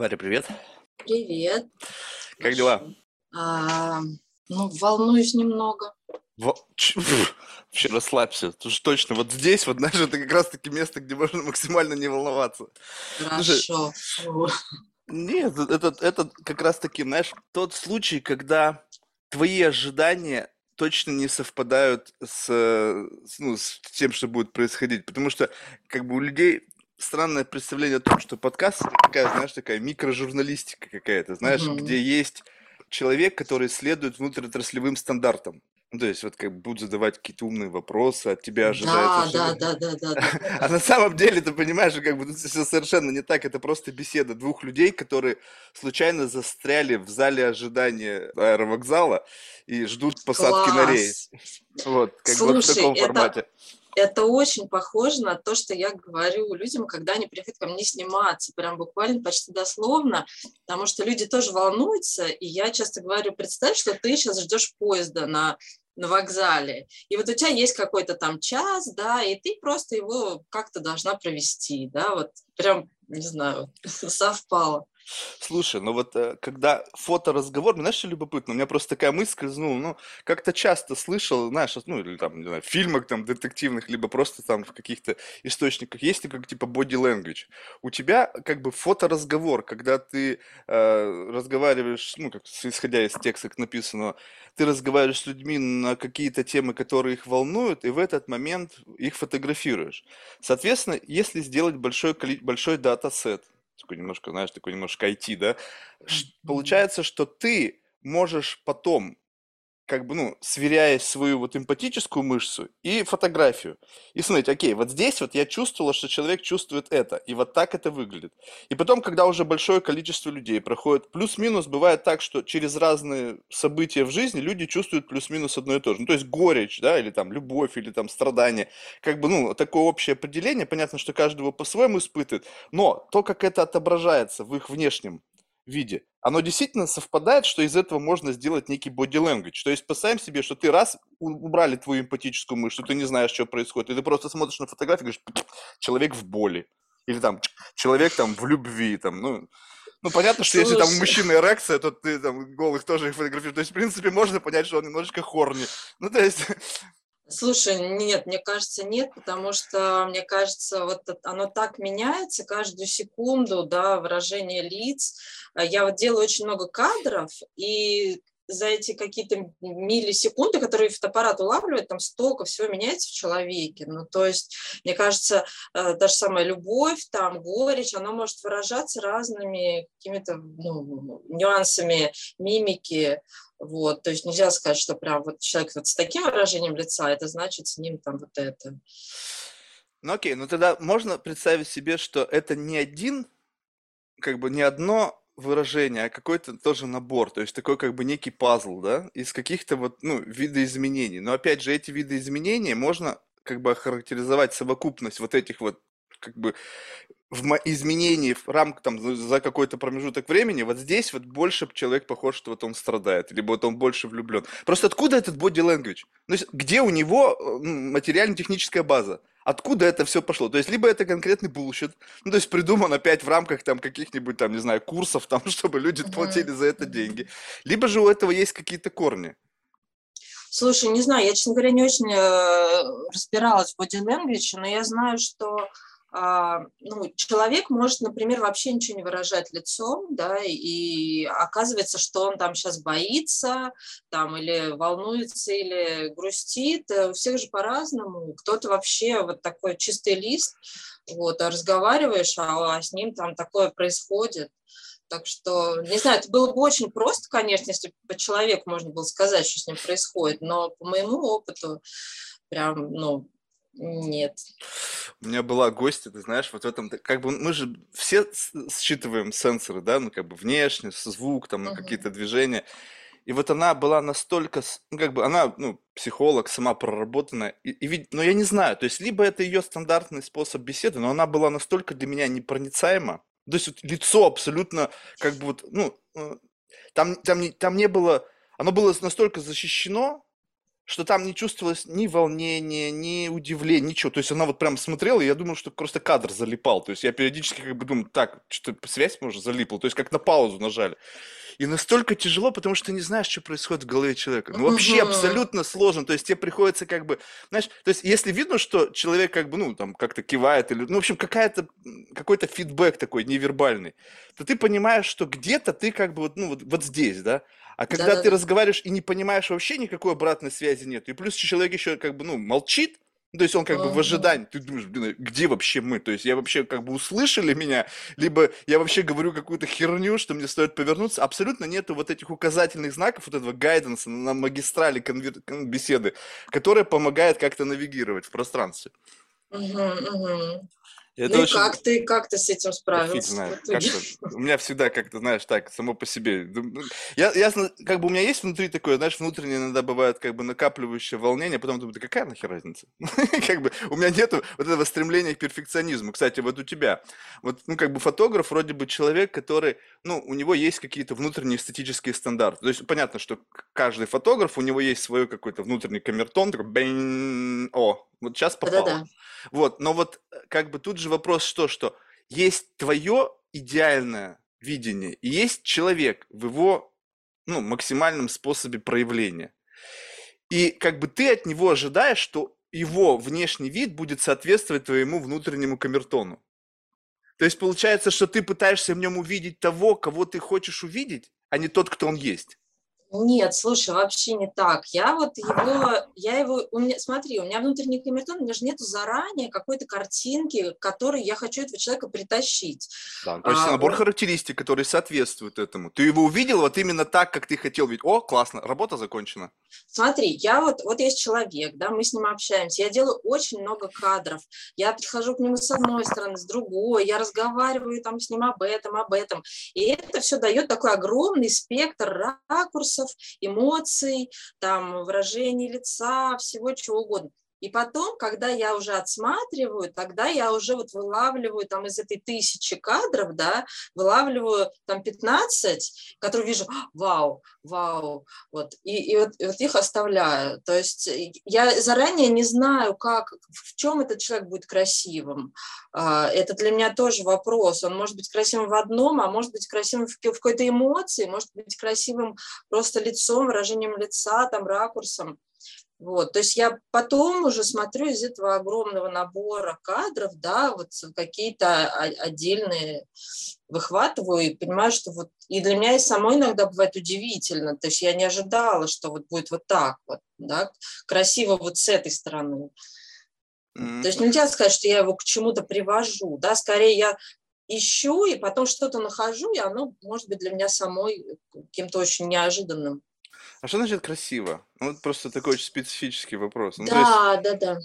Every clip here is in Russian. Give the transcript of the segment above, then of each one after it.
Варя, привет. Привет. Как дела? А, ну, волнуюсь немного. Во- Вообще расслабься. Это же точно. Вот здесь, вот, знаешь, это как раз-таки место, где можно максимально не волноваться. Слушай, Хорошо. Фу. нет, это, это как раз-таки, знаешь, тот случай, когда твои ожидания точно не совпадают с, ну, с тем, что будет происходить. Потому что, как бы, у людей странное представление о том, что подкаст это такая, знаешь, такая микрожурналистика какая-то, знаешь, Мгм. где есть человек, который следует внутриотраслевым стандартам. Ну, то есть вот как бы будут задавать какие-то умные вопросы, от тебя ожидается, Да, да, да, да, да, да, А на самом деле, ты понимаешь, как бы все совершенно не так. Это просто беседа двух людей, которые случайно застряли в зале ожидания аэровокзала и ждут посадки на рейс. Класс. Вот, как бы вот в Слушай, таком это, формате. Это очень похоже на то, что я говорю людям, когда они приходят ко мне сниматься, прям буквально почти дословно, потому что люди тоже волнуются, и я часто говорю, представь, что ты сейчас ждешь поезда на на вокзале, и вот у тебя есть какой-то там час, да, и ты просто его как-то должна провести, да, вот прям, не знаю, совпало. Слушай, ну вот э, когда фоторазговор, знаешь, что любопытно? У меня просто такая мысль скользнула, ну, как-то часто слышал, знаешь, ну, или там, не знаю, в фильмах там детективных, либо просто там в каких-то источниках, есть такой типа body language. У тебя как бы фоторазговор, когда ты э, разговариваешь, ну, как исходя из текста, как написано, ты разговариваешь с людьми на какие-то темы, которые их волнуют, и в этот момент их фотографируешь. Соответственно, если сделать большой, большой датасет, такой немножко, знаешь, такой немножко IT, да, получается, что ты можешь потом, как бы, ну, сверяя свою вот эмпатическую мышцу и фотографию, и смотреть, окей, вот здесь вот я чувствовала, что человек чувствует это, и вот так это выглядит. И потом, когда уже большое количество людей проходит, плюс-минус бывает так, что через разные события в жизни люди чувствуют плюс-минус одно и то же. Ну, то есть горечь, да, или там любовь, или там страдание. Как бы, ну, такое общее определение, понятно, что каждый его по-своему испытывает, но то, как это отображается в их внешнем виде, оно действительно совпадает, что из этого можно сделать некий body language. То есть представим себе, что ты раз убрали твою эмпатическую мышцу, ты не знаешь, что происходит, и ты просто смотришь на фотографию и говоришь, человек в боли. Или там человек там в любви, там, ну, ну, понятно, что если там у Слушай, мужчины эрекция, то ты там голых тоже их фотографируешь. То есть, в принципе, можно понять, что он немножечко хорни. Ну, то есть, Слушай, нет, мне кажется, нет, потому что, мне кажется, вот оно так меняется каждую секунду, да, выражение лиц. Я вот делаю очень много кадров, и за эти какие-то миллисекунды, которые фотоаппарат улавливает, там столько всего меняется в человеке. Ну, то есть, мне кажется, э, та же самая любовь, там, горечь, она может выражаться разными какими-то ну, нюансами мимики, вот, то есть нельзя сказать, что прям вот человек вот с таким выражением лица, это значит с ним там вот это. ну окей, ну тогда можно представить себе, что это не один как бы не одно выражение, а какой-то тоже набор, то есть такой как бы некий пазл, да, из каких-то вот, ну, видоизменений. Но опять же, эти видоизменения можно как бы охарактеризовать совокупность вот этих вот как бы в изменении в рамках там за какой-то промежуток времени, вот здесь вот больше человек похож, что вот он страдает, либо вот он больше влюблен. Просто откуда этот body language? Ну, где у него э, материально-техническая база? Откуда это все пошло? То есть, либо это конкретный bullshit, ну, то есть придуман опять в рамках там каких-нибудь там, не знаю, курсов, там, чтобы люди платили Мгм, за это деньги. Либо же у этого есть какие-то корни. Слушай, не знаю, я, честно говоря, не очень э, разбиралась в body language, но я знаю, что ну, человек может, например, вообще ничего не выражать лицом, да, и оказывается, что он там сейчас боится, там, или волнуется, или грустит. Э, У всех же по-разному. Кто-то вообще вот такой чистый лист, вот, а разговариваешь, а, а с ним там такое происходит. Так что, не знаю, это было бы очень просто, конечно, если бы по человеку можно было сказать, что с ним происходит, но по моему опыту прям, ну, нет. У меня была гостья, ты знаешь, вот в этом, как бы мы же все считываем сенсоры, да, ну как бы внешне, звук, там, ну, Мгм. какие-то движения. И вот она была настолько, ну как бы она, ну, психолог, сама проработанная, и, и но я не знаю, то есть либо это ее стандартный способ беседы, но она была настолько для меня непроницаема, то есть вот лицо абсолютно, как бы вот, ну, э, там, там, там не было, оно было настолько защищено, что там не чувствовалось ни волнения, ни удивления, ничего. То есть она вот прям смотрела, и я думал, что просто кадр залипал. То есть я периодически как бы думаю, так, что-то связь, может, залипла. То есть как на паузу нажали. И настолько тяжело, потому что ты не знаешь, что происходит в голове человека. Ну, вообще абсолютно сложно. То есть тебе приходится как бы, знаешь, то есть если видно, что человек как бы, ну, там, как-то кивает или, ну, в общем, какая-то, какой-то фидбэк такой невербальный, то ты понимаешь, что где-то ты как бы вот, ну, вот, вот здесь, да? А когда ты Да-да-да. разговариваешь и не понимаешь вообще никакой обратной связи нет, и плюс человек еще как бы, ну, молчит, ну, то есть он как бы в ожидании, ты думаешь, блин, а где вообще мы? То есть я вообще как бы услышали меня, либо я вообще говорю какую-то херню, что мне стоит повернуться. Абсолютно нету вот этих указательных знаков, вот этого гайденса на магистрали конвер- кон- беседы, которая помогает как-то навигировать в пространстве. Мгм, мгм. Это Ну очень... как ты, как ты с этим справился у меня всегда как-то, знаешь, так, само по себе. Ну, Я, я, как бы у меня есть внутри такое, знаешь, внутреннее иногда бывает как бы накапливающее волнение, а потом думаю, да какая нахер разница? Как бы у меня нету вот этого стремления к перфекционизму. Кстати, вот у тебя. Вот, ну, как бы фотограф вроде бы человек, который, ну, у него есть какие-то внутренние эстетические стандарты. То есть понятно, что каждый фотограф, у него есть свой какой-то внутренний камертон, такой, бэнь, о, вот сейчас попало. Да-да-да. Вот, но вот э, как бы тут же вопрос что, что есть твое идеальное видение и есть человек в его, ну, максимальном способе проявления. И как бы ты от него ожидаешь, что его внешний вид будет соответствовать твоему внутреннему камертону. То есть получается, что ты пытаешься в нем увидеть того, кого ты хочешь увидеть, а не тот, кто он есть. Нет, слушай, вообще не так. Я вот его, я его, у меня, смотри, у меня внутренний камертон, у меня же нету заранее какой-то картинки, которой я хочу этого человека притащить. Да, то есть А, набор он- характеристик, которые соответствуют этому. Ты его увидел вот именно так, как ты хотел видеть. О, классно, работа закончена. Смотри, я вот, вот есть человек, да, мы с ним общаемся, я делаю очень много кадров, я подхожу к нему с одной стороны, с другой, я разговариваю там с ним об этом, об этом, и это все дает такой огромный спектр ракурсов, эмоций, там, выражений лица, всего чего угодно. И потом, когда я уже отсматриваю, тогда я уже вот вылавливаю там из этой тысячи кадров, да, вылавливаю там 15, которые вижу, «А, вау, вау, вот, и, и вот, и вот их оставляю. То есть я заранее не знаю, как, в чем этот человек будет красивым. А, Это для меня тоже вопрос. Он может быть красивым в одном, а может быть красивым в какой-то эмоции, может быть красивым просто лицом, выражением лица, там, ракурсом. Вот, то есть я потом уже смотрю из этого огромного набора кадров, да, вот какие-то отдельные выхватываю и понимаю, что вот и для меня и самой иногда бывает удивительно, то есть я не ожидала, что вот будет вот так вот, да, красиво вот с этой стороны. М. То есть нельзя сказать, что я его к чему-то привожу, да, скорее я ищу и потом что-то нахожу, и оно может быть для меня самой каким-то очень неожиданным. А что значит красиво? Ну, вот просто такой очень специфический вопрос. Ну, то есть, Да, да, да.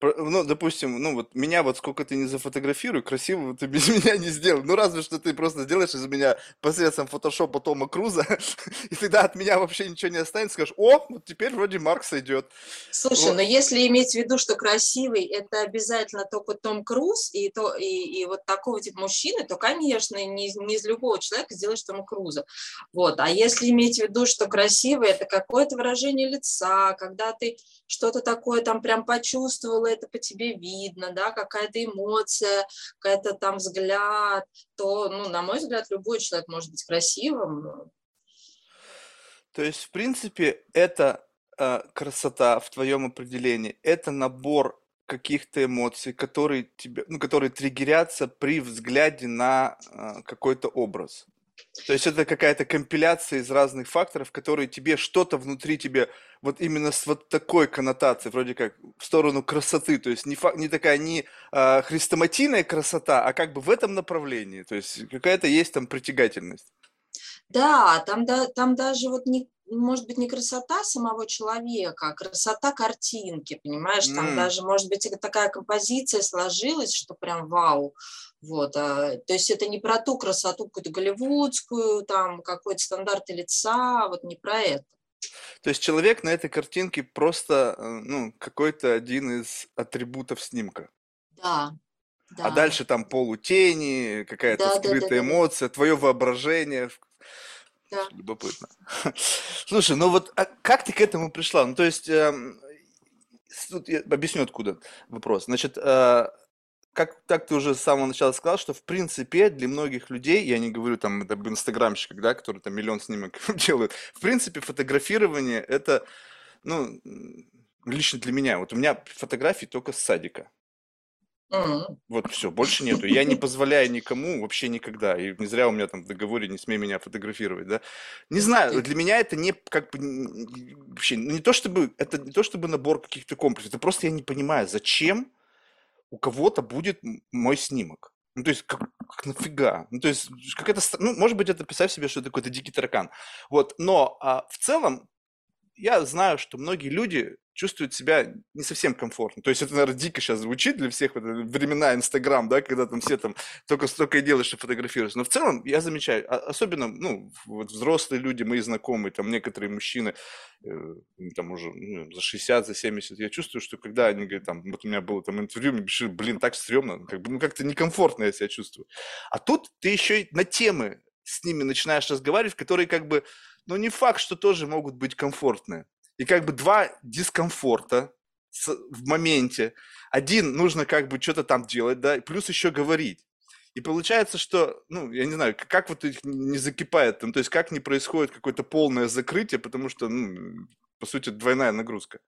Про- ну, допустим, ну вот меня вот сколько ты не зафотографируй, красиво ты без меня не сделал. Ну, разве что ты просто сделаешь из меня посредством фотошопа Тома Круза, и тогда от меня вообще ничего не останется, скажешь, о, вот теперь вроде Марк сойдет. Слушай, Вот. но если иметь в виду, что красивый это обязательно только Том Круз и, то, и, и вот такого типа мужчины, то, конечно, не, из- не из любого человека сделаешь Тома Круза. Вот. А если иметь в виду, что красивый это какое-то выражение лица, когда ты что-то такое там прям почувствовала, это по тебе видно, да, какая-то эмоция, какая-то там взгляд, то, ну, на мой взгляд, любой человек может быть красивым. ну, То есть, в принципе, это э, красота в твоем определении, это набор каких-то эмоций, которые тебе, ну, которые триггерятся при взгляде на э, какой-то образ. То есть это какая-то компиляция из разных факторов, которые тебе что-то внутри тебе вот именно с вот такой коннотацией, вроде как в сторону красоты, то есть не, фа- не такая не а, хрестоматийная красота, а как бы в этом направлении, то есть какая-то есть там притягательность. Да, там, да, там даже вот не, может быть не красота самого человека, а красота картинки, понимаешь? Там М. даже, может быть, такая композиция сложилась, что прям вау. Вот, а, то есть это не про ту красоту какую-то голливудскую, там какой-то стандарты лица, вот не про это. То есть человек на этой картинке просто, э, ну, какой-то один из атрибутов снимка. Да, А да. дальше там полутени, какая-то Да, да, да, скрытая да, да. эмоция, твое воображение. Да. Любопытно. Слушай, ну вот а как ты к этому пришла? Ну, то есть, эм, тут я объясню, откуда вопрос. Значит, э, как так ты уже с самого начала сказал, что в принципе для многих людей, я не говорю там об инстаграмщиках, да, которые там миллион снимок делают, в принципе фотографирование это, ну, лично для меня, вот у меня фотографии только с садика. М. Вот все, больше нету. Я не позволяю никому вообще никогда. И не зря у меня там в договоре не смей меня фотографировать, да. Не знаю, для меня это не как бы вообще не то чтобы это не то чтобы набор каких-то комплексов. Это просто я не понимаю, зачем у кого-то будет мой снимок. Ну, то есть, как, как нафига? Ну, то есть, какая-то, ну, может быть, это представь себе, что это какой-то дикий таракан. Вот, но а, в целом я знаю, что многие люди чувствуют себя не совсем комфортно. То есть это, наверное, дико сейчас звучит для всех это времена Инстаграм, да, когда там все там только столько и делают, что фотографируются. Но в целом я замечаю, а- особенно, ну, вот взрослые люди, мои знакомые, там некоторые мужчины, э, им там уже ну, за 60, за 70, я чувствую, что когда они говорят, там, вот у меня было там интервью, мне пишут, блин, так стрёмно, как бы, ну, как-то некомфортно я себя чувствую. А тут ты еще и на темы с ними начинаешь разговаривать, которые как бы, ну, не факт, что тоже могут быть комфортные. И как бы два дискомфорта в моменте. Один нужно как бы что-то там делать, да, плюс еще говорить. И получается, что, ну, я не знаю, как вот их не закипает там, то есть как не происходит какое-то полное закрытие, потому что, ну, по сути, двойная нагрузка.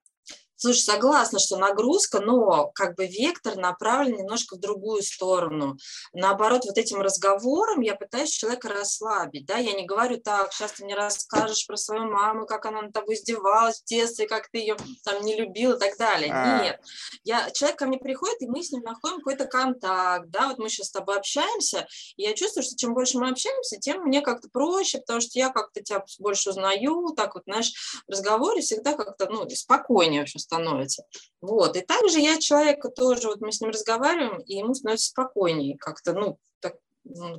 Слушай, согласна, что нагрузка, но как бы вектор направлен немножко в другую сторону. Наоборот, вот этим разговором я пытаюсь человека расслабить, да, я не говорю так, сейчас ты мне расскажешь про свою маму, как она над тобой издевалась в детстве, как ты ее там не любил и так далее. А. Нет, я, человек ко мне приходит, и мы с ним находим какой-то контакт, да, вот мы сейчас с тобой общаемся, и я чувствую, что чем больше мы общаемся, тем мне как-то проще, потому что я как-то тебя больше узнаю, так вот, знаешь, в разговоре всегда как-то, ну, спокойнее, в общем, становится. Вот, и также я человека тоже, вот мы с ним разговариваем, и ему становится спокойнее как-то, ну, так,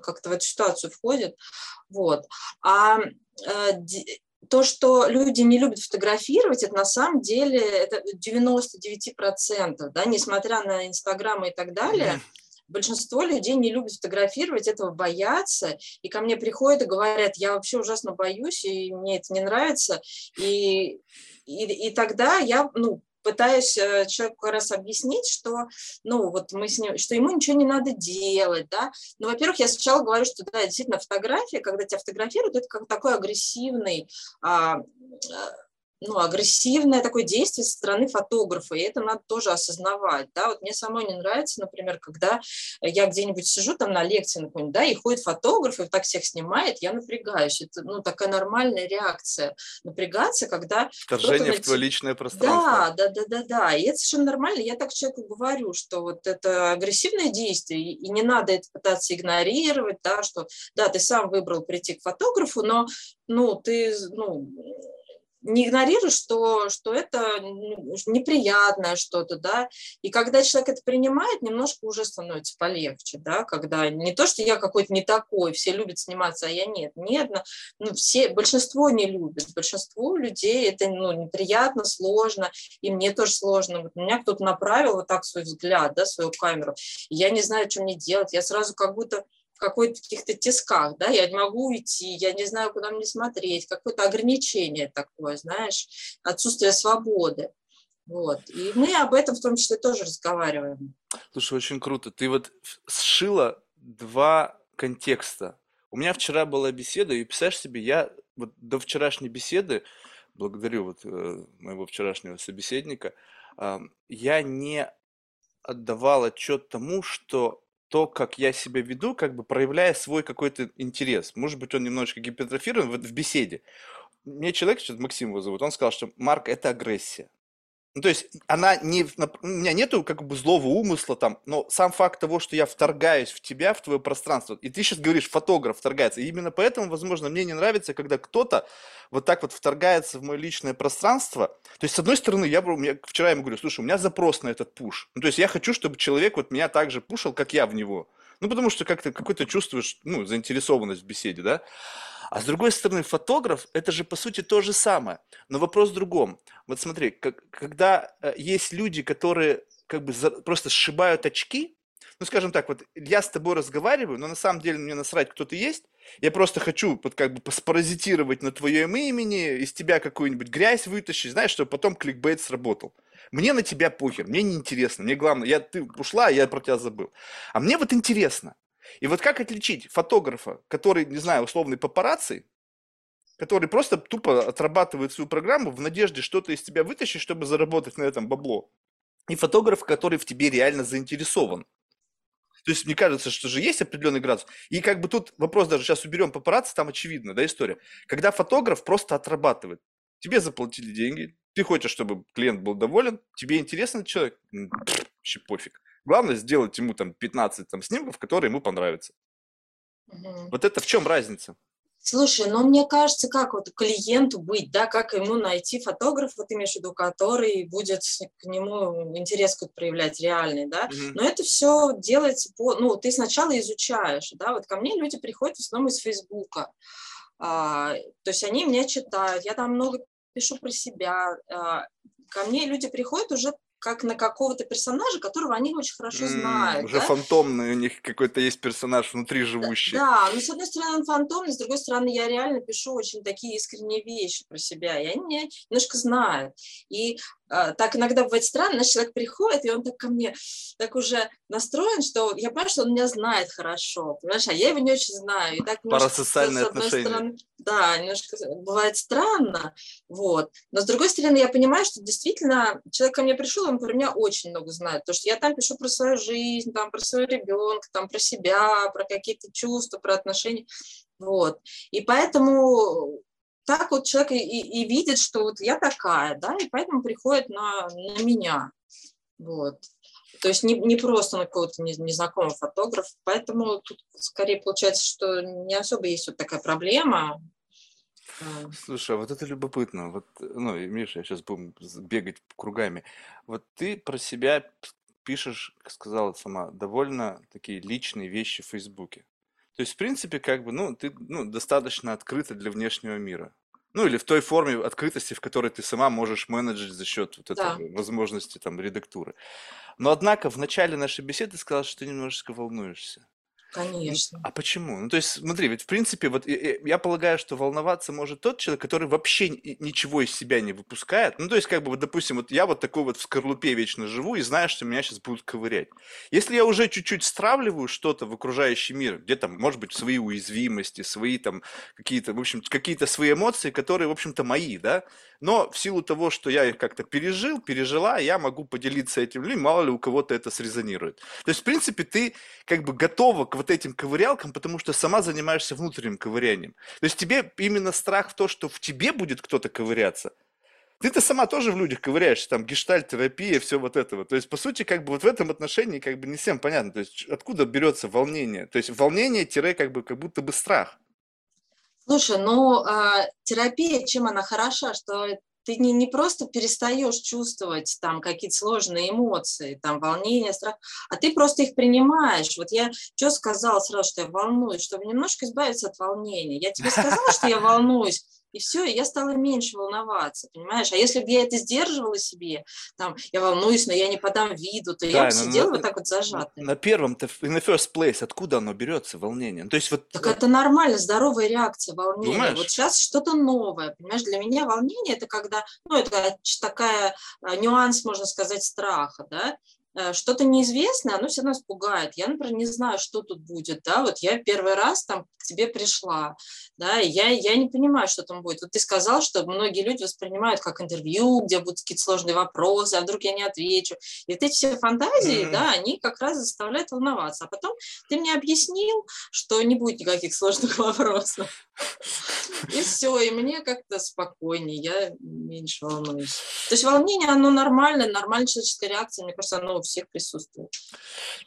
как-то в эту ситуацию входит, вот. А э, то, что люди не любят фотографировать, это на самом деле это 99%, да, несмотря на Инстаграм и так далее, большинство людей не любят фотографировать, этого боятся, и ко мне приходят и говорят, я вообще ужасно боюсь, и мне это не нравится, и, и, и тогда я, ну, пытаюсь э, человеку раз объяснить, что, ну, вот мы с ним, что ему ничего не надо делать, да. Ну, во-первых, я сначала говорю, что, да, действительно, фотография, когда тебя фотографируют, это как такой агрессивный, а, а, ну, агрессивное такое действие со стороны фотографа, и это надо тоже осознавать, да, вот мне самой не нравится, например, когда я где-нибудь сижу там на лекции, например, да, и ходит фотограф, и вот так всех снимает, я напрягаюсь, это, ну, такая нормальная реакция, напрягаться, когда Вторжение на в твое личное пространство. да, да, да, да, да. И это совершенно нормально. Я так человеку говорю, что вот это агрессивное действие, и и не надо это пытаться игнорировать, да, что да, ты сам выбрал прийти к фотографу, но ну, ты ну, не игнорируешь, что, что это неприятное что-то, да, и когда человек это принимает, немножко уже становится полегче, да, когда не то, что я какой-то не такой, все любят сниматься, а я нет, нет, ну, все, большинство не любит, большинству людей это, ну, неприятно, сложно, и мне тоже сложно, вот меня кто-то направил вот так свой взгляд, да, свою камеру, я не знаю, что мне делать, я сразу как будто в какой-то каких-то тисках, да, я не могу уйти, я не знаю, куда мне смотреть, какое-то ограничение такое, знаешь, отсутствие свободы. Вот. И мы об этом в том числе тоже разговариваем. Слушай, очень круто. Ты вот сшила два контекста. У меня вчера была беседа, и представляешь себе, я вот до вчерашней беседы, благодарю вот э, моего вчерашнего собеседника, а, я не отдавал отчет тому, что то, как я себя веду, как бы проявляя свой какой-то интерес. Может быть, он немножечко гипертрофирован в, в беседе. Мне человек, сейчас Максим его зовут, он сказал, что Марк, это агрессия. Ну, то есть она не, у меня нету как бы злого умысла там, но сам факт того, что я вторгаюсь в тебя, в твое пространство, и ты сейчас говоришь, фотограф вторгается, и именно поэтому, возможно, мне не нравится, когда кто-то вот так вот вторгается в мое личное пространство. То есть, с одной стороны, я, я вчера ему говорю, слушай, у меня запрос на этот пуш. Ну, то есть я хочу, чтобы человек вот меня так же пушил, как я в него. Ну, потому что как-то какой-то чувствуешь, ну, заинтересованность в беседе, да? А с другой стороны, фотограф, это же по сути то же самое. Но вопрос в другом. Вот смотри, как- когда э, есть люди, которые как бы за- просто сшибают очки, ну, скажем так, вот я с тобой разговариваю, но на самом деле мне насрать, кто ты есть, Я просто хочу вот как бы спаразитировать на твоем имени, из тебя какую-нибудь грязь вытащить, знаешь, чтобы потом кликбейт сработал. Мне на тебя похер, мне не интересно, мне главное, я, ты ушла, я про тебя забыл. А мне вот интересно. И вот как отличить фотографа, который, не знаю, условный папарацци, который просто тупо отрабатывает свою программу в надежде что-то из тебя вытащить, чтобы заработать на этом бабло, и фотограф, который в тебе реально заинтересован. То есть мне кажется, что же есть определенный градус. И как бы тут вопрос даже сейчас уберем папарацци, там очевидно, да, история. Когда фотограф просто отрабатывает. Тебе заплатили деньги, ты хочешь, чтобы клиент был доволен, тебе интересен человек, вообще пофиг. Главное сделать ему там 15 там, снимков, которые ему понравятся. Угу. Вот это в чем разница? Слушай, ну мне кажется, как вот клиенту быть, да, как ему найти фотографа, вот имеешь в виду, который будет к нему интерес какой проявлять реальный, да, mm-hmm. но это все делается по, ну, ты сначала изучаешь, да, вот ко мне люди приходят в основном из Фейсбука, а, то есть они меня читают, я там много пишу про себя, а, ко мне люди приходят уже как на какого-то персонажа, которого они очень хорошо знают. Уже да? фантомный у них какой-то есть персонаж внутри живущий. Да, но с одной стороны он фантомный, с другой стороны я реально пишу очень такие искренние вещи про себя, и они меня немножко знают. И так иногда бывает странно, наш человек приходит, и он так ко мне так уже настроен, что я понимаю, что он меня знает хорошо, понимаешь, а я его не очень знаю. И так Парасоциальные отношения. Стороны, да, немножко бывает странно, вот. Но с другой стороны, я понимаю, что действительно человек ко мне пришел, он про меня очень много знает, потому что я там пишу про свою жизнь, там про своего ребенка, там про себя, про какие-то чувства, про отношения, вот. И поэтому так вот человек и, и, видит, что вот я такая, да, и поэтому приходит на, на меня. Вот. То есть не, не просто на какого-то незнакомого фотографа, поэтому тут скорее получается, что не особо есть вот такая проблема. А. Слушай, а вот это любопытно. Вот, ну, Миша, я сейчас буду бегать кругами. Вот ты про себя пишешь, как сказала сама, довольно такие личные вещи в Фейсбуке. То есть, в принципе, как бы, ну, ты ну, достаточно открыта для внешнего мира. Ну, или в той форме открытости, в которой ты сама можешь менеджить за счет вот этой да. возможности там редактуры. Но, однако, в начале нашей беседы ты сказала, что ты немножечко волнуешься. Конечно. А почему? Ну, то есть, смотри, ведь в принципе, вот я, полагаю, что волноваться может тот человек, который вообще ничего из себя не выпускает. Ну, то есть, как бы, вот, допустим, вот я вот такой вот в скорлупе вечно живу и знаю, что меня сейчас будут ковырять. Если я уже чуть-чуть стравливаю что-то в окружающий мир, где там, может быть, свои уязвимости, свои там какие-то, в общем, какие-то свои эмоции, которые, в общем-то, мои, да, но в силу того, что я их как-то пережил, пережила, я могу поделиться этим людям, мало ли у кого-то это срезонирует. То есть, в принципе, ты как бы готова к вот этим ковырялкам, потому что сама занимаешься внутренним ковырянием. То есть тебе именно страх в то, что в тебе будет кто-то ковыряться, ты-то сама тоже в людях ковыряешься, там, гештальт-терапия, все вот этого. То есть, по сути, как бы вот в этом отношении как бы не всем понятно. То есть, откуда берется волнение? То есть, волнение-как бы как будто бы страх. Слушай, ну, э, терапия, чем она хороша, что ты не, не просто перестаешь чувствовать там какие-то сложные эмоции, там волнение, страх, а ты просто их принимаешь. Вот я что сказала сразу, что я волнуюсь, чтобы немножко избавиться от волнения. Я тебе сказала, что я волнуюсь, и все, и я стала меньше волноваться, понимаешь? А если бы я это сдерживала себе, там, я волнуюсь, но я не подам виду, то да, я бы сидела вот так вот зажатая. На первом-то, in the first place, откуда оно берется, волнение? То есть вот... Так это нормально, здоровая реакция волнения. Думаешь? Вот сейчас что-то новое, понимаешь? Для меня волнение – это когда, ну, это такая а, нюанс, можно сказать, страха, да? Э, что-то неизвестное, оно все равно пугает. Я, например, не знаю, что тут будет, да, вот я первый раз там к тебе пришла, да, и я, я не понимаю, что там будет. Вот ты сказал, что многие люди воспринимают как интервью, где будут какие-то сложные вопросы, а вдруг я не отвечу. И вот эти все фантазии, mm-hmm. да, они как раз заставляют волноваться. А потом ты мне объяснил, что не будет никаких сложных вопросов. И все, и мне как-то спокойнее, я меньше волнуюсь. То есть волнение, оно нормальное, нормальная человеческая реакция, мне кажется, оно всех присутствует.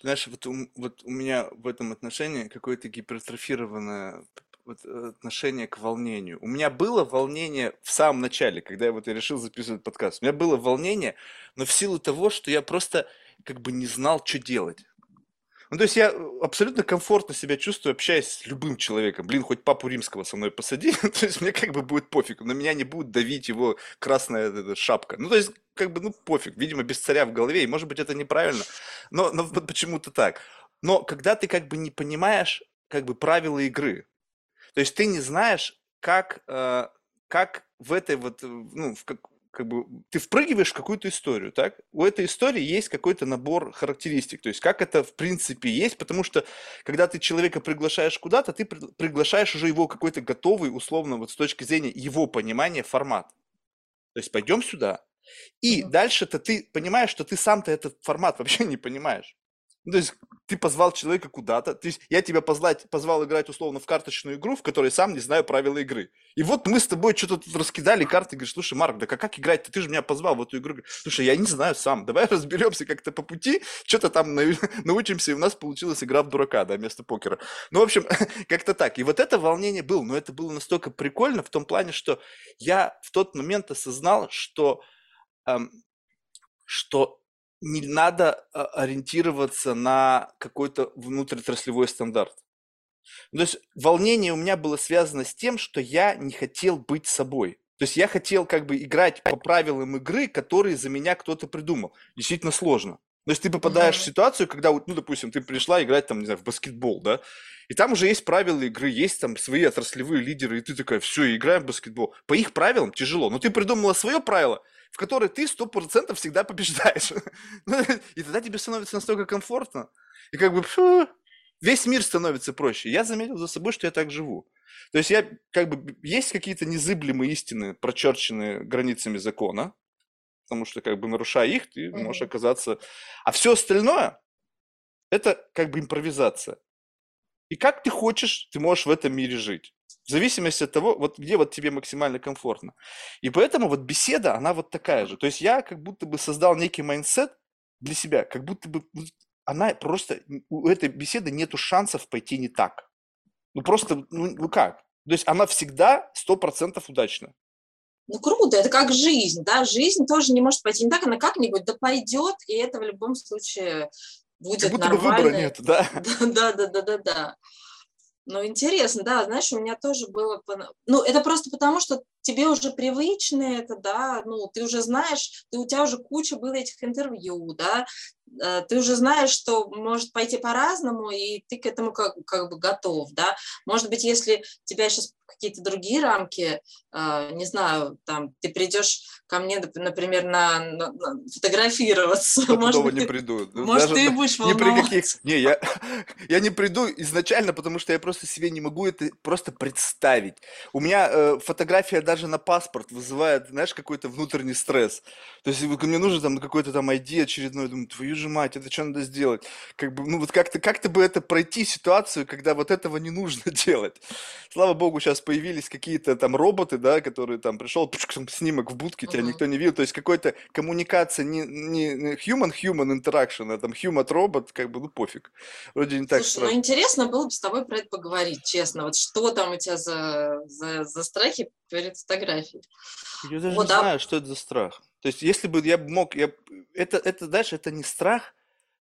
Знаешь, вот у, вот у меня в этом отношении какое-то гипертрофированное вот, э, отношение к волнению. У меня было волнение в самом начале, когда я вот я решил записывать подкаст. У меня было волнение, но в силу того, что я просто как бы не знал, что делать. Ну, то есть я э, абсолютно комфортно себя чувствую, общаясь с любым человеком. Блин, хоть папу римского со мной посади, то есть мне как бы будет пофиг. На меня не будет давить его красная шапка. Ну, то есть, как бы, ну, пофиг. Видимо, без царя в голове, и может быть это неправильно, но, но почему-то так. Но когда ты как бы не понимаешь как бы правила игры, То есть ты не знаешь, как, э, как в этой вот, э, ну, в как, как бы ты впрыгиваешь в какую-то историю, так? У этой истории есть какой-то набор характеристик, то есть как это в принципе есть, потому что когда ты человека приглашаешь куда-то, ты приглашаешь уже его какой-то готовый, условно, вот с точки зрения его понимания формат. То есть пойдем сюда. И mm-hmm. дальше-то ты понимаешь, что ты сам-то этот формат вообще не понимаешь. Ну, то есть ты позвал человека куда-то, то есть я тебя позвать, позвал играть условно в карточную игру, в которой сам не знаю правила игры. И вот мы с тобой что-то тут раскидали карты, говоришь, слушай, Марк, да как, играть-то? Ты же меня позвал в эту игру. Слушай, я не знаю сам, давай разберемся как-то по пути, что-то там научимся, и у нас получилась игра в дурака, да, вместо покера. Ну, в общем, как-то так. И вот это волнение было, но это было настолько прикольно в том плане, что я в тот момент осознал, что, эм, что не надо а, ориентироваться на какой-то внутриотраслевой стандарт. То есть волнение у меня было связано с тем, что я не хотел быть собой. То есть я хотел как бы играть по правилам игры, которые за меня кто-то придумал. Действительно сложно. То есть ты попадаешь mm-hmm. в ситуацию, когда, ну, допустим, ты пришла играть там, не знаю, в баскетбол, да, и там уже есть правила игры, есть там свои отраслевые лидеры, и ты такая, все, играем в баскетбол. По их правилам тяжело, но ты придумала свое правило, в которой ты сто процентов всегда побеждаешь. Ну, и тогда тебе становится настолько комфортно. И как бы фу, весь мир становится проще. Я заметил за собой, что я так живу. То есть я как бы есть какие-то незыблемые истины, прочерченные границами закона, потому что как бы нарушая их, ты можешь оказаться... А все остальное это как бы импровизация. И как ты хочешь, ты можешь в этом мире жить. В зависимости от того, вот где вот тебе максимально комфортно. И поэтому вот беседа, она вот такая же. То есть я как будто бы создал некий mindset для себя, как будто бы она просто, у этой беседы нету шансов пойти не так. Ну просто, ну, ну как? То есть она всегда сто процентов удачна. Ну круто, это как жизнь, да, жизнь тоже не может пойти не так, она как-нибудь да пойдет, и это в любом случае будет как будто нормально. Выбора нет, да? Да, да, да, да, да. Ну, интересно, да, знаешь, у меня тоже было... Ну, это просто потому, что тебе уже привычно это, да, ну, ты уже знаешь, ты, у тебя уже куча было этих интервью, да, Э, ты уже знаешь, что может пойти по-разному, и ты к этому как, как бы готов, да. Может быть, если тебя сейчас какие-то другие рамки, э, не знаю, там, ты придешь ко мне, например, на, на, на фотографироваться. Может быть, не ты, приду. Может, Даже ты будешь ни при каких... Не, я, я не приду изначально, потому что я просто себе не могу это просто представить. У меня э, фотография даже на паспорт вызывает, знаешь, какой-то внутренний стресс. То есть мне нужно там какой-то там ID очередной, думаю, твою же мать, это что надо сделать? Как бы, ну вот как-то, как-то бы это пройти ситуацию, когда вот этого не нужно делать. Слава богу, сейчас появились какие-то там роботы, да, которые там пришел, снимок в будке, тебя uh-huh. никто не видел, то есть какой-то коммуникация не, не human-human interaction, а там human-робот, как бы, ну пофиг. Вроде не так Слушай, страшно. ну интересно было бы с тобой про это поговорить, честно, вот что там у тебя за, за, за страхи перед фотографией? Я даже вот, не а... знаю, что это за страх. То есть, если бы я мог, я, это, это, знаешь, это не страх,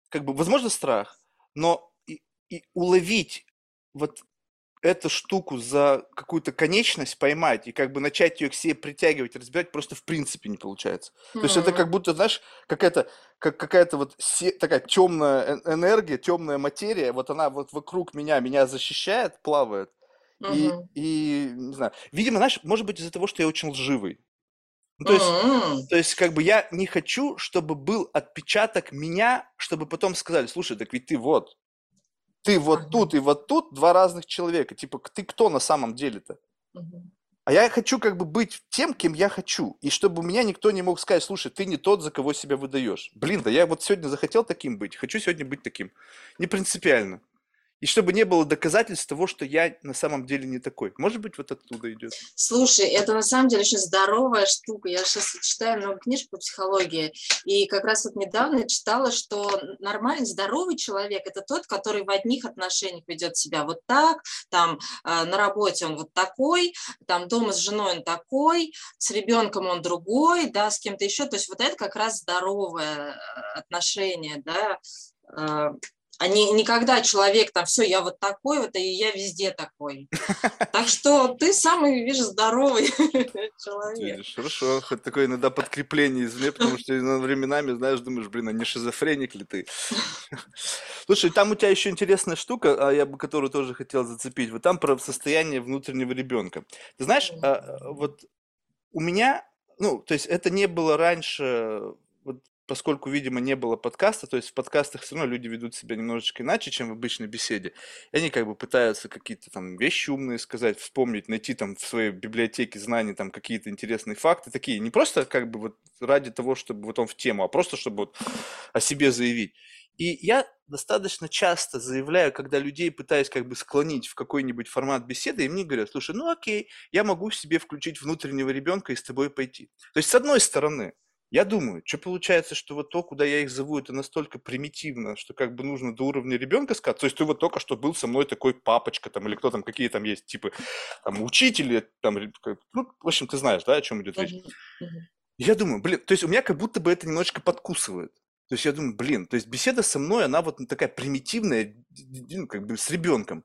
как бы, возможно, страх, но и, и уловить вот эту штуку за какую-то конечность поймать и как бы начать ее к себе притягивать, разбирать просто в принципе не получается. Mm-hmm. То есть это как будто, знаешь, какая-то как какая-то вот се- такая темная энергия, темная материя, вот она вот вокруг меня, меня защищает, плавает. Mm-hmm. И, и, не знаю, видимо, знаешь, может быть из-за того, что я очень лживый. Ну, то, есть, то есть, как бы я не хочу, чтобы был отпечаток меня, чтобы потом сказали, слушай, так ведь ты вот, ты вот тут и вот тут два разных человека. Типа, ты кто на самом деле-то? Mm-hmm. А я хочу как бы быть тем, кем я хочу. И чтобы меня никто не мог сказать, слушай, ты не тот, за кого себя выдаешь. Блин, да я вот сегодня захотел таким быть, хочу сегодня быть таким. Не принципиально. И чтобы не было доказательств того, что я на самом деле не такой. Может быть, вот оттуда идет. Слушай, это на самом деле очень здоровая штука. Я сейчас читаю много книжек по психологии, и как раз вот недавно читала, что нормальный, здоровый человек – это тот, который в одних отношениях ведет себя вот так, там э, на работе он вот такой, там дома с женой он такой, с ребенком он другой, да, с кем-то еще. То есть вот это как раз здоровое э, отношение, да, э, А не, никогда человек там, все, я вот такой вот, и я везде такой. Так что ты самый, видишь, здоровый человек. Хорошо, хоть такое иногда подкрепление извне, потому что временами, знаешь, думаешь, блин, а не шизофреник ли ты? Слушай, там у тебя еще интересная штука, а я бы которую тоже хотел зацепить. Вот там про состояние внутреннего ребенка. Ты знаешь, а, вот у меня, ну, то есть это не было раньше поскольку, видимо, не было подкаста, то есть в подкастах все равно люди ведут себя немножечко иначе, чем в обычной беседе. И они как бы пытаются какие-то там вещи умные сказать, вспомнить, найти там в своей библиотеке знаний там какие-то интересные факты, такие, не просто как бы вот ради того, чтобы вот он в тему, а просто чтобы вот о себе заявить. И я достаточно часто заявляю, когда людей пытаюсь как бы склонить в какой-нибудь формат беседы, и мне говорят, слушай, ну окей, я могу в себе включить внутреннего ребенка и с тобой пойти. То есть, с одной стороны, я думаю, что получается, что вот то, куда я их зову, это настолько примитивно, что как бы нужно до уровня ребенка сказать. То есть ты вот только что был со мной такой папочка там или кто там, какие там есть, типа там учители, там, ну, в общем, ты знаешь, да, о чем идет речь. Я думаю, блин, то есть у меня как будто бы это немножечко подкусывает. То есть я думаю, блин, то есть беседа со мной, она вот такая примитивная, ну, как бы с ребенком.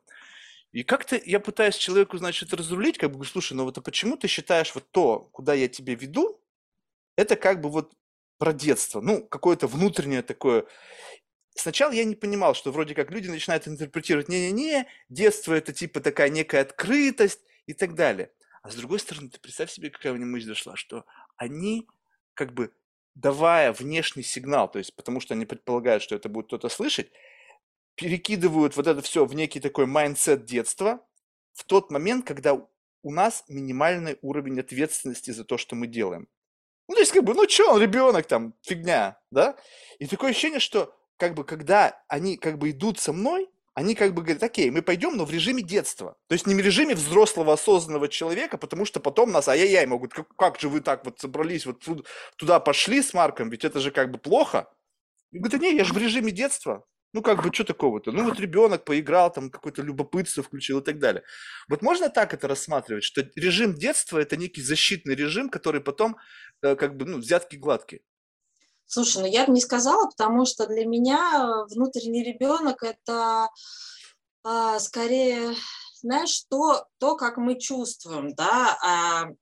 И как-то я пытаюсь человеку, значит, разрулить, как бы, слушай, ну вот а почему ты считаешь вот то, куда я тебя веду, это как бы вот про детство, ну, какое-то внутреннее такое. Сначала я не понимал, что вроде как люди начинают интерпретировать, не-не-не, детство это типа такая некая открытость и так далее. А с другой стороны, ты представь себе, какая у меня мысль зашла, что они как бы давая внешний сигнал, то есть потому что они предполагают, что это будет кто-то слышать, перекидывают вот это все в некий такой mindset детства в тот момент, когда у нас минимальный уровень ответственности за то, что мы делаем. Ну, то есть, как бы, ну, что он, ребенок там, фигня, да? И такое ощущение, что, как бы, когда они, как бы, идут со мной, они как бы говорят, окей, мы пойдем, но в режиме детства. То есть не в режиме взрослого осознанного человека, потому что потом нас, ай-яй-яй, могут, как, как же вы так вот собрались, вот туда пошли с Марком, ведь это же как бы плохо. И говорят, не, я же в режиме детства. Ну, как бы, что такого-то? Ну, вот ребенок поиграл, там, какое-то любопытство включил и так далее. Вот можно так это рассматривать, что режим детства – это некий защитный режим, который потом, как бы, ну, взятки гладкие. Слушай, ну я бы не сказала, потому что для меня э, внутренний ребенок – это а, скорее, знаешь, то, то, как мы чувствуем, да, а Э,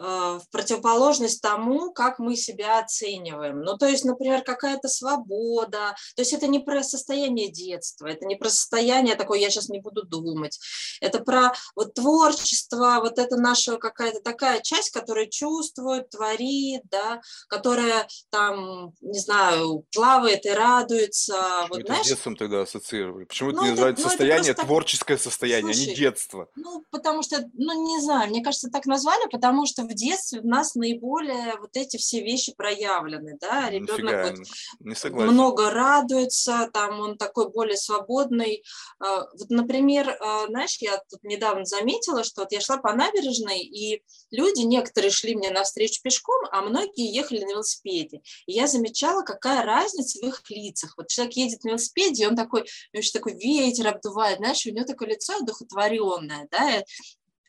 в противоположность тому, как мы себя оцениваем. Ну, то есть, например, какая-то свобода. То есть это не про состояние детства, это не про состояние такое, я сейчас не буду думать. Это про вот творчество, вот это наша какая-то такая часть, которая чувствует, творит, да, которая там, не знаю, плавает и радуется. Почему вот, это знаешь? с детством тогда ассоциировали? Почему ну, это не называется ну, состояние, просто... творческое состояние, Слушай, а не детство? Ну, потому что, ну, не знаю, мне кажется, так назвали, потому что в детстве у нас наиболее вот эти все вещи проявлены, да, ребенок вот не много радуется, там он такой более свободный. А, вот, например, а, знаешь, я тут недавно заметила, что вот я шла по набережной, и люди, некоторые шли мне навстречу пешком, а многие ехали на велосипеде. И я замечала, какая разница в их лицах. Вот человек едет на велосипеде, и он такой, у него такой ветер обдувает, знаешь, у него такое лицо одухотворенное, да,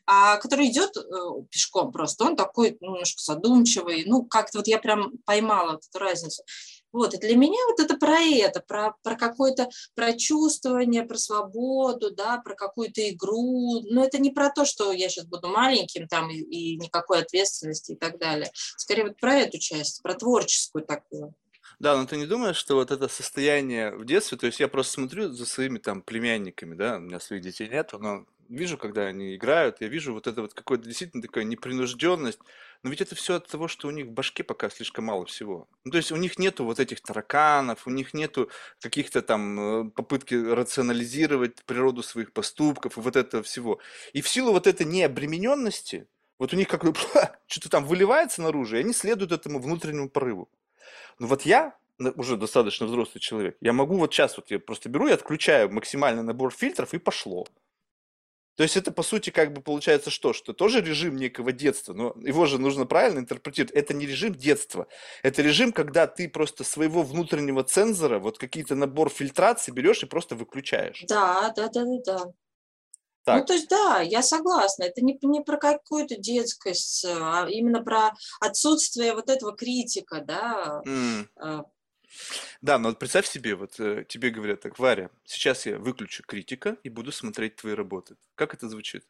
а который идет э, пешком просто, он такой немножко задумчивый, ну, как-то вот я прям поймала вот эту разницу. Вот, и для меня вот это про это, про, про какое-то, про чувствование, про свободу, да, про какую-то игру, но это не про то, что я сейчас буду маленьким там и, и никакой ответственности и так далее. Скорее вот про эту часть, про творческую такую. Да, но ты не думаешь, что вот это состояние в детстве, то есть я просто смотрю за своими там племянниками, да, у меня своих детей нет, но вижу, когда они играют, я вижу вот это вот какое-то действительно такая непринужденность, но ведь это все от того, что у них в башке пока слишком мало всего. Ну, то есть у них нету вот этих тараканов, у них нету каких-то там э, попытки рационализировать природу своих поступков и вот этого всего. И в силу вот этой необремененности, вот у них как бы что-то там выливается наружу, и они следуют этому внутреннему порыву. Но вот я уже достаточно взрослый человек, я могу вот сейчас вот я просто беру и отключаю максимальный набор фильтров и пошло. То есть это, по сути, как бы получается что? Что тоже режим некого детства, но его же нужно правильно интерпретировать. Это не режим детства. Это режим, когда ты просто своего внутреннего цензора, вот какие-то набор фильтрации берешь и просто выключаешь. Да, да, да, да, да. Ну, так. Ну, то есть, да, я согласна. Это не, не про какую-то детскость, а именно про отсутствие вот этого критика, да. Mm. Да, но представь себе, вот э, тебе говорят так, Варя, сейчас я выключу критика и буду смотреть твои работы. Как это звучит?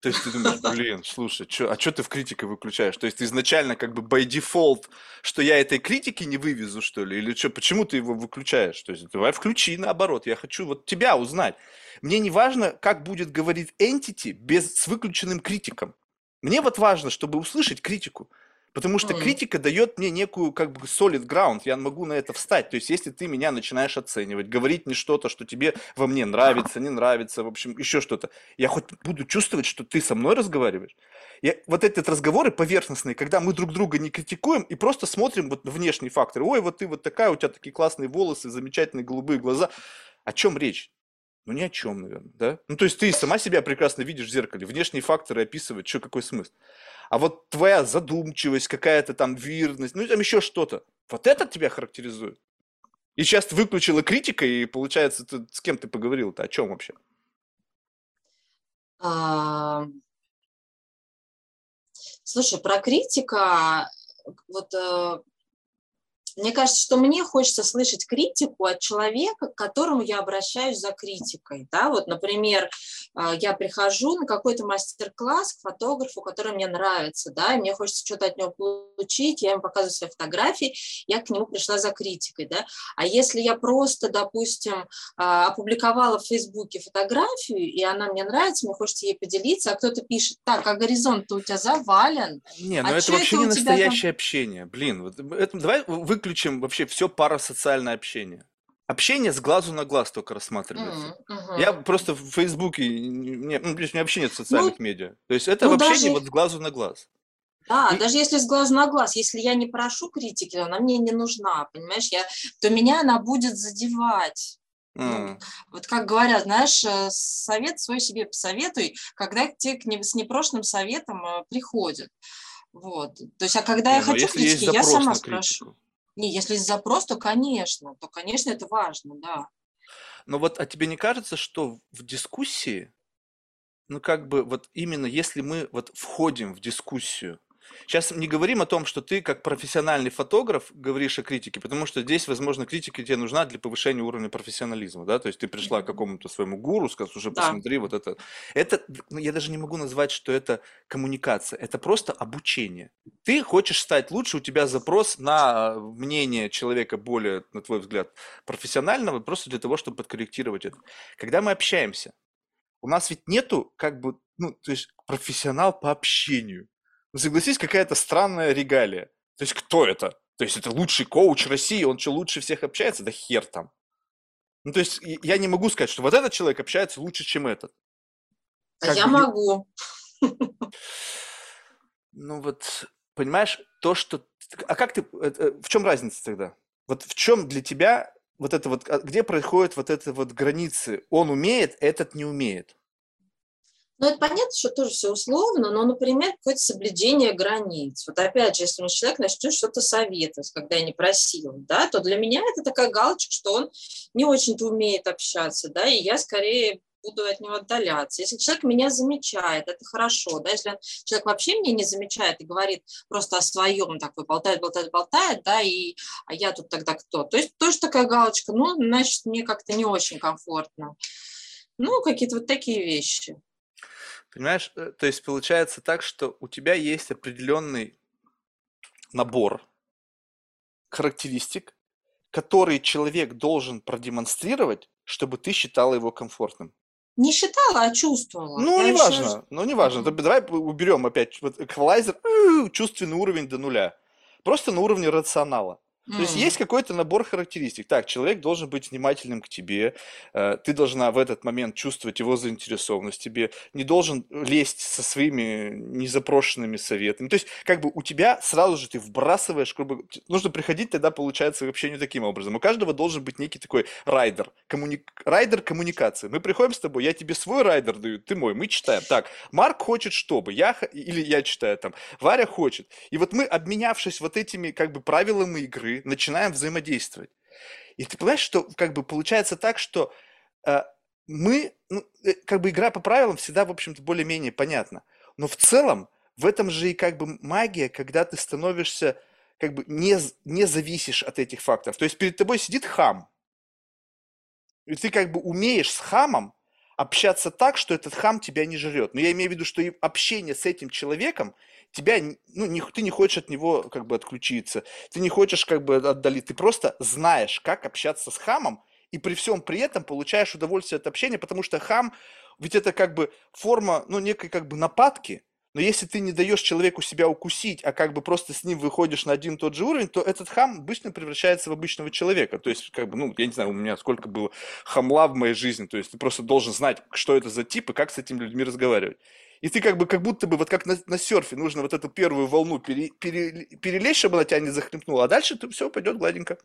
То есть ты думаешь, блин, слушай, чё, а что ты в критике выключаешь? То есть ты изначально как бы by default, что я этой критики не вывезу, что ли? Или что, почему ты его выключаешь? То есть давай включи наоборот, я хочу вот тебя узнать. Мне не важно, как будет говорить entity без, с выключенным критиком. Мне вот важно, чтобы услышать критику. Потому что критика дает мне некую как бы solid ground, я могу на это встать. То есть, если ты меня начинаешь оценивать, говорить мне что-то, что тебе во мне нравится, не нравится, в общем, еще что-то, я хоть буду чувствовать, что ты со мной разговариваешь. Я, вот эти разговоры поверхностные, когда мы друг друга не критикуем и просто смотрим вот на внешние факторы. Ой, вот ты вот такая, у тебя такие классные волосы, замечательные голубые глаза. О чем речь? Ну, ни о чем, наверное, да? Ну, то есть ты сама себя прекрасно видишь в зеркале, внешние факторы описывают, что какой смысл а вот твоя задумчивость, какая-то там вирность, ну там еще что-то, вот это тебя характеризует. И сейчас выключила критика, и получается, ты, с кем ты поговорил-то, о чем вообще? А... Слушай, про критика, вот э, мне кажется, что мне хочется слышать критику от человека, к которому я обращаюсь за критикой. Да? Вот, например, а, я прихожу на какой-то мастер-класс к фотографу, который мне нравится, да, и мне хочется что-то от него получить, я ему показываю свои фотографии, я к нему пришла за критикой. Да? А если я просто, допустим, а, опубликовала в Фейсбуке фотографию, и она мне нравится, мне хочется ей поделиться, а кто-то пишет, так, а горизонт-то у тебя завален. Не, ну а это вообще это не настоящее там... общение. Блин, вот это, давай выключим выключим вообще все парасоциальное общение. Общение с глазу на глаз только рассматривается. Mm -hmm. Я просто в Фейсбуке, не, ну, у меня вообще нет социальных ну, медиа. То есть это ну, общение даже... вот с глазу на глаз. Да, и... даже если с глазу на глаз, если я не прошу критики, она мне не нужна, понимаешь, я, то меня она будет задевать. Mm. Ну, вот как говорят, знаешь, э, совет свой себе посоветуй, когда те к не, с непрошенным советом э, приходят. Вот. То есть, а когда не, я ну, хочу критики, я сама спрошу. Не, если запрос, то, конечно, то, конечно, это важно, да. Но вот, а тебе не кажется, что в дискуссии, ну, как бы, вот именно если мы вот входим в дискуссию, Сейчас не говорим о том, что ты как профессиональный фотограф говоришь о критике, потому что здесь, возможно, критика тебе нужна для повышения уровня профессионализма, да, то есть ты пришла к какому-то своему гуру, сказал, уже да. посмотри вот это. Это, ну, я даже не могу назвать, что это коммуникация, это просто обучение. Ты хочешь стать лучше, у тебя запрос на мнение человека более, на твой взгляд, профессионального, просто для того, чтобы подкорректировать это. Когда мы общаемся, у нас ведь нету как бы, ну, то есть профессионал по общению. Согласись, какая-то странная регалия. То есть кто это? То есть это лучший коуч России, он что, лучше всех общается? Да хер там. Ну, то есть я не могу сказать, что вот этот человек общается лучше, чем этот. А как я бы... могу. Ну вот, понимаешь, то, что... А как ты... Э, в чем разница тогда? Вот в чем для тебя вот это вот... А где происходят вот это вот границы? Он умеет, этот не умеет. Ну, это понятно, что тоже все условно, но, например, какое-то соблюдение границ. Вот опять же, если мне человек начнет что-то советовать, когда я не просила, да, то для меня это такая галочка, что он не очень-то умеет общаться, да, и я скорее буду от него отдаляться. Если человек меня замечает, это хорошо, да, если человек вообще меня не замечает и говорит просто о своем, такой болтает, болтает, болтает, да, и а я тут тогда кто? То есть тоже такая галочка, ну, значит, мне как-то не очень комфортно. Ну, какие-то вот такие вещи. Понимаешь, э, то есть получается так, что у тебя есть определенный набор характеристик, который человек должен продемонстрировать, чтобы ты считала его комфортным. Не считала, а чувствовала. Ну, Я неважно, еще... ну, неважно. Mm-hmm. Давай уберем опять вот эквалайзер, чувственный уровень до нуля. Просто на уровне рационала. То есть есть какой-то набор характеристик. Так, человек должен быть внимательным к тебе, э, ты должна в этот момент чувствовать его заинтересованность тебе, не должен лезть со своими незапрошенными советами. То есть как бы у тебя сразу же ты вбрасываешь, грубо нужно приходить тогда, получается, к общению таким образом. У каждого должен быть некий такой райдер, коммуни... райдер коммуникации. Мы приходим с тобой, я тебе свой райдер даю, ты мой, мы читаем. Так, Марк хочет чтобы, я, или я читаю там, Варя хочет. И вот мы, обменявшись вот этими как бы правилами игры, начинаем взаимодействовать. И ты понимаешь, что как бы получается так, что э, мы, ну, э, как бы игра по правилам всегда, в общем-то, более-менее понятна. Но в целом в этом же и как бы магия, когда ты становишься как бы не, не зависишь от этих факторов. То есть перед тобой сидит хам, и ты как бы умеешь с хамом общаться так, что этот хам тебя не жрет. Но я имею в виду, что общение с этим человеком тебя, ну, не, ты не хочешь от него как бы отключиться, ты не хочешь как бы отдалить, ты просто знаешь, как общаться с хамом, и при всем при этом получаешь удовольствие от общения, потому что хам, ведь это как бы форма, ну, некой как бы нападки, но если ты не даешь человеку себя укусить, а как бы просто с ним выходишь на один и тот же уровень, то этот хам быстро превращается в обычного человека. То есть, как бы, ну, я не знаю, у меня сколько было хамла в моей жизни. То есть, ты просто должен знать, что это за тип и как с этими людьми разговаривать. И ты как бы, как будто бы, вот как на, на серфе, нужно вот эту первую волну пере, пере, перелезть, чтобы она тебя не захлепнула, а дальше ты все пойдет гладенько.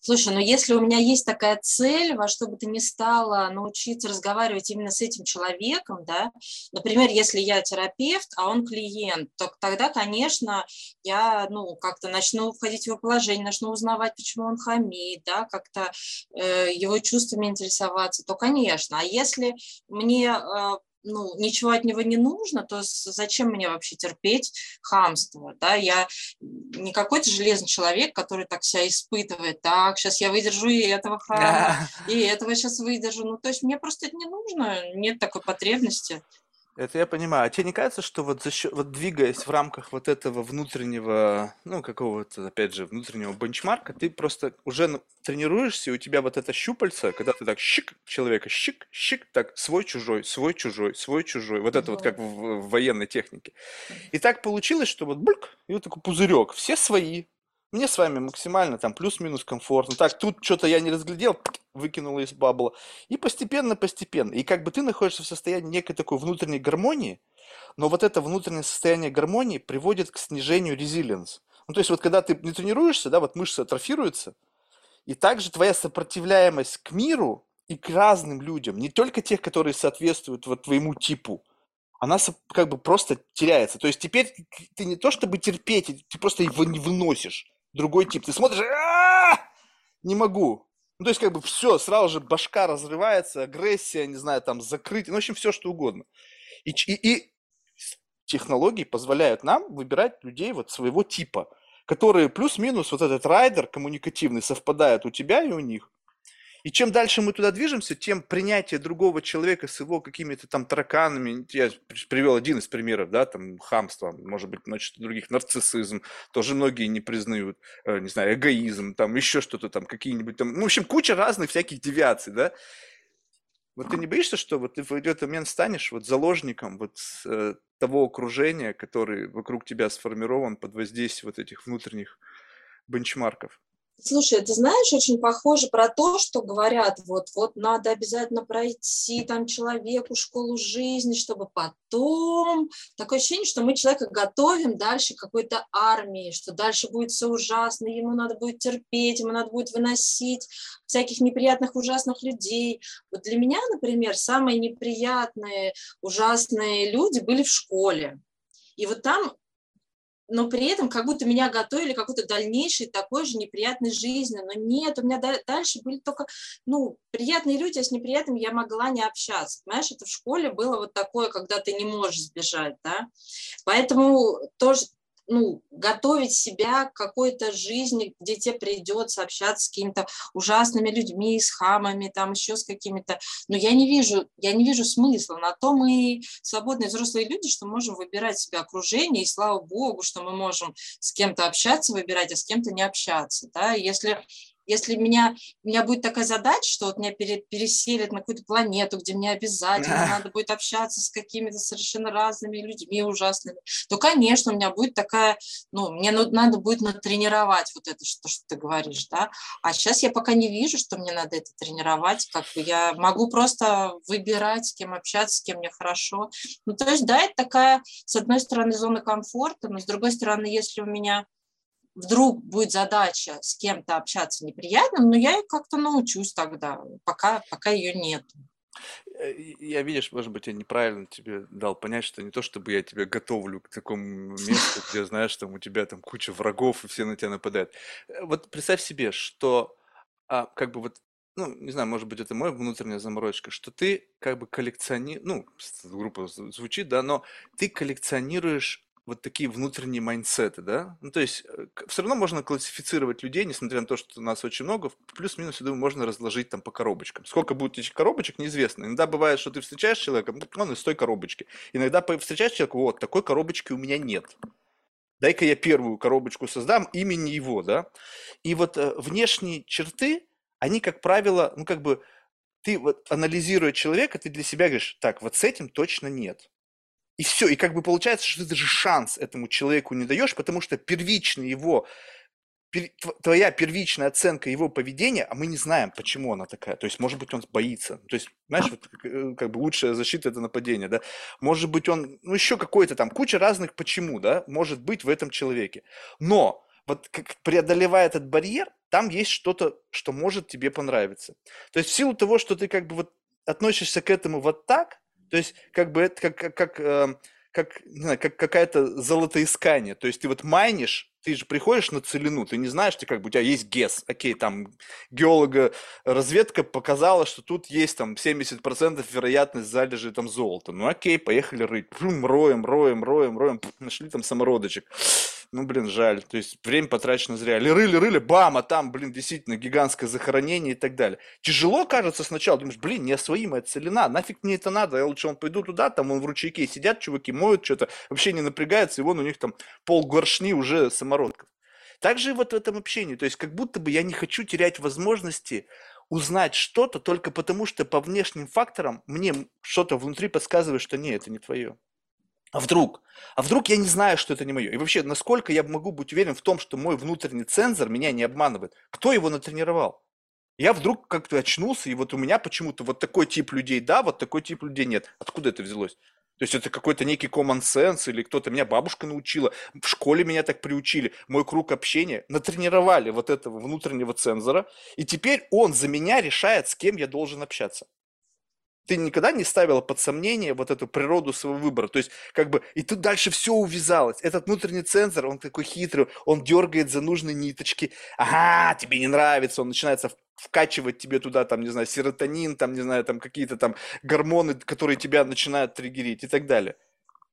Слушай, ну если у меня есть такая цель, во что бы ты ни стала научиться разговаривать именно с этим человеком, да, например, если я терапевт, а он клиент, то тогда, конечно, я, ну, как-то начну входить в его положение, начну узнавать, почему он хамит, да, как-то э, его чувствами интересоваться, то, конечно. А если мне э, ну, ничего от него не нужно, то зачем мне вообще терпеть хамство, да, я не какой-то железный человек, который так себя испытывает, так, сейчас я выдержу и этого хама, и этого сейчас выдержу, ну, то есть мне просто это не нужно, нет такой потребности. Это я понимаю. А тебе не кажется, что вот за счет, вот двигаясь в рамках вот этого внутреннего, ну, какого-то, опять же, внутреннего бенчмарка, ты просто уже тренируешься, и у тебя вот это щупальце, когда ты так щик человека, щик, щик, так свой-чужой, свой-чужой, свой-чужой, вот это вот как в, в военной технике. И так получилось, что вот бульк, и вот такой пузырек, все свои, мне с вами максимально там плюс-минус комфортно. Так, тут что-то я не разглядел, выкинул из бабла. И постепенно-постепенно. И как бы ты находишься в состоянии некой такой внутренней гармонии, но вот это внутреннее состояние гармонии приводит к снижению резилиенс. Ну, то есть вот когда ты не тренируешься, да, вот мышцы атрофируются, и также твоя сопротивляемость к миру и к разным людям, не только тех, которые соответствуют вот твоему типу, она как бы просто теряется. То есть теперь ты не то чтобы терпеть, ты просто его не выносишь другой тип. Ты смотришь, не могу. Ну, то есть, как бы все, сразу же башка разрывается, агрессия, не знаю, там, закрытие, ну, в общем, все, что угодно. И, и, и технологии позволяют нам выбирать людей вот своего типа, которые плюс-минус вот этот райдер коммуникативный совпадает у тебя и у них. И чем дальше мы туда движемся, тем принятие другого человека с его какими-то там тараканами, я привел один из примеров, да, там хамство, может быть, значит, других, нарциссизм, тоже многие не признают, э, не знаю, эгоизм, там еще что-то там, какие-нибудь там, ну, в общем, куча разных всяких девиаций, да. Вот ты не боишься, что вот ты в этот момент станешь вот заложником вот э, того окружения, который вокруг тебя сформирован под воздействием вот этих внутренних бенчмарков? Слушай, ты знаешь, очень похоже про то, что говорят, вот, вот надо обязательно пройти там человеку школу жизни, чтобы потом... Такое ощущение, что мы человека готовим дальше какой-то армии, что дальше будет все ужасно, ему надо будет терпеть, ему надо будет выносить всяких неприятных, ужасных людей. Вот для меня, например, самые неприятные, ужасные люди были в школе. И вот там но при этом как будто меня готовили какой-то дальнейшей такой же неприятной жизни. Но нет, у меня дальше были только, ну, приятные люди, а с неприятными я могла не общаться. Понимаешь, это в школе было вот такое, когда ты не можешь сбежать, да. Поэтому тоже ну, готовить себя к какой-то жизни, где тебе придется общаться с какими-то ужасными людьми, с хамами, там еще с какими-то. Но я не вижу, я не вижу смысла. На то мы свободные взрослые люди, что можем выбирать себе окружение, и слава богу, что мы можем с кем-то общаться, выбирать, а с кем-то не общаться. Да? Если если меня, у меня будет такая задача, что вот меня пере, переселят на какую-то планету, где мне обязательно надо будет общаться с какими-то совершенно разными людьми ужасными, то, конечно, у меня будет такая, ну, мне надо будет натренировать вот это, что, что ты говоришь, да. А сейчас я пока не вижу, что мне надо это тренировать, как бы я могу просто выбирать, с кем общаться, с кем мне хорошо. Ну, то есть, да, это такая, с одной стороны, зона комфорта, но с другой стороны, если у меня вдруг будет задача с кем-то общаться неприятным, но я как-то научусь тогда, пока, пока ее нет. Э, я, видишь, может быть, я неправильно тебе дал понять, что не то, чтобы я тебя готовлю к такому месту, где, знаешь, там у тебя там куча врагов, и все на тебя нападают. Э, вот представь себе, что а, как бы вот ну, не знаю, может быть, это моя внутренняя заморочка, что ты как бы коллекционируешь, ну, группа звучит, да, но ты коллекционируешь вот такие внутренние майндсеты, да? Ну, то есть э, все равно можно классифицировать людей, несмотря на то, что нас очень много, плюс-минус, я думаю, можно разложить там по коробочкам. Сколько будет этих коробочек, неизвестно. Иногда бывает, что ты встречаешь человека, он из той коробочки. Иногда встречаешь человека, вот, такой коробочки у меня нет. Дай-ка я первую коробочку создам имени его, да? И вот э, внешние черты, они, как правило, ну, как бы, ты вот анализируя человека, ты для себя говоришь, так, вот с этим точно нет. И все, и как бы получается, что ты даже шанс этому человеку не даешь, потому что первичный его, твоя первичная оценка его поведения, а мы не знаем, почему она такая. То есть, может быть, он боится. То есть, знаешь, вот, э, как бы лучшая защита – это нападение, да. Может быть, он, ну, еще какой-то там, куча разных почему, да, может быть в этом человеке. Но вот как, преодолевая этот барьер, там есть что-то, что может тебе понравиться. То есть в силу того, что ты как бы вот относишься к этому вот так, то есть, как бы это как, как, как, э, как, не знаю, как какая-то золотоискание. То есть ты вот майнишь, ты же приходишь на целину, ты не знаешь, ты как бы у тебя есть ГЕС, окей, там геолога разведка показала, что тут есть там 70% вероятность залежи там золота. Ну окей, поехали рыть. Пум, роем, роем, роем, роем, нашли там самородочек ну, блин, жаль. То есть время потрачено зря. Рыли, рыли, бам, а там, блин, действительно гигантское захоронение и так далее. Тяжело кажется сначала, думаешь, блин, неосвоимая целина, нафиг мне это надо, я лучше он пойду туда, там он в ручейке сидят, чуваки моют что-то, вообще не напрягаются, и вон у них там пол горшни уже самородков. Также и вот в этом общении, то есть как будто бы я не хочу терять возможности узнать что-то только потому, что по внешним факторам мне что-то внутри подсказывает, что нет, это не твое. А вдруг? А вдруг я не знаю, что это не мое? И вообще, насколько я могу быть уверен в том, что мой внутренний цензор меня не обманывает? Кто его натренировал? Я вдруг как-то очнулся, и вот у меня почему-то вот такой тип людей да, вот такой тип людей нет. Откуда это взялось? То есть это какой-то некий common sense или кто-то, меня бабушка научила, в школе меня так приучили, мой круг общения, натренировали вот этого внутреннего цензора, и теперь он за меня решает, с кем я должен общаться ты никогда не ставила под сомнение вот эту природу своего выбора. То есть, как бы, и тут дальше все увязалось. Этот внутренний цензор, он такой хитрый, он дергает за нужные ниточки. Ага, тебе не нравится, он начинается вкачивать тебе туда, там, не знаю, серотонин, там, не знаю, там какие-то там гормоны, которые тебя начинают триггерить и так далее.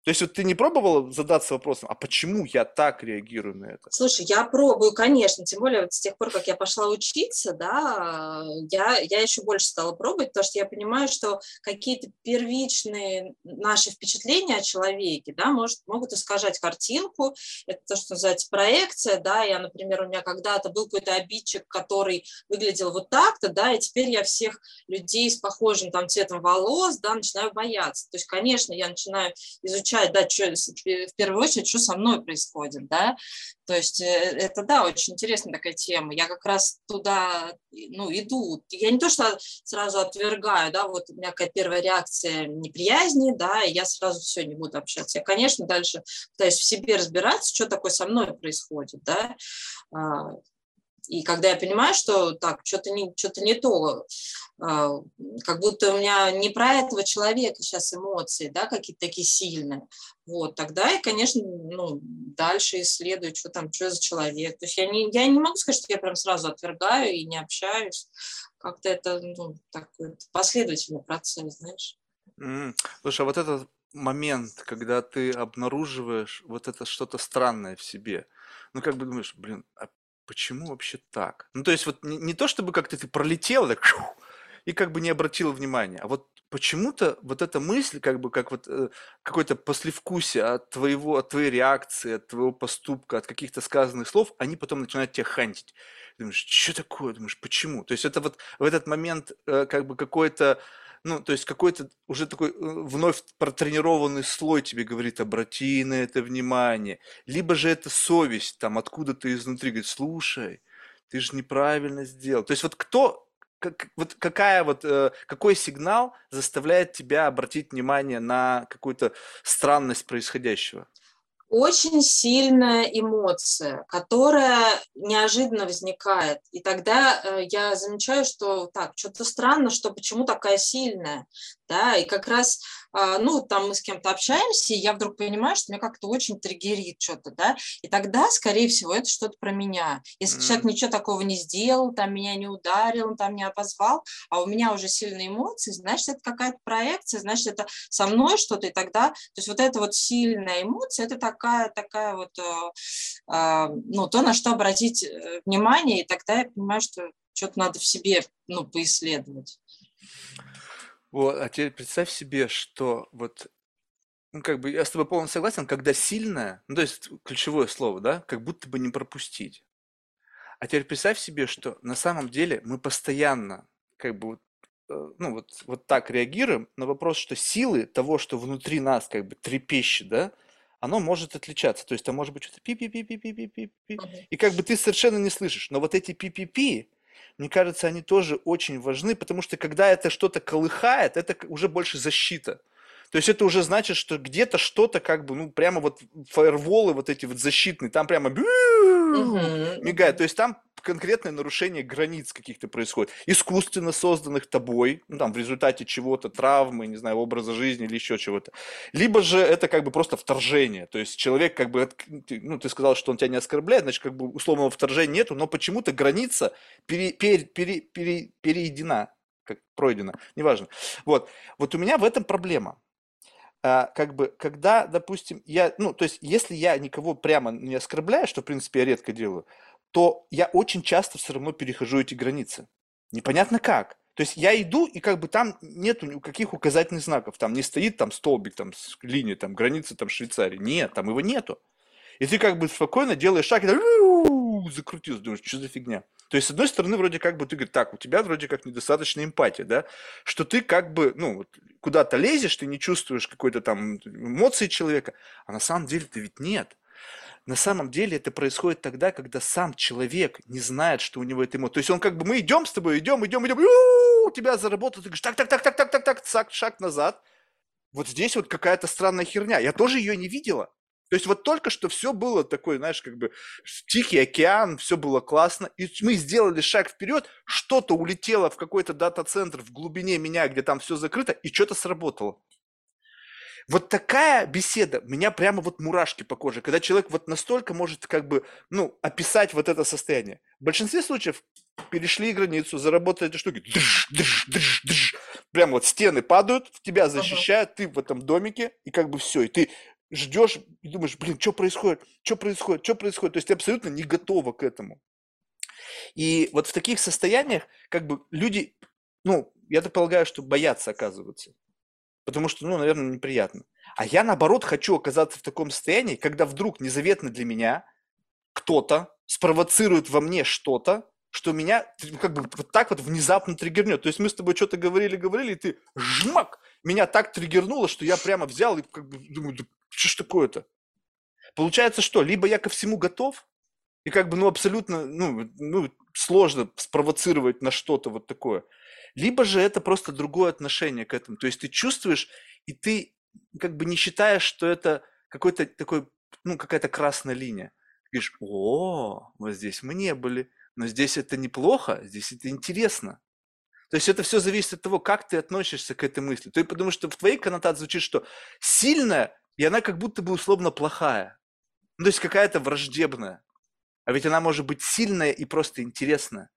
То есть вот ты не пробовала задаться вопросом, а почему я так реагирую на это? Слушай, я пробую, конечно, тем более вот с тех пор, как я пошла учиться, да, я, я еще больше стала пробовать, потому что я понимаю, что какие-то первичные наши впечатления о человеке, да, может, могут искажать картинку, это то, что называется проекция, да, я, например, у меня когда-то был какой-то обидчик, который выглядел вот так-то, да, и теперь я всех людей с похожим там цветом волос, да, начинаю бояться. То есть, конечно, я начинаю изучать изучать, да, что, в первую очередь, что со мной происходит, да, то есть э, это, да, очень интересная такая тема. Я как раз туда, ну, иду. Я не то, что сразу отвергаю, да, вот у меня какая первая реакция неприязни, да, и я сразу все, не буду общаться. Я, конечно, дальше пытаюсь в себе разбираться, что такое со мной происходит, да, а, и когда я понимаю, что так, что-то не, что не то, а, как будто у меня не про этого человека сейчас эмоции, да, какие-то такие сильные, вот, тогда я, конечно, ну, дальше исследую, что там, что за человек. То есть я не, я не могу сказать, что я прям сразу отвергаю и не общаюсь. Как-то это, ну, такой последовательный процесс, знаешь. Mm. Слушай, а вот этот момент, когда ты обнаруживаешь вот это что-то странное в себе, ну, как бы думаешь, блин, а почему вообще так? Ну, то есть вот не, не то, чтобы как-то ты пролетел так, и как бы не обратил внимания, а вот почему-то вот эта мысль, как бы как вот э, какое-то послевкусие от твоего, от твоей реакции, от твоего поступка, от каких-то сказанных слов, они потом начинают тебя хантить. Думаешь, что такое? Думаешь, почему? То есть это вот в этот момент э, как бы какой-то ну, то есть какой-то уже такой э, вновь протренированный слой тебе говорит, обрати на это внимание. Либо же это совесть, там, откуда-то изнутри, говорит, слушай, ты же неправильно сделал. То есть вот кто, как, вот какая вот, э, какой сигнал заставляет тебя обратить внимание на какую-то странность происходящего? Очень сильная эмоция, которая неожиданно возникает. И тогда э, я замечаю, что так, что-то странно, что почему такая сильная. Да? И как раз ну, там мы с кем-то общаемся, и я вдруг понимаю, что меня как-то очень триггерит что-то, да, и тогда, скорее всего, это что-то про меня. Если mm. человек ничего такого не сделал, там меня не ударил, там не обозвал, а у меня уже сильные эмоции, значит, это какая-то проекция, значит, это со мной что-то, и тогда, то есть вот эта вот сильная эмоция, это такая, такая вот, э, э, ну, то, на что обратить э, внимание, и тогда я понимаю, что что-то надо в себе, ну, поисследовать. Вот, а теперь представь себе, что вот, ну, как бы, я с тобой полностью согласен, когда сильное, ну, то есть ключевое слово, да, как будто бы не пропустить. А теперь представь себе, что на самом деле мы постоянно, как бы, э, ну, вот, вот так реагируем на вопрос, что силы того, что внутри нас, как бы, трепещет, да, оно может отличаться. То есть там может быть что-то пи-пи-пи-пи-пи-пи-пи, и как бы ты совершенно не слышишь. Но вот эти пи-пи-пи, мне кажется, они тоже очень важны, потому что когда это что-то колыхает, это уже больше защита. То есть это уже значит, что где-то что-то как бы, ну, прямо вот фаерволы вот эти вот защитные, там прямо мигает. То есть там конкретное нарушение границ каких-то происходит. Искусственно созданных тобой, ну, там, в результате чего-то, травмы, не знаю, образа жизни или еще чего-то. Либо же это как бы просто вторжение. То есть человек как бы, ну, ты сказал, что он тебя не оскорбляет, значит, как бы условного вторжения нету, но почему-то граница пере, пере, пере, пере, переедена, как пройдена, неважно. Вот. Вот у меня в этом проблема. А, как бы, когда, допустим, я, ну, то есть, если я никого прямо не оскорбляю, что, в принципе, я редко делаю, то я очень часто все равно перехожу эти границы. Непонятно как. То есть я иду, и как бы там нету никаких указательных знаков. Там не стоит там столбик, там линия, там границы там Швейцарии. Нет, там его нету. И ты как бы спокойно делаешь шаг, и закрутился, думаешь, что за фигня. То есть, с одной стороны, вроде как бы ты говоришь, так, у тебя вроде как недостаточно эмпатия, да, что ты как бы, ну, куда-то лезешь, ты не чувствуешь какой-то там эмоции человека, а на самом деле ты ведь нет. На самом деле это происходит тогда, когда сам человек не знает, что у него это эмоция. То есть он как бы, мы идем с тобой, идем, идем, идем, у тебя заработал, ты говоришь, так, так, так, так, так, так, так, шаг назад. Вот здесь вот какая-то странная херня. Я тоже ее не видела. То есть вот только что все было такое, знаешь, как бы тихий океан, все было классно, и мы сделали шаг вперед, что-то улетело в какой-то дата-центр в глубине меня, где там все закрыто, и что-то сработало. Вот такая беседа, меня прямо вот мурашки по коже, когда человек вот настолько может как бы, ну, описать вот это состояние. В большинстве случаев перешли границу, заработали эти штуки, држ, држ, држ, држ. прям вот стены падают, в тебя защищают, ты в этом домике, и как бы все, и ты ждешь и думаешь, блин, что происходит, что происходит, что происходит. То есть ты абсолютно не готова к этому. И вот в таких состояниях как бы люди, ну, я так полагаю, что боятся оказываться. Потому что, ну, наверное, неприятно. А я, наоборот, хочу оказаться в таком состоянии, когда вдруг незаветно для меня кто-то спровоцирует во мне что-то, что меня как бы вот так вот внезапно триггернет. То есть мы с тобой что-то говорили, говорили, и ты жмак, меня так триггернуло, что я прямо взял и как бы думаю, да что ж такое-то? Получается что? Либо я ко всему готов, и как бы, ну, абсолютно, ну, ну, сложно спровоцировать на что-то вот такое. Либо же это просто другое отношение к этому. То есть ты чувствуешь, и ты как бы не считаешь, что это какой-то такой, ну, какая-то красная линия. Ты говоришь, о, вот здесь мы не были, но здесь это неплохо, здесь это интересно. То есть это все зависит от того, как ты относишься к этой мысли. Ты потому что в твоей коннотации звучит, что сильная и она как будто бы условно плохая. Ну, то есть какая-то враждебная. А ведь она может быть сильная и просто интересная.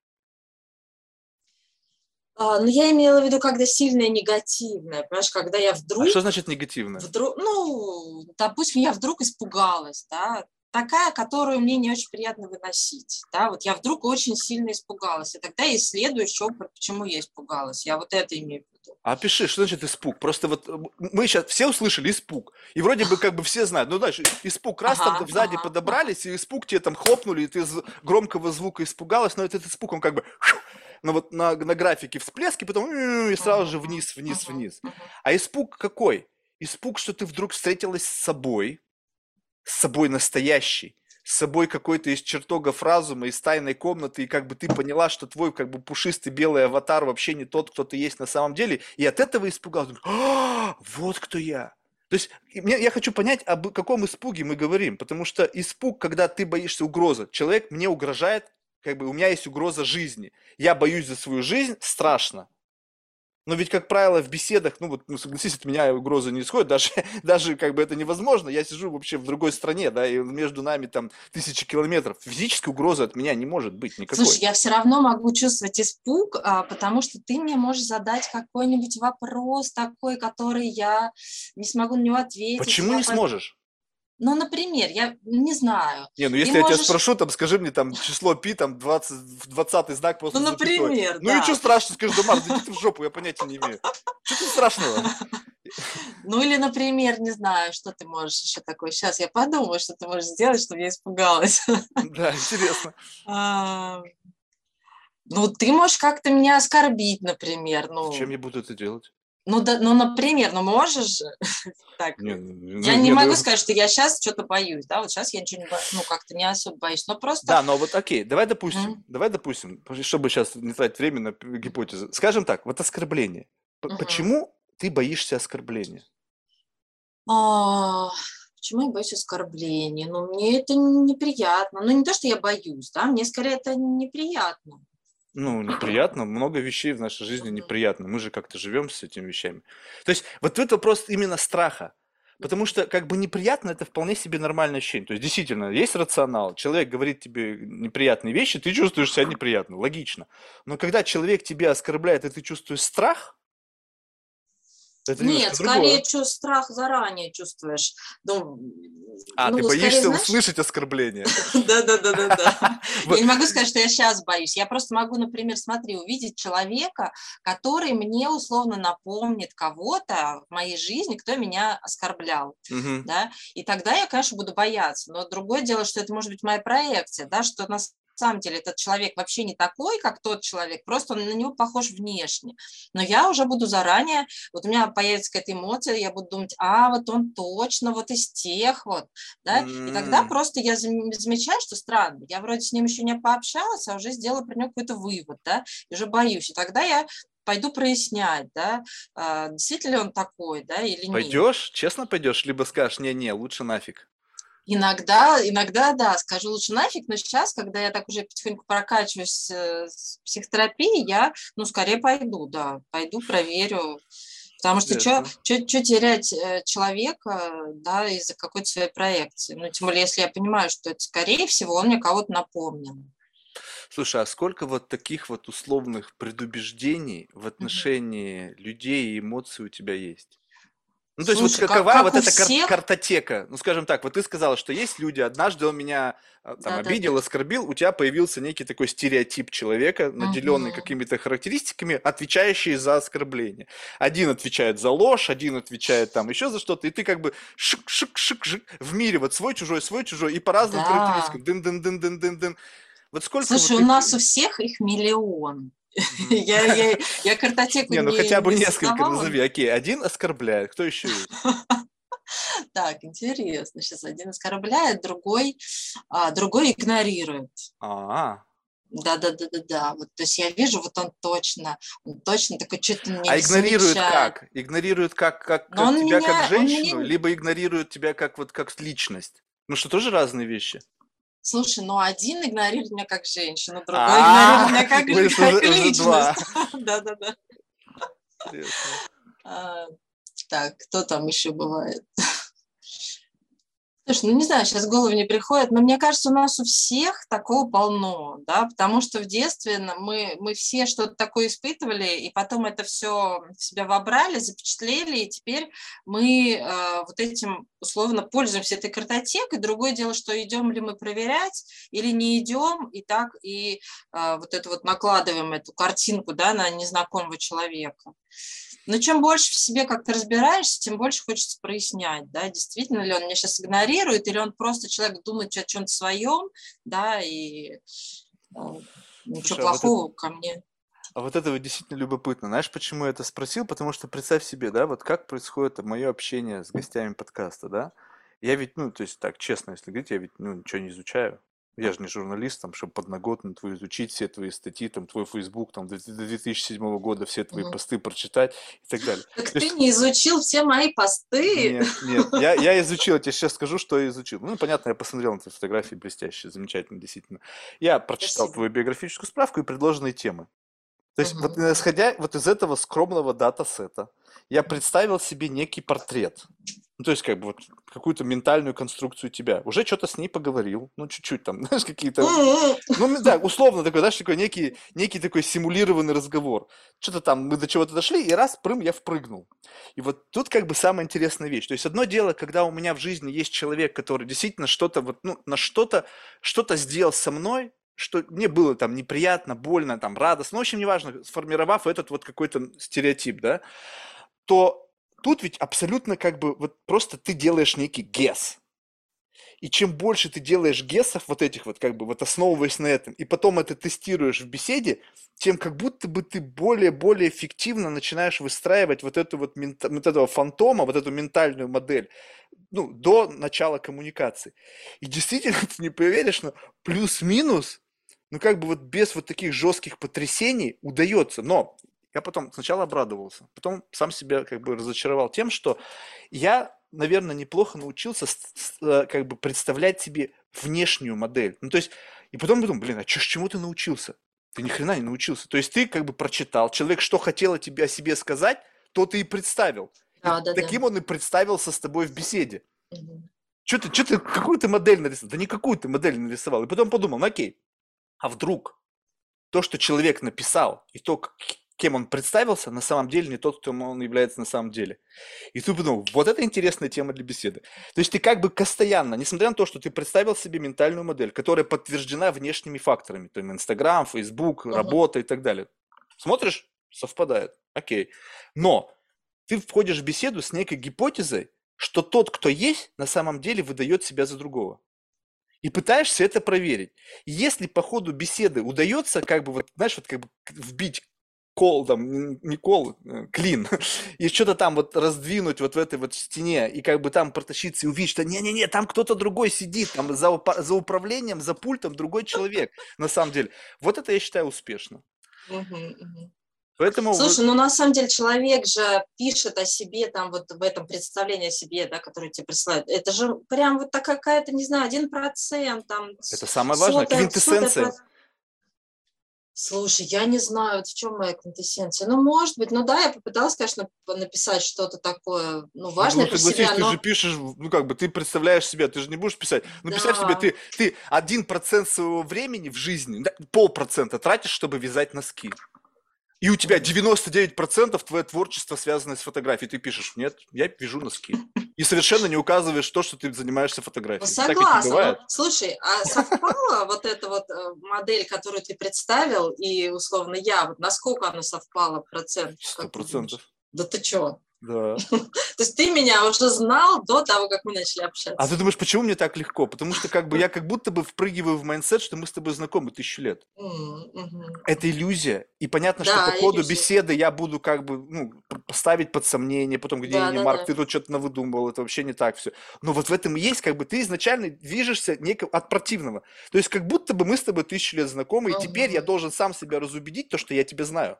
А, ну, я имела в виду, когда сильная негативная, понимаешь, когда я вдруг... А что значит негативная? Вдруг, ну, допустим, я вдруг испугалась, да, такая, которую мне не очень приятно выносить. Да? Вот я вдруг очень сильно испугалась. И тогда исследую еще, почему я испугалась. Я вот это имею в виду. А пиши, что значит испуг? Просто вот мы сейчас все услышали испуг. И вроде бы как бы все знают. Ну, знаешь, испуг раз ага, там сзади ага, подобрались, и испуг тебе там хлопнули, и ты громкого звука испугалась, но этот испуг, он как бы ну вот на, на графике всплески, потом и сразу же вниз, вниз, вниз. А испуг какой? Испуг, что ты вдруг встретилась с собой, с собой настоящий, с собой какой-то из чертогов разума, из тайной комнаты, и как бы ты поняла, что твой как бы пушистый белый аватар вообще не тот, кто ты есть на самом деле, и от этого испугался. А, вот кто я. То есть я хочу понять, об каком испуге мы говорим, потому что испуг, когда ты боишься угрозы, человек мне угрожает, как бы у меня есть угроза жизни, я боюсь за свою жизнь, страшно. Но ведь, как правило, в беседах, ну вот, ну, согласись, от меня угрозы не исходит, даже, даже как бы это невозможно. Я сижу вообще в другой стране, да, и между нами там тысячи километров. Физической угрозы от меня не может быть никакой. Слушай, я все равно могу чувствовать испуг, а, потому что ты мне можешь задать какой-нибудь вопрос такой, который я не смогу на него ответить. Почему я не по- сможешь? Ну, например, я не знаю. Не, ну Ты если я тебя можешь- спрошу, там, скажи мне там число пи, там 20, в 20 знак после Ну, запятой. например, Ну и да. что страшно, скажи, да, Марк, да иди ты в жопу, я понятия не имею. Что тут страшного? Ну или, например, не знаю, что ты можешь еще такое. Сейчас я подумаю, что ты можешь сделать, чтобы я испугалась. Да, интересно. А, Ну, ты можешь как-то меня оскорбить, например. Ну, Зачем я буду это делать? Ну, да, ну например, ну можешь же. Так, Не, ну, я ну, не ну, могу сказать, что я сейчас что-то боюсь, да, вот сейчас я ничего не боюсь, ну, как-то не особо боюсь, но просто... Да, но вот окей, давай допустим, Мгм. давай допустим, чтобы сейчас не тратить время на гипотезы. Скажем так, вот оскорбление. Мгм. Почему ты боишься оскорбления? А, Почему я боюсь оскорблений? Ну, мне это неприятно. Ну, не то, что я боюсь, да, мне скорее это неприятно. Ну, неприятно, много вещей в нашей жизни неприятно. Мы же как-то живем с этими вещами. То есть вот это вопрос именно страха. Потому что как бы неприятно это вполне себе нормальное ощущение. То есть действительно есть рационал. Человек говорит тебе неприятные вещи, ты чувствуешь себя неприятно. Логично. Но когда человек тебя оскорбляет, и ты чувствуешь страх, это Нет, скорее чу- страх заранее чувствуешь. Ну, А, ну, ты скорее, боишься знаешь, услышать оскорбление. Да, да, да, да, да. Вот. Я не могу сказать, что я сейчас боюсь. Я просто могу, например, смотри, увидеть человека, который мне условно напомнит кого-то в моей жизни, кто меня оскорблял. Да, и тогда я, конечно, буду бояться. Но другое дело, что это может быть моя проекция, да, что на самом деле этот человек вообще не такой, как тот человек, просто он на него похож внешне. Но я уже буду заранее, вот у меня появится какая-то эмоция, я буду думать, а, вот он точно вот из тех вот, да, и тогда просто я зам- замечаю, что странно, я вроде с ним еще не пообщалась, а уже сделала про него какой-то вывод, да, и уже боюсь, и тогда я пойду прояснять, да, а, действительно ли он такой, да, или нет. Пойдешь? Честно пойдешь? Либо скажешь, не-не, лучше нафиг. Иногда, иногда, да, скажу лучше нафиг, но сейчас, когда я так уже потихоньку прокачиваюсь э, с психотерапией, я, ну, скорее пойду, да, пойду, проверю. Потому что что терять э, человека, да, из-за какой-то своей проекции? Ну, тем более, если я понимаю, что это, скорее всего, он мне кого-то напомнил. Слушай, а сколько вот таких вот условных предубеждений в отношении людей и эмоций у тебя есть? Ну, то есть вот Слушай, как- какова как вот эта кар- всех. картотека? Ну, скажем так, вот ты сказала, что есть люди, однажды он меня а, там Да-да-да. обидел, оскорбил, у тебя появился некий такой стереотип человека, наделенный Мгм. какими-то характеристиками, отвечающие за оскорбление. Один отвечает за ложь, один отвечает там еще за что-то, и ты как бы шик-шик-шик-шик в мире, вот свой, чужой, свой, чужой, и по разным Да. характеристикам. Дын-дын-дын-дын-дын-дын. Вот сколько Слушай, вот у нас таких? у всех их миллион. Я, я, я картотеку Не, ну хотя бы не несколько назови. Окей, один оскорбляет, кто еще есть? Так, интересно. Сейчас один оскорбляет, другой, а, другой игнорирует. А, Да, да, да, да, да. Вот, то есть я вижу, вот он точно, он точно такой что-то не а игнорирует замечает. как? Игнорирует как, как, как тебя меня- как женщину, меня- либо игнорирует тебя как вот как личность? Ну что, тоже разные вещи? Слушай, ну один игнорирует меня как женщину, другой А, игнорирует меня как, личность. два. Да, да, да. Интересно. А, Так, кто там еще бывает? Слушай, ну не знаю, сейчас в голову не приходит, но мне кажется, у нас у всех такого полно, да, потому что в детстве мы, мы все что-то такое испытывали, и потом это все в себя вобрали, запечатлели, и теперь мы э, вот этим условно пользуемся этой картотекой. Другое дело, что идем ли мы проверять или не идем, и так и э, вот это вот накладываем эту картинку, да, на незнакомого человека. Но чем больше в себе как-то разбираешься, тем больше хочется прояснять, да, действительно ли он меня сейчас игнорирует, или он просто человек думает о чем-то своем, да, и э, ничего Слушай, а вот плохого ко мне. А вот это вот действительно любопытно. Знаешь, почему я это спросил? Потому что представь себе, да, вот как происходит мое общение с гостями подкаста, да? Я ведь, ну, то есть так, честно, если говорить, я ведь, ну, ничего не изучаю. Я же не журналист, там, чтобы подноготно твою изучить, все твои статьи, там, твой Facebook, там, до до 2007 года все твои Мгм. посты прочитать и так далее. Так То ты есть- не изучил все мои посты. Нет, нет, я, я изучил, я тебе сейчас скажу, что я изучил. Ну, понятно, я посмотрел на твои фотографии блестящие, замечательно, действительно. Я прочитал Спасибо. твою биографическую справку и предложенные темы. То есть вот исходя вот из этого скромного датасета, я представил себе некий портрет. Ну, то есть, как бы, вот, какую-то ментальную конструкцию тебя. Уже что-то с ней поговорил, ну, чуть-чуть там, знаешь, какие-то... Ну, да, условно такой, знаешь, такой некий, некий такой симулированный разговор. Что-то там, мы до чего-то дошли, и раз, прым, я впрыгнул. И вот тут как бы самая интересная вещь. То есть, одно дело, когда у меня в жизни есть человек, который действительно что-то вот, ну, на что-то, что-то сделал со мной, что мне было там неприятно, больно, там, радостно, ну, в общем, неважно, сформировав этот вот какой-то стереотип, да, то тут ведь абсолютно как бы вот просто ты делаешь некий гес. И чем больше ты делаешь гесов вот этих вот, как бы вот основываясь на этом, и потом это тестируешь в беседе, тем как будто бы ты более-более эффективно начинаешь выстраивать вот эту вот, вот этого фантома, вот эту ментальную модель, ну, до начала коммуникации. И действительно, ты не поверишь, но плюс-минус, ну, как бы вот без вот таких жестких потрясений удается. Но я потом сначала обрадовался, потом сам себя как бы разочаровал тем, что я, наверное, неплохо научился э, как бы представлять себе внешнюю модель. Ну, то есть, и потом думаю, блин, а чё, чему ты научился? Ты ни хрена не научился. То есть ты как бы прочитал, человек что хотел о тебе о себе сказать, то ты и представил. Да, и да, таким да. он и представился с тобой в беседе. Угу. Что ты, что ты, какую ты модель нарисовал? Да никакую ты модель нарисовал. И потом подумал, ну окей, а вдруг то, что человек написал, и то, кем он представился, на самом деле не тот, кто он является на самом деле. И ты подумал, вот это интересная тема для беседы. То есть ты как бы постоянно, несмотря на то, что ты представил себе ментальную модель, которая подтверждена внешними факторами, то есть Инстаграм, Фейсбук, uh-huh. работа и так далее. Смотришь, совпадает, окей. Но ты входишь в беседу с некой гипотезой, что тот, кто есть, на самом деле выдает себя за другого и пытаешься это проверить. Если по ходу беседы удается, как бы, вот, знаешь, вот как бы вбить кол, там, не кол, э, клин, и что-то там вот раздвинуть вот в этой вот стене, и как бы там протащиться и увидеть, что не-не-не, там кто-то другой сидит, там за, за управлением, за пультом другой человек, на самом деле. Вот это я считаю успешно. Поэтому Слушай, вы... ну на самом деле человек же пишет о себе там вот в этом представлении о себе, да, которое тебе присылают. Это же прям вот такая какая-то, не знаю, один процент там. Это самое важное, сотая, квинтэссенция. Сотая, Слушай, я не знаю, в чем моя квинтэссенция. Ну, может быть, ну да, я попыталась, конечно, написать что-то такое, ну, важное ну, про себя, но... ты же пишешь, ну, как бы, ты представляешь себя, ты же не будешь писать. Ну, да. представь себе, ты, ты один процент своего времени в жизни, полпроцента тратишь, чтобы вязать носки и у тебя 99% твое творчество связано с фотографией. Ты пишешь, нет, я вяжу носки. И совершенно не указываешь то, что ты занимаешься фотографией. Согласна. Ну, слушай, а совпала вот эта вот э, модель, которую ты представил, и условно я, вот насколько она совпала процент? Сто процентов. Да ты чё? Да. То есть ты меня уже знал до того, как мы начали общаться. А ты думаешь, почему мне так легко? Потому что как бы я как будто бы впрыгиваю в mindset, что мы с тобой знакомы тысячу лет. Это иллюзия. И понятно, что по ходу беседы я буду как бы ну, поставить под сомнение, потом где да, не Марк, ты тут что-то навыдумывал, это вообще не так все. Но вот в этом и есть, как бы ты изначально движешься неко... от противного. То есть как будто бы мы с тобой тысячу лет знакомы, и теперь я должен сам себя разубедить, то, что я тебя знаю.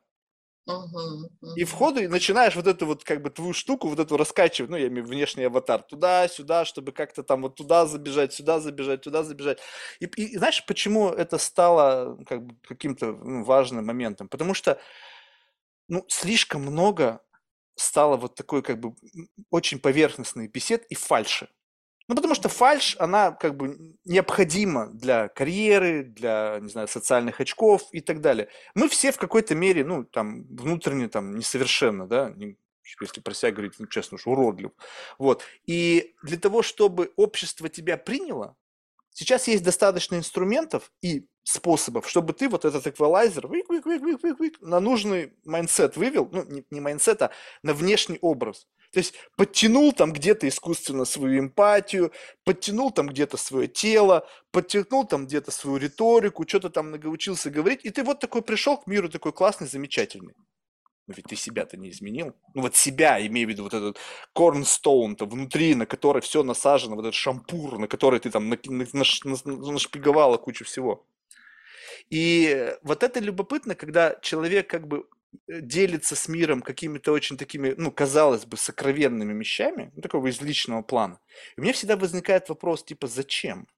И в ходу начинаешь вот эту вот как бы твою штуку, вот эту раскачивать, ну, я имею внешний аватар, туда-сюда, чтобы как-то там вот туда забежать, сюда забежать, туда забежать. И, и знаешь, почему это стало как бы каким-то ну, важным моментом? Потому что, ну, слишком много стало вот такой как бы очень поверхностный бесед и фальши. Ну, потому что фальш, она как бы необходима для карьеры, для, не знаю, социальных очков и так далее. Мы все в какой-то мере, ну, там, внутренне, там, несовершенно, да, если про себя говорить, ну, честно уж, уродлив. Вот. И для того, чтобы общество тебя приняло, сейчас есть достаточно инструментов и способов, чтобы ты вот этот эквалайзер на нужный mindset вывел, ну, не, не mindset, а на внешний образ. То есть подтянул там где-то искусственно свою эмпатию, подтянул там где-то свое тело, подтянул там где-то свою риторику, что-то там научился говорить, и ты вот такой пришел к миру такой классный, замечательный. Но ведь ты себя-то не изменил. Ну вот себя, имею в виду вот этот корнстоун-то внутри, на который все насажено, вот этот шампур, на который ты там нашпиговала кучу всего. И вот это любопытно, когда человек как бы Э, делится с миром какими-то очень такими, ну, казалось бы, сокровенными вещами, ну, такого из личного плана. И у меня всегда возникает вопрос, типа, зачем?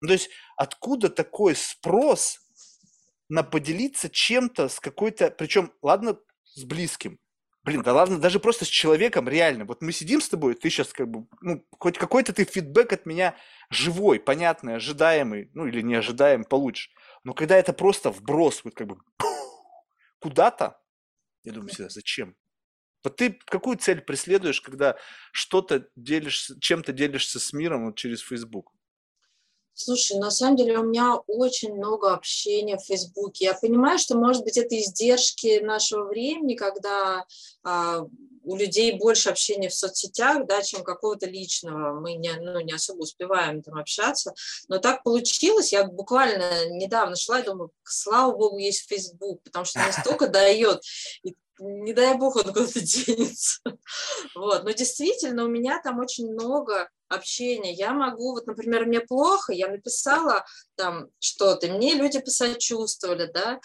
Ну, то есть, откуда такой спрос на поделиться чем-то с какой-то, причем, ладно, с близким, Блин, да ладно, даже просто с человеком реально. Вот мы сидим с тобой, ты сейчас как бы, ну, хоть какой-то ты фидбэк от меня живой, понятный, ожидаемый, ну, или неожидаемый получишь. Но когда это просто вброс, вот как бы куда-то, я думаю всегда, зачем? Вот ты какую цель преследуешь, когда что-то делишь, чем-то делишься с миром вот через Facebook? Слушай, на самом деле у меня очень много общения в Фейсбуке. Я понимаю, что, может быть, это издержки нашего времени, когда а, у людей больше общения в соцсетях, да, чем какого-то личного. Мы не, ну, не особо успеваем там общаться. Но так получилось. Я буквально недавно шла и думаю, слава богу, есть Facebook, потому что настолько дает. И не дай бог он куда-то денется. Вот. Но действительно, у меня там очень много общения. Я могу, вот, например, мне плохо, я написала там что-то, мне люди посочувствовали, да,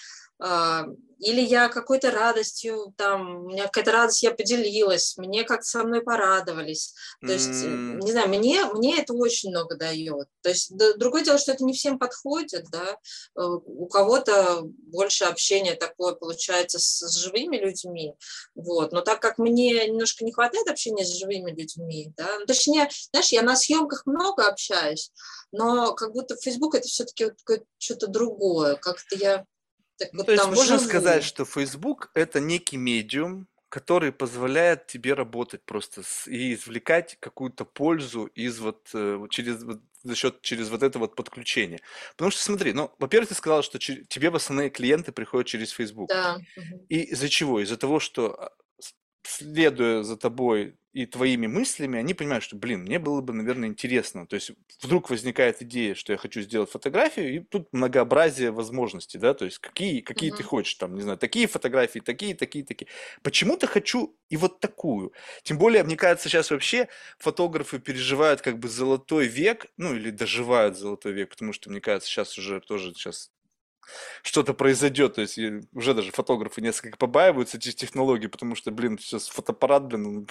или я какой-то радостью, там, у меня какая-то радость, я поделилась, мне как-то со мной порадовались. То есть, mm. не знаю, мне, мне это очень много дает. То есть, да, другое дело, что это не всем подходит, да, э, у кого-то больше общения такое получается с, с живыми людьми, вот, но так как мне немножко не хватает общения с живыми людьми, да, ну, точнее, знаешь, я на съемках много общаюсь, но как будто Facebook это все-таки вот что-то другое, как-то я так ну, вот то есть можно живу. сказать, что Facebook это некий медиум, который позволяет тебе работать просто с, и извлекать какую-то пользу из вот э, через вот, за счет через вот это вот подключение. Потому что смотри, ну, во-первых, ты сказала, что тебе в основные клиенты приходят через Facebook. Да. И из-за чего? Из-за того, что а, следуя за тобой и твоими мыслями, они понимают, что, блин, мне было бы, наверное, интересно. То есть вдруг возникает идея, что я хочу сделать фотографию, и тут многообразие возможностей, да, то есть какие, какие mm-hmm. ты хочешь, там, не знаю, такие фотографии, такие, такие, такие. Почему-то хочу и вот такую. Тем более, мне кажется, сейчас вообще фотографы переживают как бы золотой век, ну, или доживают золотой век, потому что, мне кажется, сейчас уже тоже сейчас что-то произойдет. То есть уже даже фотографы несколько побаиваются этих технологий, потому что, блин, сейчас фотоаппарат, блин,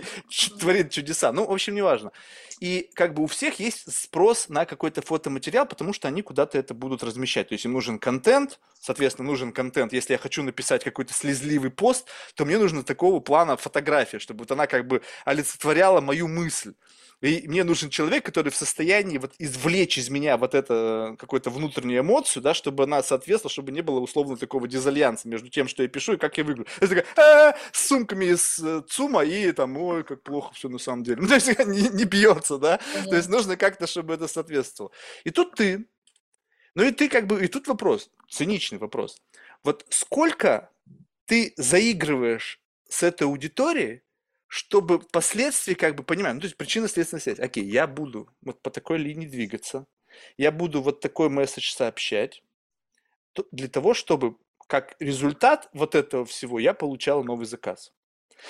творит чудеса. Ну, в общем, неважно. И как бы у всех есть спрос на какой-то фотоматериал, потому что они куда-то это будут размещать. То есть им нужен контент, соответственно, нужен контент. Если я хочу написать какой-то слезливый пост, то мне нужно такого плана фотография, чтобы вот она как бы олицетворяла мою мысль. И мне нужен человек, который в состоянии вот извлечь из меня вот это какую-то внутреннюю эмоцию, да, чтобы она соответствовала, чтобы не было условно такого дизальянса между тем, что я пишу и как я выгляжу. Это такая, а, с сумками из э, ЦУМа и там, ой, как плохо все на самом деле. Ну, то есть не, не бьется, да. То есть нужно как-то, чтобы это соответствовало. И тут ты, ну и ты как бы, и тут вопрос, циничный вопрос. Вот сколько ты заигрываешь с этой аудиторией, чтобы впоследствии как бы понимать, ну, то есть причинно-следственная связь. Окей, я буду вот по такой линии двигаться, я буду вот такой месседж сообщать, для того, чтобы как результат вот этого всего я получал новый заказ.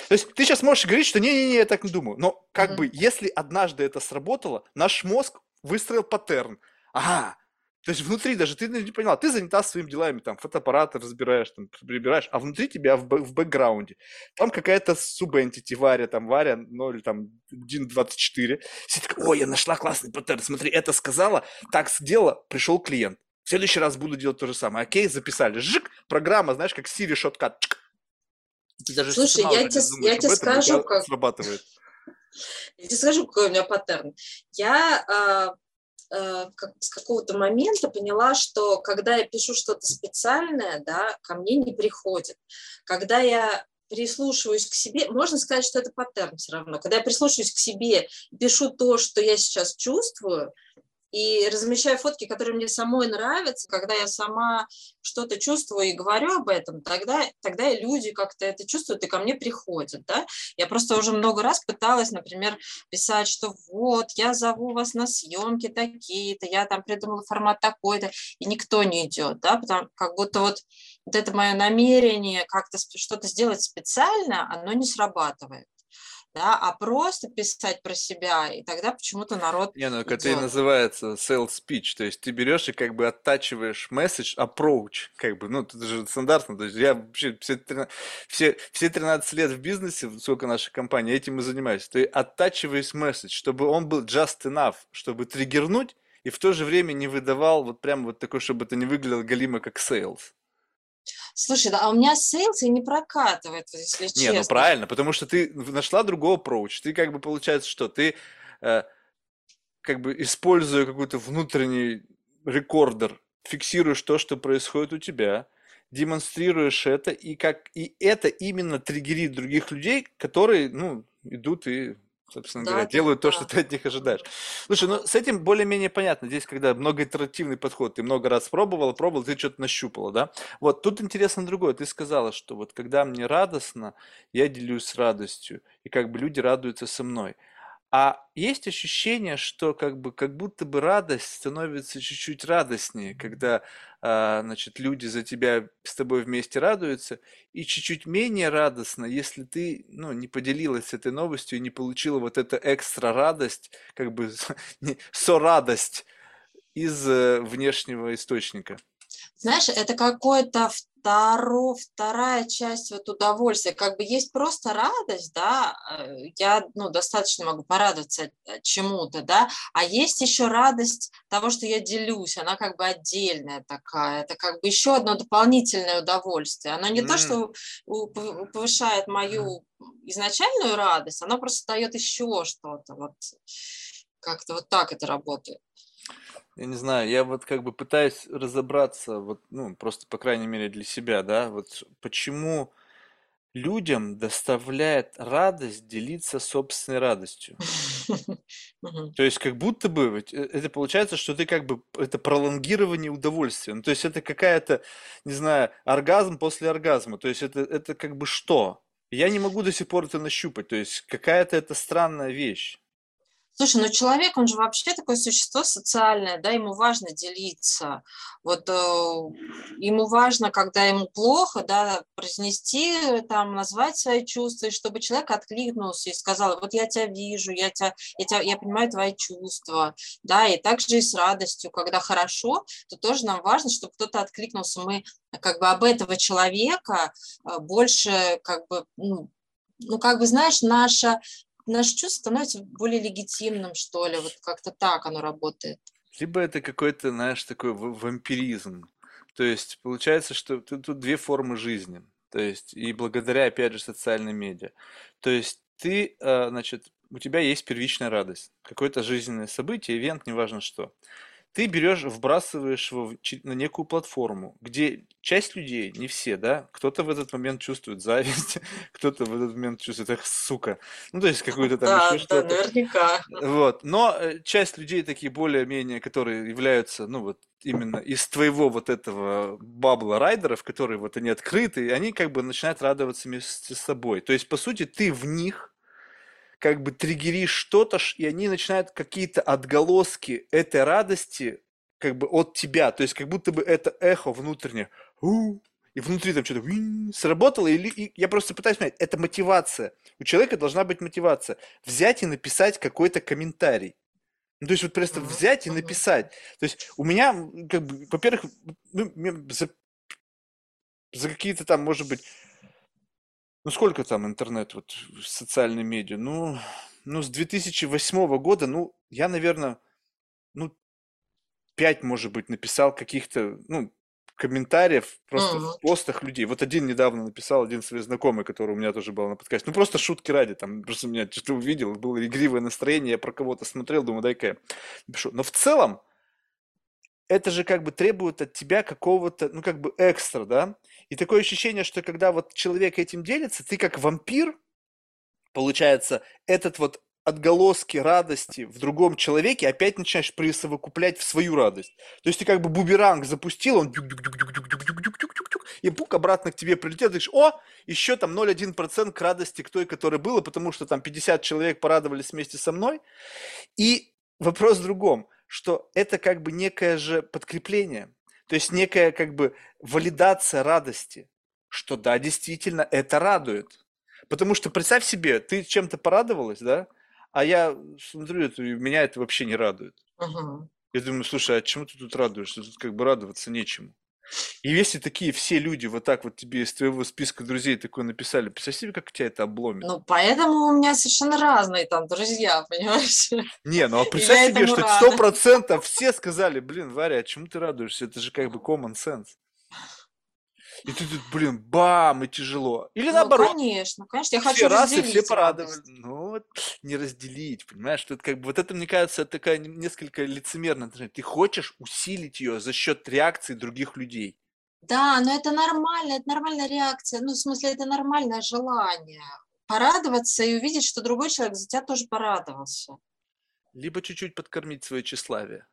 То есть ты сейчас можешь говорить, что не-не-не, я так не думаю, но как mm-hmm. бы если однажды это сработало, наш мозг выстроил паттерн. Ага, то есть внутри даже ты не поняла, ты занята своими делами, там, фотоаппараты разбираешь, там, прибираешь, а внутри тебя в, в бэкграунде, там какая-то субэнтити, Варя, там, Варя, ну, или там, Дин 24, все такие, ой, я нашла классный паттерн, смотри, это сказала, так сделала, пришел клиент. В следующий раз буду делать то же самое. Окей, записали. Жик, программа, знаешь, как Siri шоткат. Даже Слушай, я тебе, я тебе скажу, как... Срабатывает. Я тебе скажу, какой у меня паттерн. Я Э, с какого-то момента поняла, что когда я пишу что-то специальное, да, ко мне не приходит. Когда я прислушиваюсь к себе, можно сказать, что это паттерн все равно. Когда я прислушиваюсь к себе, пишу то, что я сейчас чувствую, и размещаю фотки, которые мне самой нравятся, когда я сама что-то чувствую и говорю об этом, тогда, тогда и люди как-то это чувствуют и ко мне приходят. Да? Я просто уже много раз пыталась, например, писать, что вот, я зову вас на съемки такие-то, я там придумала формат такой-то, и никто не идет, да, потому как будто вот, вот это мое намерение как-то что-то сделать специально, оно не срабатывает да, а просто писать про себя, и тогда почему-то народ Не, ну это и называется sales speech, то есть ты берешь и как бы оттачиваешь message, approach, как бы, ну, это же стандартно, то есть я вообще все 13, все, все 13 лет в бизнесе, сколько наша компания, этим и занимаюсь, ты оттачиваешь message, чтобы он был just enough, чтобы триггернуть, и в то же время не выдавал вот прям вот такой, чтобы это не выглядело галимо как sales. Слушай, а у меня sales и не прокатывает, если Не, честно. ну правильно, потому что ты нашла другого approach. Ты как бы получается, что ты э, как бы используя какой-то внутренний рекордер, фиксируешь то, что происходит у тебя, демонстрируешь это, и как и это именно триггерит других людей, которые, ну, идут и собственно Да, говоря, да, делают то, да. что ты от них ожидаешь. Слушай, ну с этим более-менее понятно. Здесь, когда многоитеративный подход, ты много раз пробовал, пробовал, ты что-то нащупала, да? Вот тут интересно другое. Ты сказала, что вот когда мне радостно, я делюсь радостью, и как бы люди радуются со мной. А есть ощущение, что как бы как будто бы радость становится чуть-чуть радостнее, когда, а, значит, люди за тебя с тобой вместе радуются, и чуть-чуть менее радостно, если ты, ну, не поделилась этой новостью и не получила вот эту экстра радость, как бы не- сорадость из э, внешнего источника. Знаешь, это какое-то второ, вторая часть вот удовольствия. Как бы есть просто радость, да, э, я ну, достаточно могу порадоваться э, чему-то, да, а есть еще радость того, что я делюсь, она как бы отдельная такая, это как бы еще одно дополнительное удовольствие. Оно не то, М, что повышает мою изначальную радость, оно просто дает еще что-то, вот как-то вот так это работает. Я не знаю, я вот как бы пытаюсь разобраться, вот, ну, просто, по крайней мере, для себя, да, вот почему людям доставляет радость делиться собственной радостью. То есть как будто бы э, это получается, что ты как бы это пролонгирование удовольствия. Ну, то есть это какая-то, не знаю, оргазм после оргазма. То есть это, это как бы что? Я не могу до сих пор это нащупать. То есть какая-то это странная вещь. Слушай, ну человек, он же вообще такое существо социальное, да, ему важно делиться. Вот э, ему важно, когда ему плохо, да, произнести, э, там, назвать свои чувства, и чтобы человек откликнулся и сказал, вот я тебя вижу, я тебя, я тебя, я понимаю твои чувства, да, и также и с радостью, когда хорошо, то тоже нам важно, чтобы кто-то откликнулся. Мы как бы об этого человека э, больше, как бы, ну, ну, как бы, знаешь, наша наше чувство становится более легитимным, что ли, вот как-то так оно работает. Либо это какой-то, знаешь, такой ва- вампиризм. То есть получается, что тут, две формы жизни. То есть и благодаря, опять же, социальным медиа. То есть ты, э, значит, у тебя есть первичная радость. Какое-то жизненное событие, ивент, неважно что. Ты берешь, вбрасываешь его на некую платформу, где часть людей, не все, да, кто-то в этот момент чувствует зависть, кто-то в этот момент чувствует, эх, сука, ну, то есть какую-то там Да, еще да, что-то. наверняка. Вот. Но э, часть людей такие более-менее, которые являются, ну вот именно из твоего вот этого бабла райдеров, которые вот они открыты, они как бы начинают радоваться вместе с собой. То есть, по сути, ты в них как бы триггеришь что-то, и они начинают какие-то отголоски этой радости как бы от тебя. То есть, как будто бы это эхо внутреннее. И внутри там что-то сработало, или и я просто пытаюсь понять, это мотивация. У человека должна быть мотивация. Взять и написать какой-то комментарий. Ну, то есть вот просто взять и написать. То есть у меня, как бы, во-первых, ну, за, за какие-то там, может быть, ну сколько там интернет, вот социальные медиа? Ну, ну с 2008 года, ну, я, наверное, ну, пять, может быть, написал каких-то, ну, комментариев просто Мгм. в постах людей. Вот один недавно написал, один свой знакомый, который у меня тоже был на подкасте. Ну, просто шутки ради, там, просто меня что-то увидел, было игривое настроение, я про кого-то смотрел, думаю, дай-ка я напишу. Но в целом, это же как бы требует от тебя какого-то, ну, как бы экстра, да? И такое ощущение, что когда вот человек этим делится, ты как вампир, получается, этот вот отголоски радости в другом человеке опять начинаешь присовокуплять в свою радость. То есть ты как бы буберанг запустил, он и пук обратно к тебе прилетел, ты говоришь, о, еще там 0,1% к радости к той, которая была, потому что там 50 человек порадовались вместе со мной. И вопрос в другом, что это как бы некое же подкрепление – то есть некая как бы валидация радости, что да, действительно, это радует. Потому что представь себе, ты чем-то порадовалась, да, а я смотрю это, и меня это вообще не радует. Мгм. Я думаю, слушай, а чему ты тут радуешься? Тут как бы радоваться нечему. И если такие все люди вот так вот тебе из твоего списка друзей такое написали, представь себе, как тебя это обломит. Ну, поэтому у меня совершенно разные там друзья, понимаешь? Не, ну а представь себе, что сто процентов все сказали, блин, Варя, а чему ты радуешься? Это же как бы common sense. И ты тут, блин, бам, и тяжело. Или ну, наоборот. конечно, конечно. Я хочу раз и все порадовали. Ну, вот, не разделить, понимаешь? Это как бы, вот это, мне кажется, такая несколько лицемерная. Ты хочешь усилить ее за счет реакции других людей. Да, но это нормально, это нормальная реакция. Ну, в смысле, это нормальное желание. Порадоваться и увидеть, что другой человек за тебя тоже порадовался. Либо чуть-чуть подкормить свое тщеславие.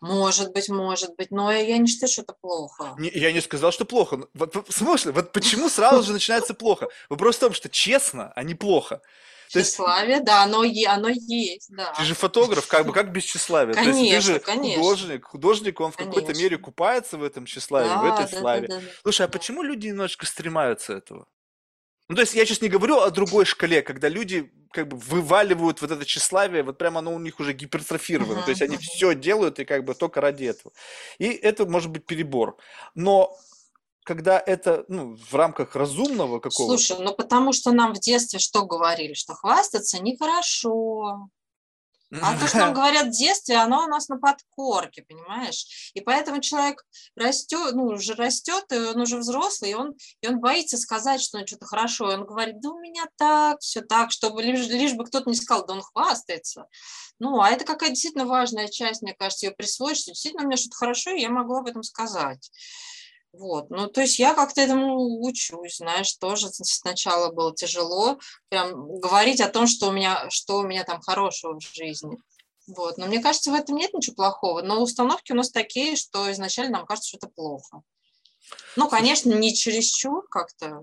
Может быть, может быть, но я не считаю, что это плохо. Не, я не сказал, что плохо. Вот, в смысле, вот почему сразу же начинается плохо? Вопрос в том, что честно, а не плохо. То тщеславие, да, оно, оно есть, да. Ты же фотограф, как бы как без тщеславия. Конечно, То есть ты же конечно. художник, художник, он в какой-то мере купается в этом тщеславии, да, в этой да, славе. Да, да, Слушай, а почему люди немножечко стремаются этого? Ну, то есть я сейчас не говорю о другой шкале, когда люди как бы вываливают вот это тщеславие, вот прямо оно у них уже гипертрофировано, uh-huh, то есть они все делают и как бы только ради этого. И это может быть перебор. Но когда это ну, в рамках разумного какого-то... Слушай, ну потому что нам в детстве что говорили? Что хвастаться нехорошо, а то, что нам говорят в детстве, оно у нас на подкорке, понимаешь? И поэтому человек растет, ну, уже растет, и он уже взрослый, и он, и он боится сказать, что он что-то хорошо. И он говорит, да у меня так, все так, чтобы лишь, лишь бы кто-то не сказал, да он хвастается. Ну, а это какая действительно важная часть, мне кажется, ее присвоить, что действительно у меня что-то хорошо, и я могу об этом сказать. Вот, ну, то есть я как-то этому учусь, знаешь, тоже сначала было тяжело прям говорить о том, что у меня, что у меня там хорошего в жизни. Вот, но мне кажется, в этом нет ничего плохого, но установки у нас такие, что изначально нам кажется, что это плохо. Ну, конечно, не чересчур как-то.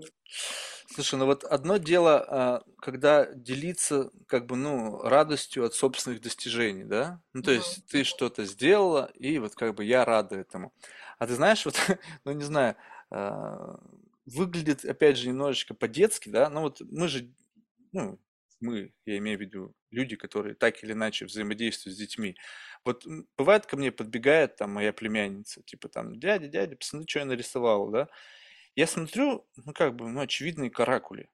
Слушай, ну вот одно дело, а, когда делиться как бы, ну, радостью от собственных достижений, да? Ну, то есть mm-hmm. ты что-то сделала, и вот как бы я рада этому. А ты знаешь, вот, ну не знаю, а, выглядит, опять же, немножечко по-детски, да, ну вот мы же, ну, мы, я имею в виду люди, которые так или иначе взаимодействуют с детьми. Вот бывает ко мне подбегает там моя племянница, типа там, дядя, дядя, посмотри, что я нарисовала, да. Я смотрю, ну как бы, ну очевидные каракули.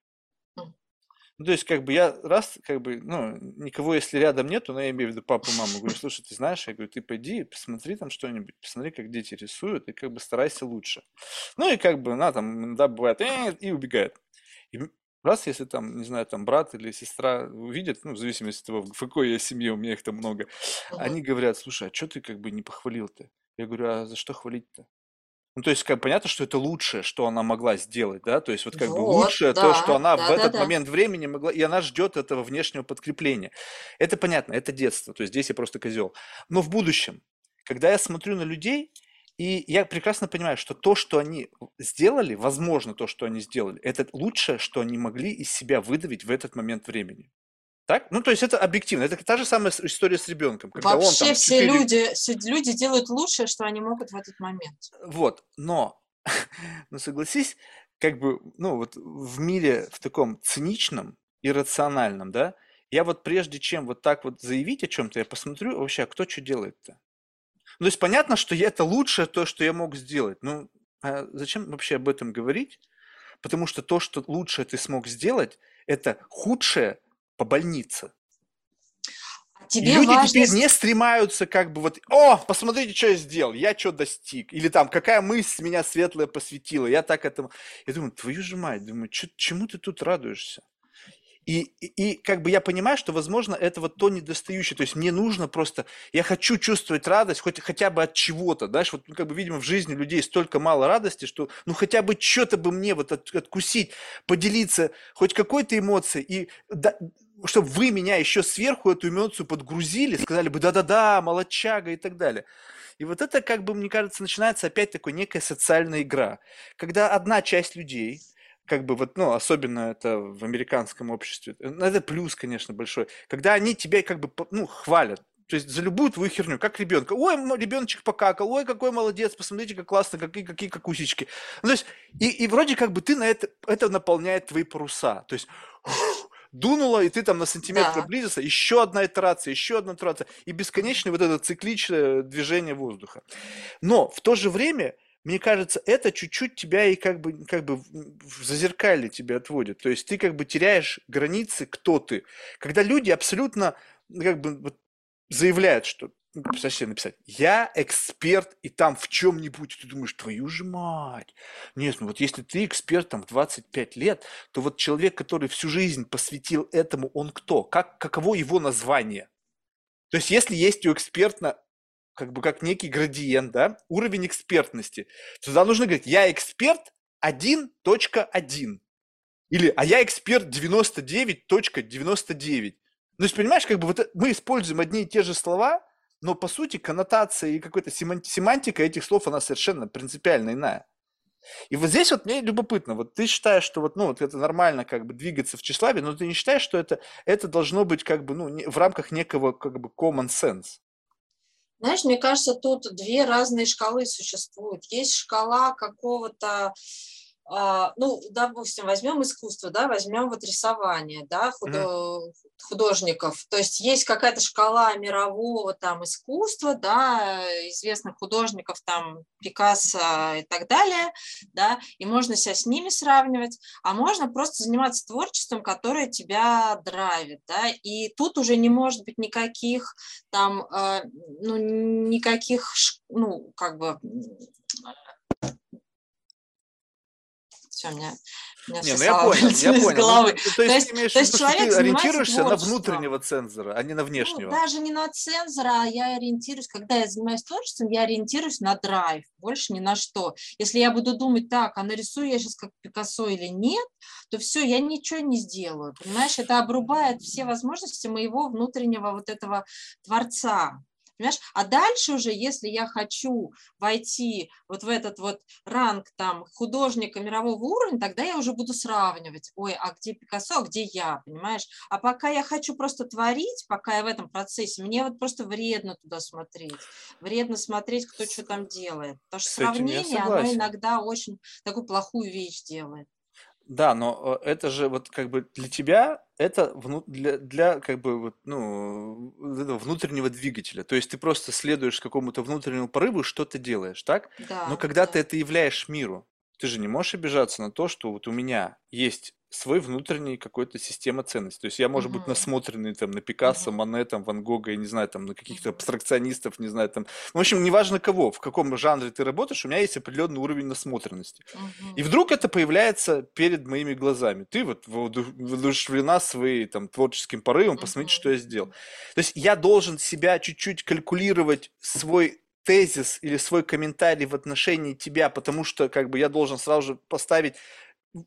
Ну, то есть, как бы я раз, как бы, ну, никого, если рядом нету, но я имею в виду папу, маму, говорю, слушай, ты знаешь, я говорю, ты пойди, посмотри там что-нибудь, посмотри, как дети рисуют, и как бы старайся лучше. Ну, и как бы, на, там, иногда бывает, э, и убегает. И раз, если там, не знаю, там брат или сестра увидят, ну, в зависимости от того, в какой я семье, у меня их там много, они говорят, слушай, а что ты как бы не похвалил-то? Я говорю, а за что хвалить-то? Ну, то есть, как понятно, что это лучшее, что она могла сделать, да, то есть вот как бы лучшее то, что она в этот да-да-да. момент времени могла, и она ждет этого внешнего подкрепления. Это понятно, это детство, то есть здесь я просто козел. Но в будущем, когда я смотрю на людей, и я прекрасно понимаю, что то, что они сделали, возможно, то, что они сделали, это лучшее, что они могли из себя выдавить в этот момент времени. Так? Ну, то есть это объективно. Это та же самая история с ребенком. Когда Вообще он, там, все 4... люди, все люди делают лучшее, что они могут в этот момент. Вот, но, ну согласись, как бы, ну вот в мире в таком циничном, иррациональном, да, я вот прежде чем вот так вот заявить о чем-то, я посмотрю вообще, а кто что делает-то. Ну, то есть понятно, что я, это лучшее то, что я мог сделать. Ну, а зачем вообще об этом говорить? Потому что то, что лучшее ты смог сделать, это худшее, по больнице. А тебе Люди важно... теперь не стремаются как бы вот, о, посмотрите, что я сделал, я что достиг. Или там, какая мысль меня светлая посвятила, я так этому... Я думаю, твою же мать, думаю, чему ты тут радуешься? И, и, и как бы я понимаю, что, возможно, это вот то недостающее. То есть мне нужно просто, я хочу чувствовать радость хоть хотя бы от чего-то. Знаешь, вот ну, как бы, видимо, в жизни людей столько мало радости, что ну хотя бы что-то бы мне вот от, откусить, поделиться хоть какой-то эмоцией. И да, чтобы вы меня еще сверху эту эмоцию подгрузили, сказали бы да-да-да, молодчага и так далее. И вот это, как бы, мне кажется, начинается опять такой некая социальная игра, когда одна часть людей, как бы вот, ну, особенно это в американском обществе, ну, это плюс, конечно, большой, когда они тебя как бы, ну, хвалят, то есть за любую твою херню, как ребенка. Ой, ребеночек покакал, ой, какой молодец, посмотрите, как классно, какие, какие какусечки. Ну, то есть, и, и вроде как бы ты на это, это наполняет твои паруса. То есть, дунуло, и ты там на сантиметр да. приблизился, еще одна итерация, еще одна итерация, и бесконечное вот это цикличное движение воздуха. Но в то же время мне кажется, это чуть-чуть тебя и как бы, как бы в зазеркалье тебя отводит. То есть ты как бы теряешь границы, кто ты. Когда люди абсолютно как бы заявляют, что ну, представь себе написать, я эксперт, и там в чем-нибудь, ты думаешь, твою же мать. Нет, ну вот если ты эксперт там в 25 лет, то вот человек, который всю жизнь посвятил этому, он кто? Как, каково его название? То есть если есть у эксперта как бы как некий градиент, да, уровень экспертности, то тогда нужно говорить, я эксперт 1.1. Или, а я эксперт 99.99. Ну, то есть, понимаешь, как бы вот мы используем одни и те же слова, но по сути коннотация и какая-то семантика этих слов, она совершенно принципиально иная. И вот здесь вот мне любопытно, вот ты считаешь, что вот, ну, вот это нормально как бы двигаться в тщеславии, но ты не считаешь, что это, это должно быть как бы, ну, не, в рамках некого как бы common sense? Знаешь, мне кажется, тут две разные шкалы существуют. Есть шкала какого-то ну, допустим, возьмем искусство, да, возьмем вот рисование, да, худо, художников. То есть есть какая-то шкала мирового там искусства, да, известных художников, там, Пикассо и так далее, да, и можно себя с ними сравнивать, а можно просто заниматься творчеством, которое тебя драйвит, да, и тут уже не может быть никаких там, э, ну, никаких, ну, как бы все, меня, меня не, ну я понял, я понял. Ну, головы. Ну, то, есть, то есть, то есть человек ты ориентируешься на внутреннего цензора, а не на ну, внешнего. Ну, даже не на цензора, а я ориентируюсь, когда я занимаюсь творчеством, я ориентируюсь на драйв, больше ни на что. Если я буду думать так, а нарисую я сейчас как Пикассо или нет, то все, я ничего не сделаю. Понимаешь, это обрубает все возможности моего внутреннего вот этого творца. Понимаешь? А дальше уже, если я хочу войти вот в этот вот ранг там художника мирового уровня, тогда я уже буду сравнивать, ой, а где Пикассо, а где я, понимаешь? А пока я хочу просто творить, пока я в этом процессе, мне вот просто вредно туда смотреть. Вредно смотреть, кто что там делает. Потому что сравнение, оно иногда очень такую плохую вещь делает. Да, но э, это же вот как бы для тебя это вну- для, для как бы вот, ну, внутреннего двигателя. То есть ты просто следуешь какому-то внутреннему порыву, что ты делаешь, так? Но когда да. ты это являешь миру, ты же не можешь обижаться на то, что вот у меня есть свой внутренний какой-то система ценностей. То есть я, может быть, насмотренный там на Пикассо, Мане, там, Ван Гога, я не знаю, там, на каких-то абстракционистов, не знаю, там. Ну, в общем, неважно кого, в каком жанре ты работаешь, у меня есть определенный уровень насмотренности. И вдруг это появляется перед моими глазами. Ты вот воодушевлена своим там творческим порывом, посмотрите, что я сделал. То есть я должен себя чуть-чуть калькулировать свой тезис или свой комментарий в отношении тебя, потому что как бы я должен сразу же поставить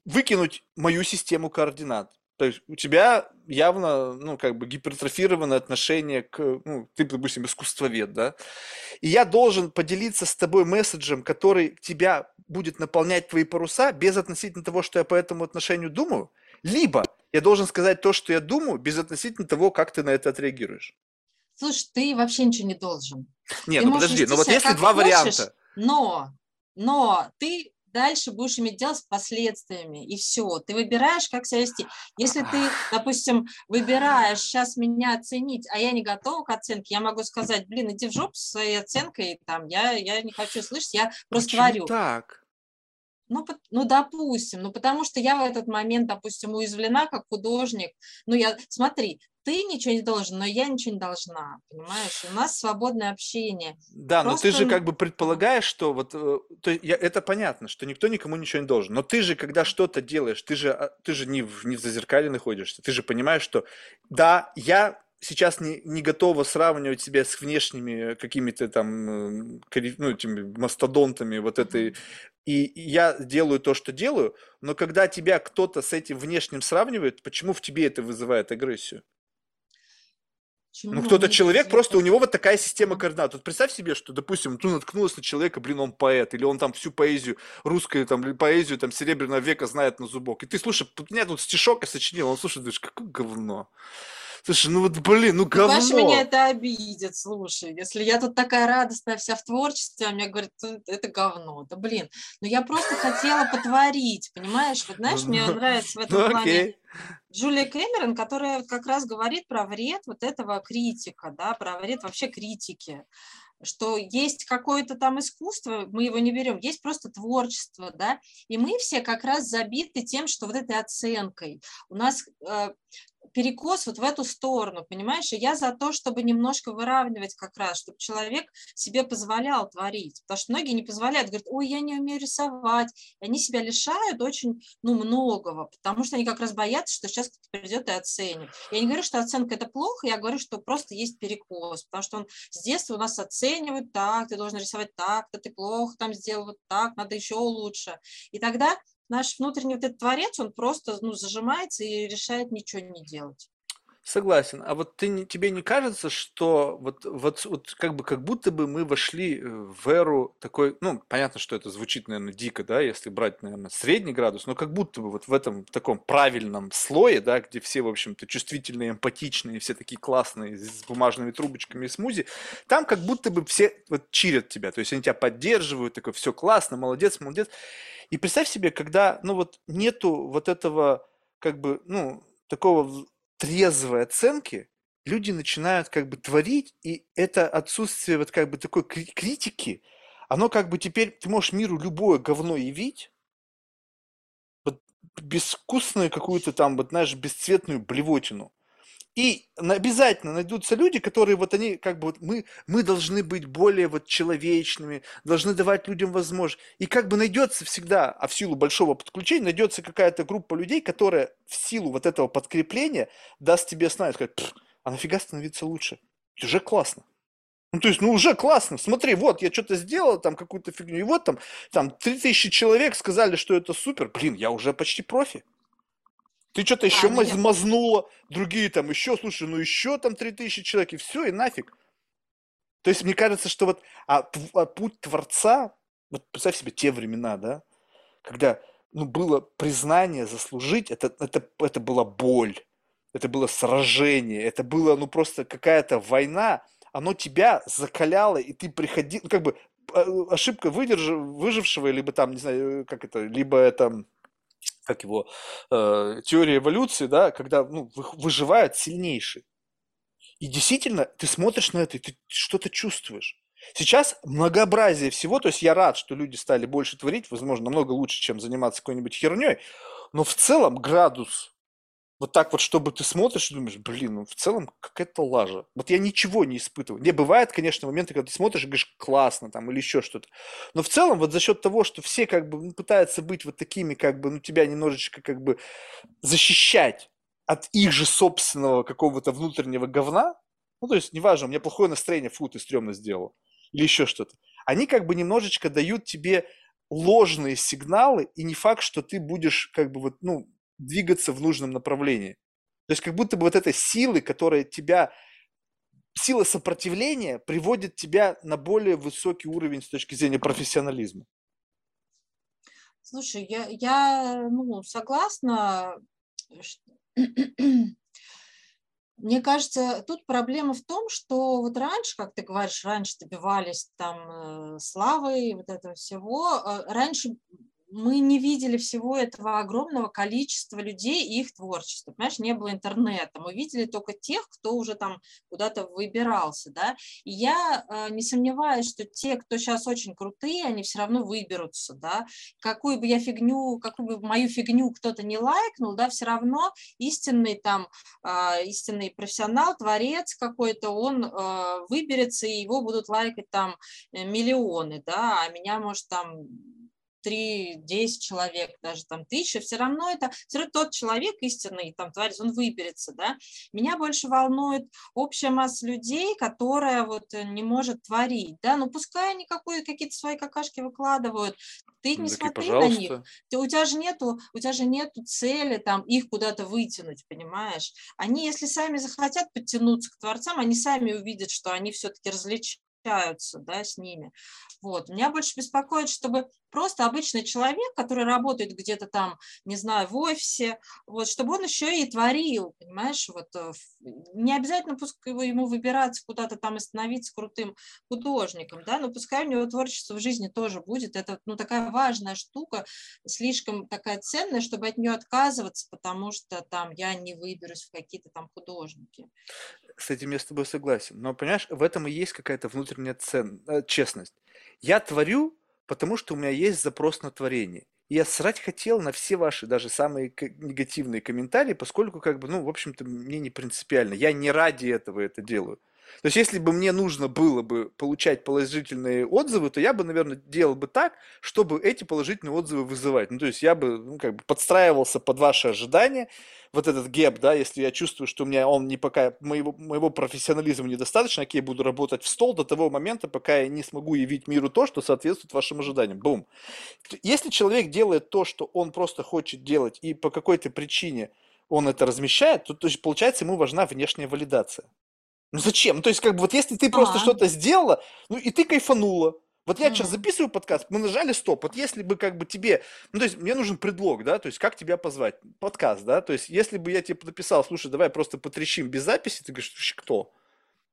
выкинуть мою систему координат. То есть у тебя явно, ну, как бы гипертрофированное отношение к, ну, ты, допустим, искусствовед, да, и я должен поделиться с тобой месседжем, который тебя будет наполнять твои паруса без относительно того, что я по этому отношению думаю, либо я должен сказать то, что я думаю, без относительно того, как ты на это отреагируешь. Слушай, ты вообще ничего не должен. Нет, ты ну подожди, ну вот если два хочешь, варианта. Но, но ты дальше будешь иметь дело с последствиями, и все. Ты выбираешь, как себя вести. Если ты, допустим, выбираешь сейчас меня оценить, а я не готова к оценке, я могу сказать, блин, иди в жопу со своей оценкой, там, я, я не хочу слышать, я просто Почему творю. так? Ну, ну, допустим, ну, потому что я в этот момент, допустим, уязвлена как художник. Ну, я, смотри, ты ничего не должен, но я ничего не должна, понимаешь? У нас свободное общение. Да, Просто... но ты же как бы предполагаешь, что вот, э, то, я, это понятно, что никто никому ничего не должен, но ты же, когда что-то делаешь, ты же, а, ты же не в, не в зазеркале находишься, ты же понимаешь, что да, я сейчас не, не готова сравнивать себя с внешними какими-то там, э, ну, этими мастодонтами вот этой, и я делаю то, что делаю, но когда тебя кто-то с этим внешним сравнивает, почему в тебе это вызывает агрессию? Почему? Ну, кто-то человек, просто у него вот такая система координат. Вот представь себе, что, допустим, ты наткнулась на человека, блин, он поэт, или он там всю поэзию, русскую там, поэзию там Серебряного века знает на зубок. И ты, слушай, у меня тут стишок я сочинил, он, слушай, думаешь, какое говно. Слушай, ну вот, блин, ну говно. Конечно, меня это обидит, слушай. Если я тут такая радостная вся в творчестве, а мне говорят, это говно. Да блин, ну я просто хотела потворить, понимаешь? Вот знаешь, мне нравится в этом ну, плане Джулия Кэмерон, которая как раз говорит про вред вот этого критика, да, про вред вообще критики что есть какое-то там искусство, мы его не берем, есть просто творчество, да, и мы все как раз забиты тем, что вот этой оценкой. У нас э, перекос вот в эту сторону, понимаешь? И я за то, чтобы немножко выравнивать как раз, чтобы человек себе позволял творить. Потому что многие не позволяют, говорят, ой, я не умею рисовать. И они себя лишают очень, ну, многого, потому что они как раз боятся, что сейчас кто-то придет и оценит. Я не говорю, что оценка – это плохо, я говорю, что просто есть перекос, потому что он с детства у нас оценивают так, ты должен рисовать так, то ты плохо там сделал вот так, надо еще лучше. И тогда наш внутренний вот этот творец, он просто ну, зажимается и решает ничего не делать. Согласен. А вот ты, тебе не кажется, что вот, вот, вот как бы как будто бы мы вошли э, в эру такой, ну, понятно, что это звучит, наверное, дико, да, если брать, наверное, средний градус, но как будто бы вот в этом таком правильном слое, да, где все, в общем-то, чувствительные, эмпатичные, все такие классные, с бумажными трубочками и смузи, там как будто бы все вот чирят тебя, то есть они тебя поддерживают, такой, все классно, молодец, молодец. И представь себе, когда, ну вот, нету вот этого, как бы, ну, такого трезвой оценки, люди начинают как бы творить, и это отсутствие вот как бы такой критики, оно как бы теперь, ты можешь миру любое говно явить, вот безвкусную какую-то там, вот знаешь, бесцветную блевотину – и обязательно найдутся люди, которые вот они как бы вот мы, мы должны быть более вот человечными, должны давать людям возможность. И как бы найдется всегда, а в силу большого подключения, найдется какая-то группа людей, которая в силу вот этого подкрепления даст тебе знать, сказать, а нафига становиться лучше? Это уже классно. Ну, то есть, ну, уже классно. Смотри, вот, я что-то сделал, там, какую-то фигню, и вот там, там, 3000 человек сказали, что это супер. Блин, я уже почти профи. Ты что-то еще а, нет. мазнула, другие там еще, слушай, ну еще там 3000 человек, и все, и нафиг. То есть мне кажется, что вот а, а путь Творца, вот представь себе те времена, да, когда ну, было признание заслужить, это, это, это была боль, это было сражение, это было ну просто какая-то война, оно тебя закаляло, и ты приходил, ну, как бы а, ошибка выдерж... выжившего, либо там, не знаю, как это, либо это как его, э, теория эволюции, да, когда ну, выживает сильнейший. И действительно, ты смотришь на это, и ты что-то чувствуешь. Сейчас многообразие всего, то есть я рад, что люди стали больше творить, возможно, намного лучше, чем заниматься какой-нибудь херней, но в целом градус вот так вот, чтобы ты смотришь и думаешь, блин, ну в целом какая-то лажа. Вот я ничего не испытываю. Не, бывает, конечно, моменты, когда ты смотришь и говоришь, классно там или еще что-то. Но в целом вот за счет того, что все как бы ну, пытаются быть вот такими, как бы, ну тебя немножечко как бы защищать от их же собственного какого-то внутреннего говна, ну то есть неважно, у меня плохое настроение, фу, ты стрёмно сделал, или еще что-то. Они как бы немножечко дают тебе ложные сигналы, и не факт, что ты будешь как бы вот, ну, двигаться в нужном направлении. То есть как будто бы вот этой силы, которая тебя, сила сопротивления приводит тебя на более высокий уровень с точки зрения профессионализма. Слушай, я, я ну, согласна. Мне кажется, тут проблема в том, что вот раньше, как ты говоришь, раньше добивались там э, славы, вот этого всего, э, раньше мы не видели всего этого огромного количества людей и их творчества. Понимаешь, не было интернета. Мы видели только тех, кто уже там куда-то выбирался. Да? И я э, не сомневаюсь, что те, кто сейчас очень крутые, они все равно выберутся. Да? Какую бы я фигню, какую бы мою фигню кто-то не лайкнул, да, все равно истинный там, э, истинный профессионал, творец какой-то, он э, выберется, и его будут лайкать там э, миллионы, да, а меня, может, там 3-10 человек, даже там тысяча, все равно это все равно тот человек истинный, там творец, он выберется, да. Меня больше волнует общая масса людей, которая вот не может творить, да, ну пускай они какие-то свои какашки выкладывают, ты не ну, смотри на них, ты, у тебя же нету, у тебя же нету цели там их куда-то вытянуть, понимаешь? Они, если сами захотят подтянуться к творцам, они сами увидят, что они все-таки различают общаются да, с ними. Вот. Меня больше беспокоит, чтобы просто обычный человек, который работает где-то там, не знаю, в офисе, вот, чтобы он еще и творил, понимаешь, вот, э, не обязательно пускай ему выбираться куда-то там и становиться крутым художником, да, но пускай у него творчество в жизни тоже будет, это, ну, такая важная штука, слишком такая ценная, чтобы от нее отказываться, потому что там я не выберусь в какие-то там художники. С этим я с тобой согласен. Но, понимаешь, в этом и есть какая-то внутренняя цен... Э, честность. Я творю, потому что у меня есть запрос на творение. И я срать хотел на все ваши, даже самые негативные комментарии, поскольку, как бы, ну, в общем-то, мне не принципиально. Я не ради этого это делаю. То есть, если бы мне нужно было бы получать положительные отзывы, то я бы, наверное, делал бы так, чтобы эти положительные отзывы вызывать. Ну, то есть, я бы, ну, как бы подстраивался под ваши ожидания, вот этот гэп, да, если я чувствую, что у меня он не пока, моего, моего профессионализма недостаточно, я буду работать в стол до того момента, пока я не смогу явить миру то, что соответствует вашим ожиданиям. Бум. Если человек делает то, что он просто хочет делать, и по какой-то причине он это размещает, то, то есть, получается, ему важна внешняя валидация. Ну зачем? Ну, то есть, как бы, вот если ты просто а. что-то сделала, ну и ты кайфанула. Вот я сейчас записываю подкаст, мы нажали стоп. Вот если бы как бы тебе, ну то есть мне нужен предлог, да, то есть как тебя позвать, подкаст, да, то есть если бы я тебе написал, слушай, давай просто потрещим без записи, ты говоришь, кто?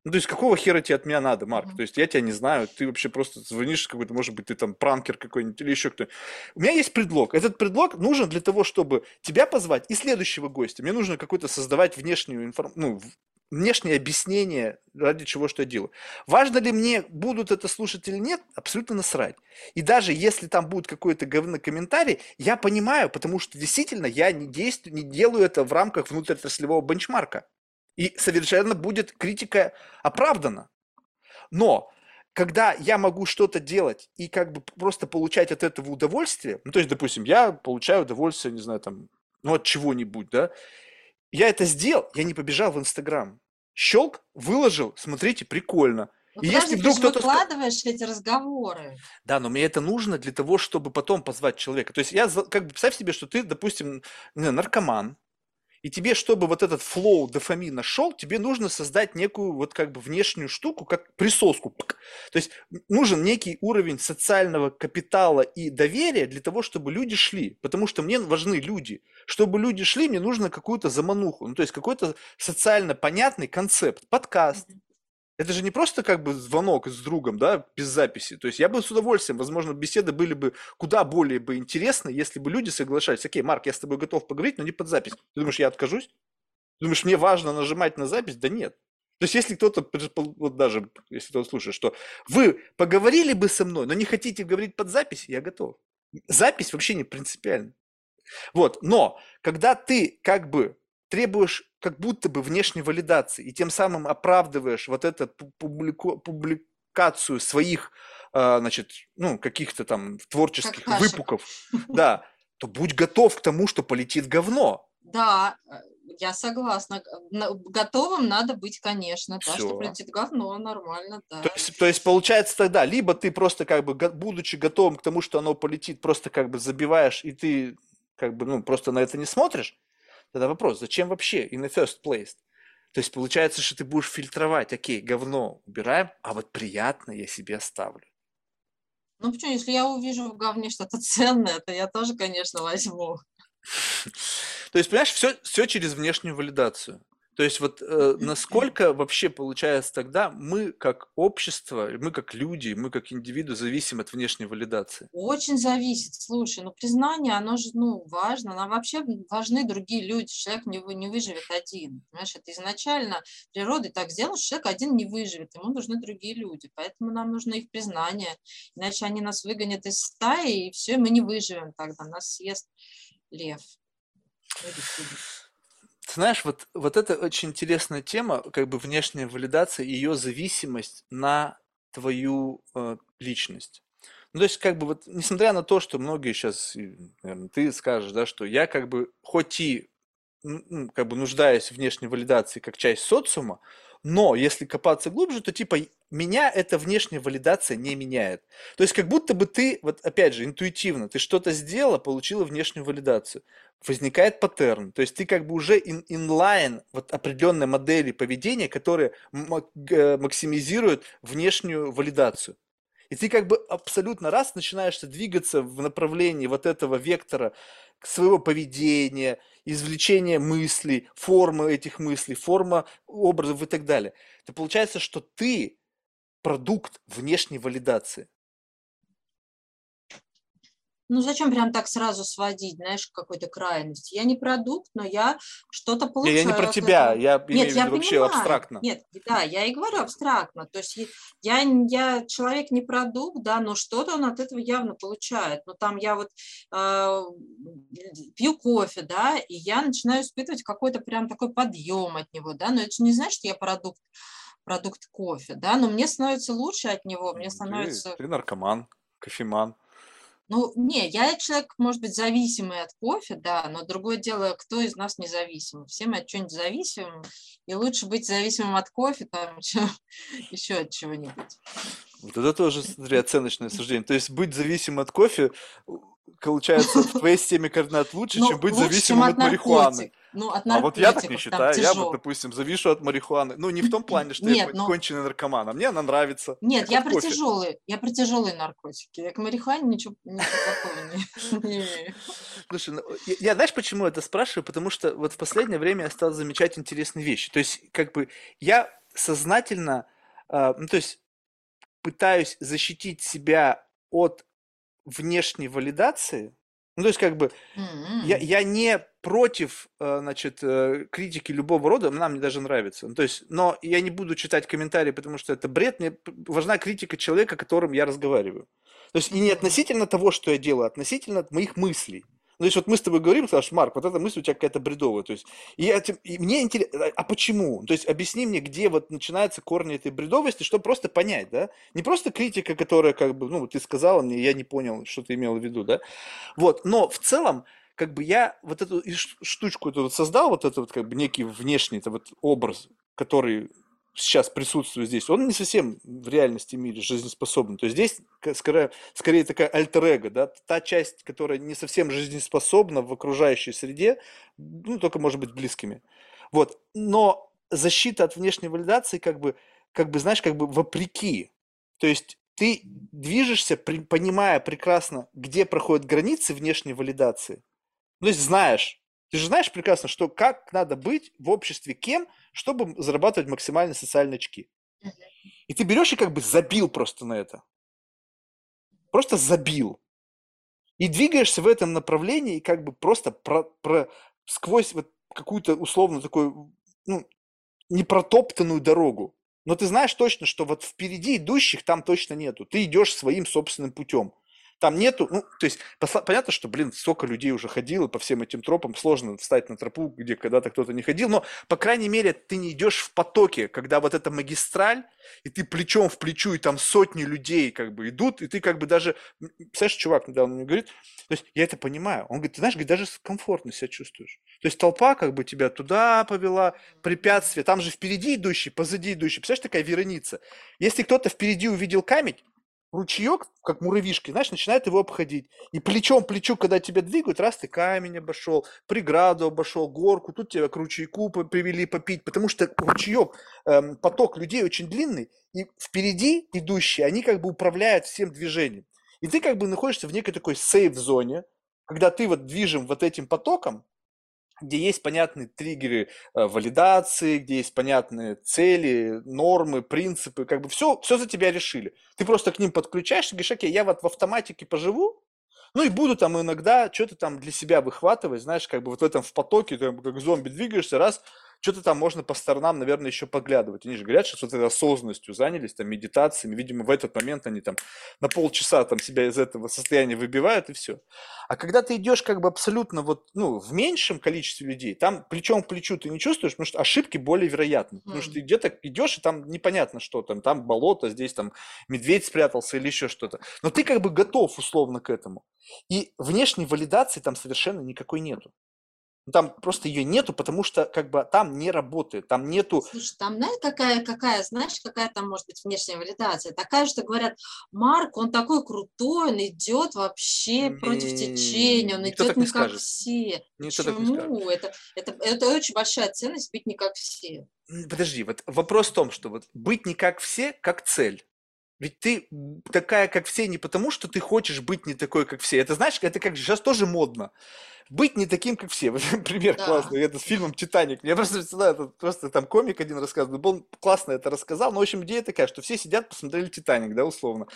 Ну, то есть, какого хера тебе от меня надо, Марк? То есть, я тебя не знаю, ты вообще просто звонишь какой-то, может быть, ты там пранкер какой-нибудь или еще кто У меня есть предлог. Этот предлог нужен для того, чтобы тебя позвать и следующего гостя. Мне нужно какой-то создавать внешнюю информацию, ну, внешнее объяснение, ради чего что я делаю. Важно ли мне, будут это слушать или нет, абсолютно насрать. И даже если там будет какой-то говно комментарий, я понимаю, потому что действительно я не действую, не делаю это в рамках внутриотраслевого бенчмарка. И совершенно будет критика оправдана. Но когда я могу что-то делать и как бы просто получать от этого удовольствие, ну, то есть, допустим, я получаю удовольствие, не знаю, там, ну, от чего-нибудь, да, я это сделал, я не побежал в Инстаграм. Щелк, выложил, смотрите, прикольно. Ну, и если вдруг кто-то... выкладываешь эти разговоры. Да, но мне это нужно для того, чтобы потом позвать человека. То есть я, как бы, представь себе, что ты, допустим, наркоман, и тебе, чтобы вот этот флоу дофамина шел, тебе нужно создать некую вот как бы внешнюю штуку, как присоску. То есть нужен некий уровень социального капитала и доверия для того, чтобы люди шли. Потому что мне важны люди. Чтобы люди шли, мне нужно какую-то замануху. Ну, то есть какой-то социально понятный концепт. Подкаст, это же не просто как бы звонок с другом, да, без записи. То есть я бы с удовольствием, возможно, беседы были бы куда более бы интересны, если бы люди соглашались. Окей, Марк, я с тобой готов поговорить, но не под запись. Ты думаешь, я откажусь? Ты думаешь, мне важно нажимать на запись? Да нет. То есть если кто-то, вот даже если кто-то слушает, что вы поговорили бы со мной, но не хотите говорить под запись, я готов. Запись вообще не принципиальна. Вот, но когда ты как бы требуешь как будто бы внешней валидации и тем самым оправдываешь вот эту публику, публикацию своих, э, значит, ну, каких-то там творческих выпуков, да, то будь готов к тому, что полетит говно. Да, э, я согласна. Готовым надо быть, конечно, да, что полетит говно, нормально, да. То есть, то есть получается тогда, либо ты просто как бы, будучи готовым к тому, что оно полетит, просто как бы забиваешь, и ты как бы, ну, просто на это не смотришь, Тогда вопрос, зачем вообще in the first place? То есть получается, что ты будешь фильтровать, окей, говно убираем, а вот приятно я себе оставлю. Ну почему, если я увижу в говне что-то ценное, то я тоже, конечно, возьму. То есть, понимаешь, все, все через внешнюю валидацию. То есть вот э, насколько вообще получается тогда мы как общество, мы как люди, мы как индивиды зависим от внешней валидации? Очень зависит. Слушай, ну признание, оно же ну, важно. Нам вообще важны другие люди. Человек не, не выживет один. Понимаешь, это изначально природа так сделана, что человек один не выживет. Ему нужны другие люди. Поэтому нам нужно их признание. Иначе они нас выгонят из стаи, и все, мы не выживем тогда. Нас съест лев. Ты знаешь, вот, вот это очень интересная тема, как бы внешняя валидация, ее зависимость на твою э, личность. Ну, то есть, как бы вот, несмотря на то, что многие сейчас, наверное, ты скажешь, да, что я как бы, хоть и как бы нуждаюсь в внешней валидации как часть социума, но если копаться глубже, то типа меня эта внешняя валидация не меняет. То есть как будто бы ты, вот опять же, интуитивно, ты что-то сделала, получила внешнюю валидацию. Возникает паттерн. То есть ты как бы уже in, inline вот определенной модели поведения, которые максимизируют внешнюю валидацию. И ты как бы абсолютно раз начинаешь двигаться в направлении вот этого вектора своего поведения, извлечения мыслей, формы этих мыслей, форма образов и так далее. То получается, что ты продукт внешней валидации. Ну, зачем прям так сразу сводить, знаешь, к какой-то крайности? Я не продукт, но я что-то получаю. Я, я не про тебя, этого. я Нет, я вообще понимаю. абстрактно. Нет, да, я и говорю абстрактно. То есть я, я человек не продукт, да, но что-то он от этого явно получает. Но там я вот э, пью кофе, да, и я начинаю испытывать какой-то прям такой подъем от него, да, но это не значит, что я продукт продукт кофе, да, но мне становится лучше от него, мне становится... Ты, ты наркоман, кофеман. Ну, не, я человек, может быть, зависимый от кофе, да, но другое дело, кто из нас независим. Все мы от чего-нибудь зависим, и лучше быть зависимым от кофе, там, чем еще от чего-нибудь. Вот это тоже, смотри, оценочное суждение. То есть быть зависимым от кофе получается, в твоей системе координат лучше, ну, чем быть зависимым от, марихуаны. Ну, от а вот я так не считаю. Я вот, допустим, завишу от марихуаны. Ну, не в том плане, что Нет, я но... конченый наркоман, а мне она нравится. Нет, я про тяжелые. Я про тяжелые наркотики. Я к марихуане ничего, ничего плохого не, имею. Слушай, ну, я, я знаешь, почему это спрашиваю? Потому что вот в последнее время я стал замечать интересные вещи. То есть, как бы, я сознательно, э, ну, то есть, пытаюсь защитить себя от внешней валидации. Ну, то есть, как бы, mm-hmm. я, я не против, э, значит, э, критики любого рода, она мне даже нравится. Ну, то есть, но я не буду читать комментарии, потому что это бред. Мне важна критика человека, которым я разговариваю. То есть, и не относительно того, что я делаю, а относительно моих мыслей. Ну, есть вот мы с тобой говорим, скажешь, Марк, вот эта мысль у тебя какая-то бредовая. То есть, и, я, и мне интересно, а, а почему? То есть объясни мне, где вот начинаются корни этой бредовости, чтобы просто понять, да? Не просто критика, которая как бы, ну, ты сказала мне, я не понял, что ты имел в виду, да? Вот, но в целом, как бы я вот эту штучку эту вот создал, вот этот вот как бы некий внешний это вот образ, который сейчас присутствует здесь, он не совсем в реальности мире жизнеспособен. То есть здесь скорее, скорее такая альтер да, та часть, которая не совсем жизнеспособна в окружающей среде, ну, только может быть близкими. Вот. Но защита от внешней валидации как бы, как бы, знаешь, как бы вопреки. То есть ты движешься, понимая прекрасно, где проходят границы внешней валидации. Ну, то есть знаешь, ты же знаешь прекрасно, что как надо быть в обществе кем, чтобы зарабатывать максимальные социальные очки. И ты берешь и как бы забил просто на это. Просто забил. И двигаешься в этом направлении, и как бы просто про, про, сквозь вот какую-то условно такую, ну, непротоптанную дорогу. Но ты знаешь точно, что вот впереди идущих там точно нету. Ты идешь своим собственным путем. Там нету, ну, то есть, понятно, что, блин, столько людей уже ходило по всем этим тропам, сложно встать на тропу, где когда-то кто-то не ходил, но, по крайней мере, ты не идешь в потоке, когда вот эта магистраль, и ты плечом в плечу, и там сотни людей как бы идут, и ты как бы даже, представляешь, чувак недавно мне говорит, то есть я это понимаю, он говорит, ты знаешь, говорит, даже комфортно себя чувствуешь. То есть толпа как бы тебя туда повела, препятствия, там же впереди идущий, позади идущий, представляешь, такая вереница. Если кто-то впереди увидел камень, ручеек, как муравишки, знаешь, начинает его обходить. И плечом плечу, когда тебя двигают, раз ты камень обошел, преграду обошел, горку, тут тебя к ручейку привели попить, потому что ручеек, эм, поток людей очень длинный, и впереди идущие, они как бы управляют всем движением. И ты как бы находишься в некой такой сейф-зоне, когда ты вот движим вот этим потоком, где есть понятные триггеры э, валидации, где есть понятные цели, нормы, принципы, как бы все, все за тебя решили. Ты просто к ним подключаешься, говоришь, окей, я вот в автоматике поживу, ну и буду там иногда что-то там для себя выхватывать, знаешь, как бы вот в этом в потоке, ты как зомби двигаешься, раз, что-то там можно по сторонам, наверное, еще поглядывать. Они же говорят, что вот этой осознанностью занялись, там, медитациями. Видимо, в этот момент они там на полчаса там себя из этого состояния выбивают и все. А когда ты идешь как бы абсолютно вот, ну, в меньшем количестве людей, там плечом к плечу ты не чувствуешь, потому что ошибки более вероятны. Mm. Потому что ты где-то идешь, и там непонятно что, там, там болото, здесь там медведь спрятался или еще что-то. Но ты как бы готов условно к этому. И внешней валидации там совершенно никакой нету. Ну, там просто ее нету, потому что как бы там не работает, там нету... Слушай, там знаешь, какая, какая, знаешь, какая там может быть внешняя валидация? Такая, что говорят, Марк, он такой крутой, он идет вообще против течения, он идет не как все. Никто Почему? Это, это, это очень большая ценность быть не как все. Подожди, вот вопрос в том, что вот быть не как все, как цель. Ведь ты такая, как все, не потому, что ты хочешь быть не такой, как все. Это, знаешь, это как сейчас тоже модно. Быть не таким, как все. Вот пример Да, классный. Это с фильмом «Титаник». Мне просто всегда, это просто там комик один рассказывал, он классно это рассказал. Но, в общем, идея такая, что все сидят, посмотрели «Титаник», да, условно.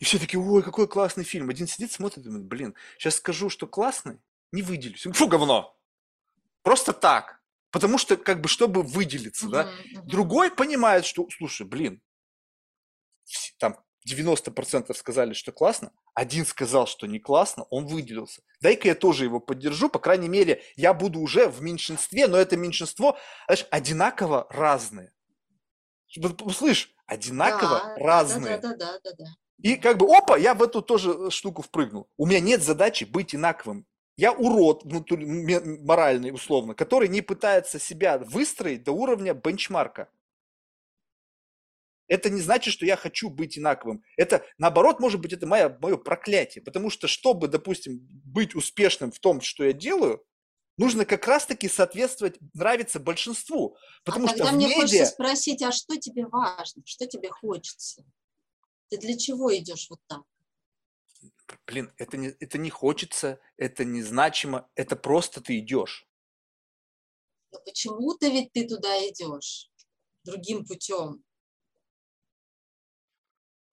И все такие, ой, какой классный фильм. Один сидит, смотрит, думает, блин, сейчас скажу, что классный, не выделюсь. Фу, говно. Просто так. Потому что, как бы, чтобы выделиться, да. Другой понимает, что, слушай, блин, там 90% сказали, что классно, один сказал, что не классно, он выделился. Дай-ка я тоже его поддержу, по крайней мере, я буду уже в меньшинстве, но это меньшинство, знаешь, одинаково разные. Слышь, одинаково Да, разные. да, да, да, да, да. И как бы, опа, я в эту тоже э, штуку впрыгнул. У меня нет задачи быть инаковым. Я урод внутри, моральный, условно, который не пытается себя выстроить до уровня бенчмарка. Это не значит, что я хочу быть инаковым. Это, наоборот, может быть, это мое, мое проклятие. Потому что, чтобы, допустим, быть успешным в том, что я делаю, нужно как раз-таки соответствовать, нравиться большинству. Потому а что тогда мне медиа... хочется спросить, а что тебе важно, что тебе хочется? Ты для чего идешь вот так? Блин, это не, это не хочется, это не значимо, это просто ты идешь. Но почему-то ведь ты туда идешь другим путем.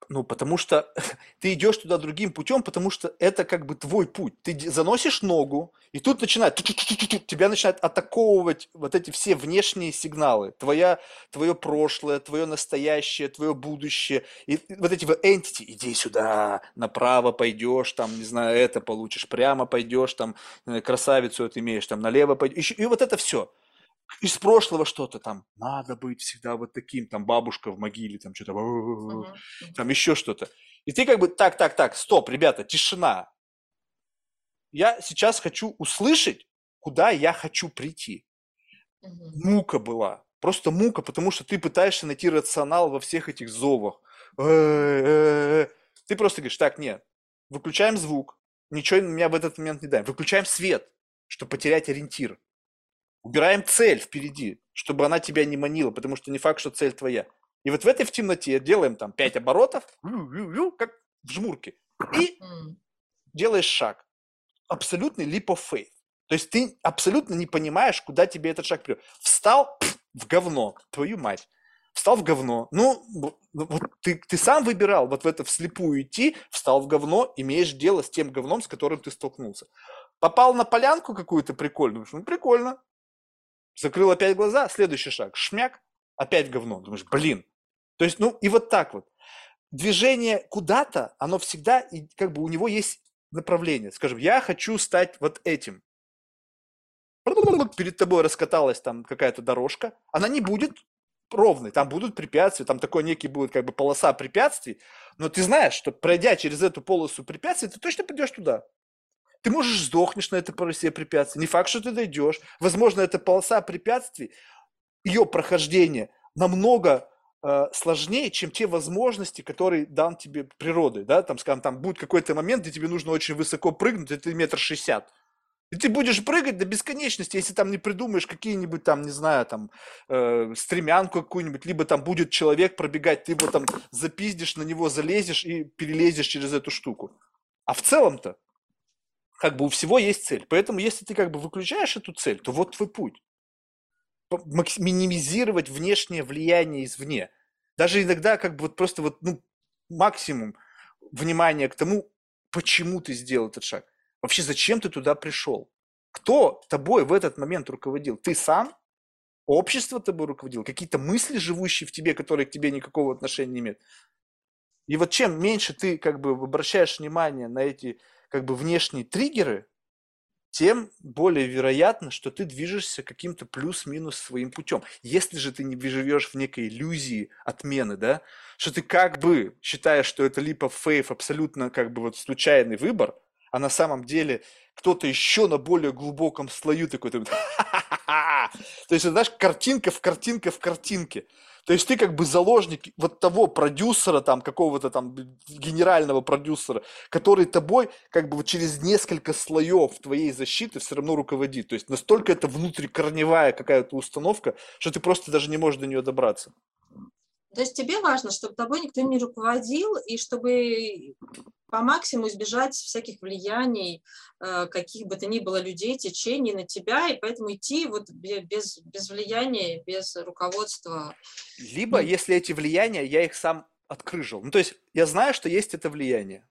Ну, потому что ты идешь туда другим путем, потому что это как бы твой путь. Ты заносишь ногу, и тут начинает, тебя начинают атаковывать вот эти все внешние сигналы. Твоя, твое прошлое, твое настоящее, твое будущее. И вот эти вот entity, иди сюда, направо пойдешь, там, не знаю, это получишь, прямо пойдешь, там, э, красавицу это имеешь, там, налево пойдешь. И вот это все. Из прошлого что-то там, надо быть всегда вот таким, там, бабушка в могиле, там, что-то, там еще что-то. И ты как бы так, так, так, стоп, ребята, тишина. Я сейчас хочу услышать, куда я хочу прийти. Мука была. Просто мука, потому что ты пытаешься найти рационал во всех этих зовах. Э-э-э. Ты просто говоришь, так, нет, выключаем звук, ничего меня в этот момент не даем. Выключаем свет, чтобы потерять ориентир. Убираем цель впереди, чтобы она тебя не манила, потому что не факт, что цель твоя. И вот в этой в темноте делаем там 5 оборотов, как в жмурке, и делаешь шаг. Абсолютный leap of faith. То есть ты абсолютно не понимаешь, куда тебе этот шаг приведет. Встал пф, в говно, твою мать. Встал в говно. Ну, ну, вот ты, ты сам выбирал вот в это вслепую идти, встал в говно, имеешь дело с тем говном, с которым ты столкнулся. Попал на полянку какую-то прикольную, ну прикольно. Закрыл опять глаза, следующий шаг, шмяк, опять говно. Думаешь, блин. То есть, ну и вот так вот. Движение куда-то, оно всегда, и как бы у него есть направление. Скажем, я хочу стать вот этим. Перед тобой раскаталась там какая-то дорожка, она не будет ровной, там будут препятствия, там такой некий будет как бы полоса препятствий, но ты знаешь, что пройдя через эту полосу препятствий, ты точно придешь туда. Ты можешь сдохнешь на этой полосе препятствий, не факт, что ты дойдешь. Возможно, эта полоса препятствий, ее прохождение намного э, сложнее, чем те возможности, которые дан тебе природой, да, там, скажем, там будет какой-то момент, где тебе нужно очень высоко прыгнуть, ты метр шестьдесят, и ты будешь прыгать до бесконечности, если там не придумаешь какие-нибудь там, не знаю, там, э, стремянку какую-нибудь, либо там будет человек пробегать, ты его там запиздишь, на него залезешь и перелезешь через эту штуку. А в целом-то, как бы у всего есть цель. Поэтому, если ты как бы выключаешь эту цель, то вот твой путь. Минимизировать внешнее влияние извне. Даже иногда как бы вот просто вот, ну, максимум внимания к тому, почему ты сделал этот шаг. Вообще, зачем ты туда пришел? Кто тобой в этот момент руководил? Ты сам? Общество тобой руководило? Какие-то мысли, живущие в тебе, которые к тебе никакого отношения не имеют? И вот чем меньше ты как бы обращаешь внимание на эти как бы внешние триггеры, тем более вероятно, что ты движешься каким-то плюс-минус своим путем. Если же ты не живешь в некой иллюзии отмены, да, что ты как бы считаешь, что это of faith абсолютно как бы вот случайный выбор, а на самом деле кто-то еще на более глубоком слою такой, то есть, знаешь, картинка в картинке в картинке. То есть ты как бы заложник вот того продюсера, там, какого-то там генерального продюсера, который тобой как бы вот через несколько слоев твоей защиты все равно руководит. То есть настолько это внутрикорневая какая-то установка, что ты просто даже не можешь до нее добраться. То есть тебе важно, чтобы тобой никто не руководил, и чтобы по максимуму избежать всяких влияний, э, каких бы то ни было людей, течений на тебя, и поэтому идти вот без, без влияния, без руководства. Либо, ну, если эти влияния, я их сам открыжил. Ну, то есть я знаю, что есть это влияние.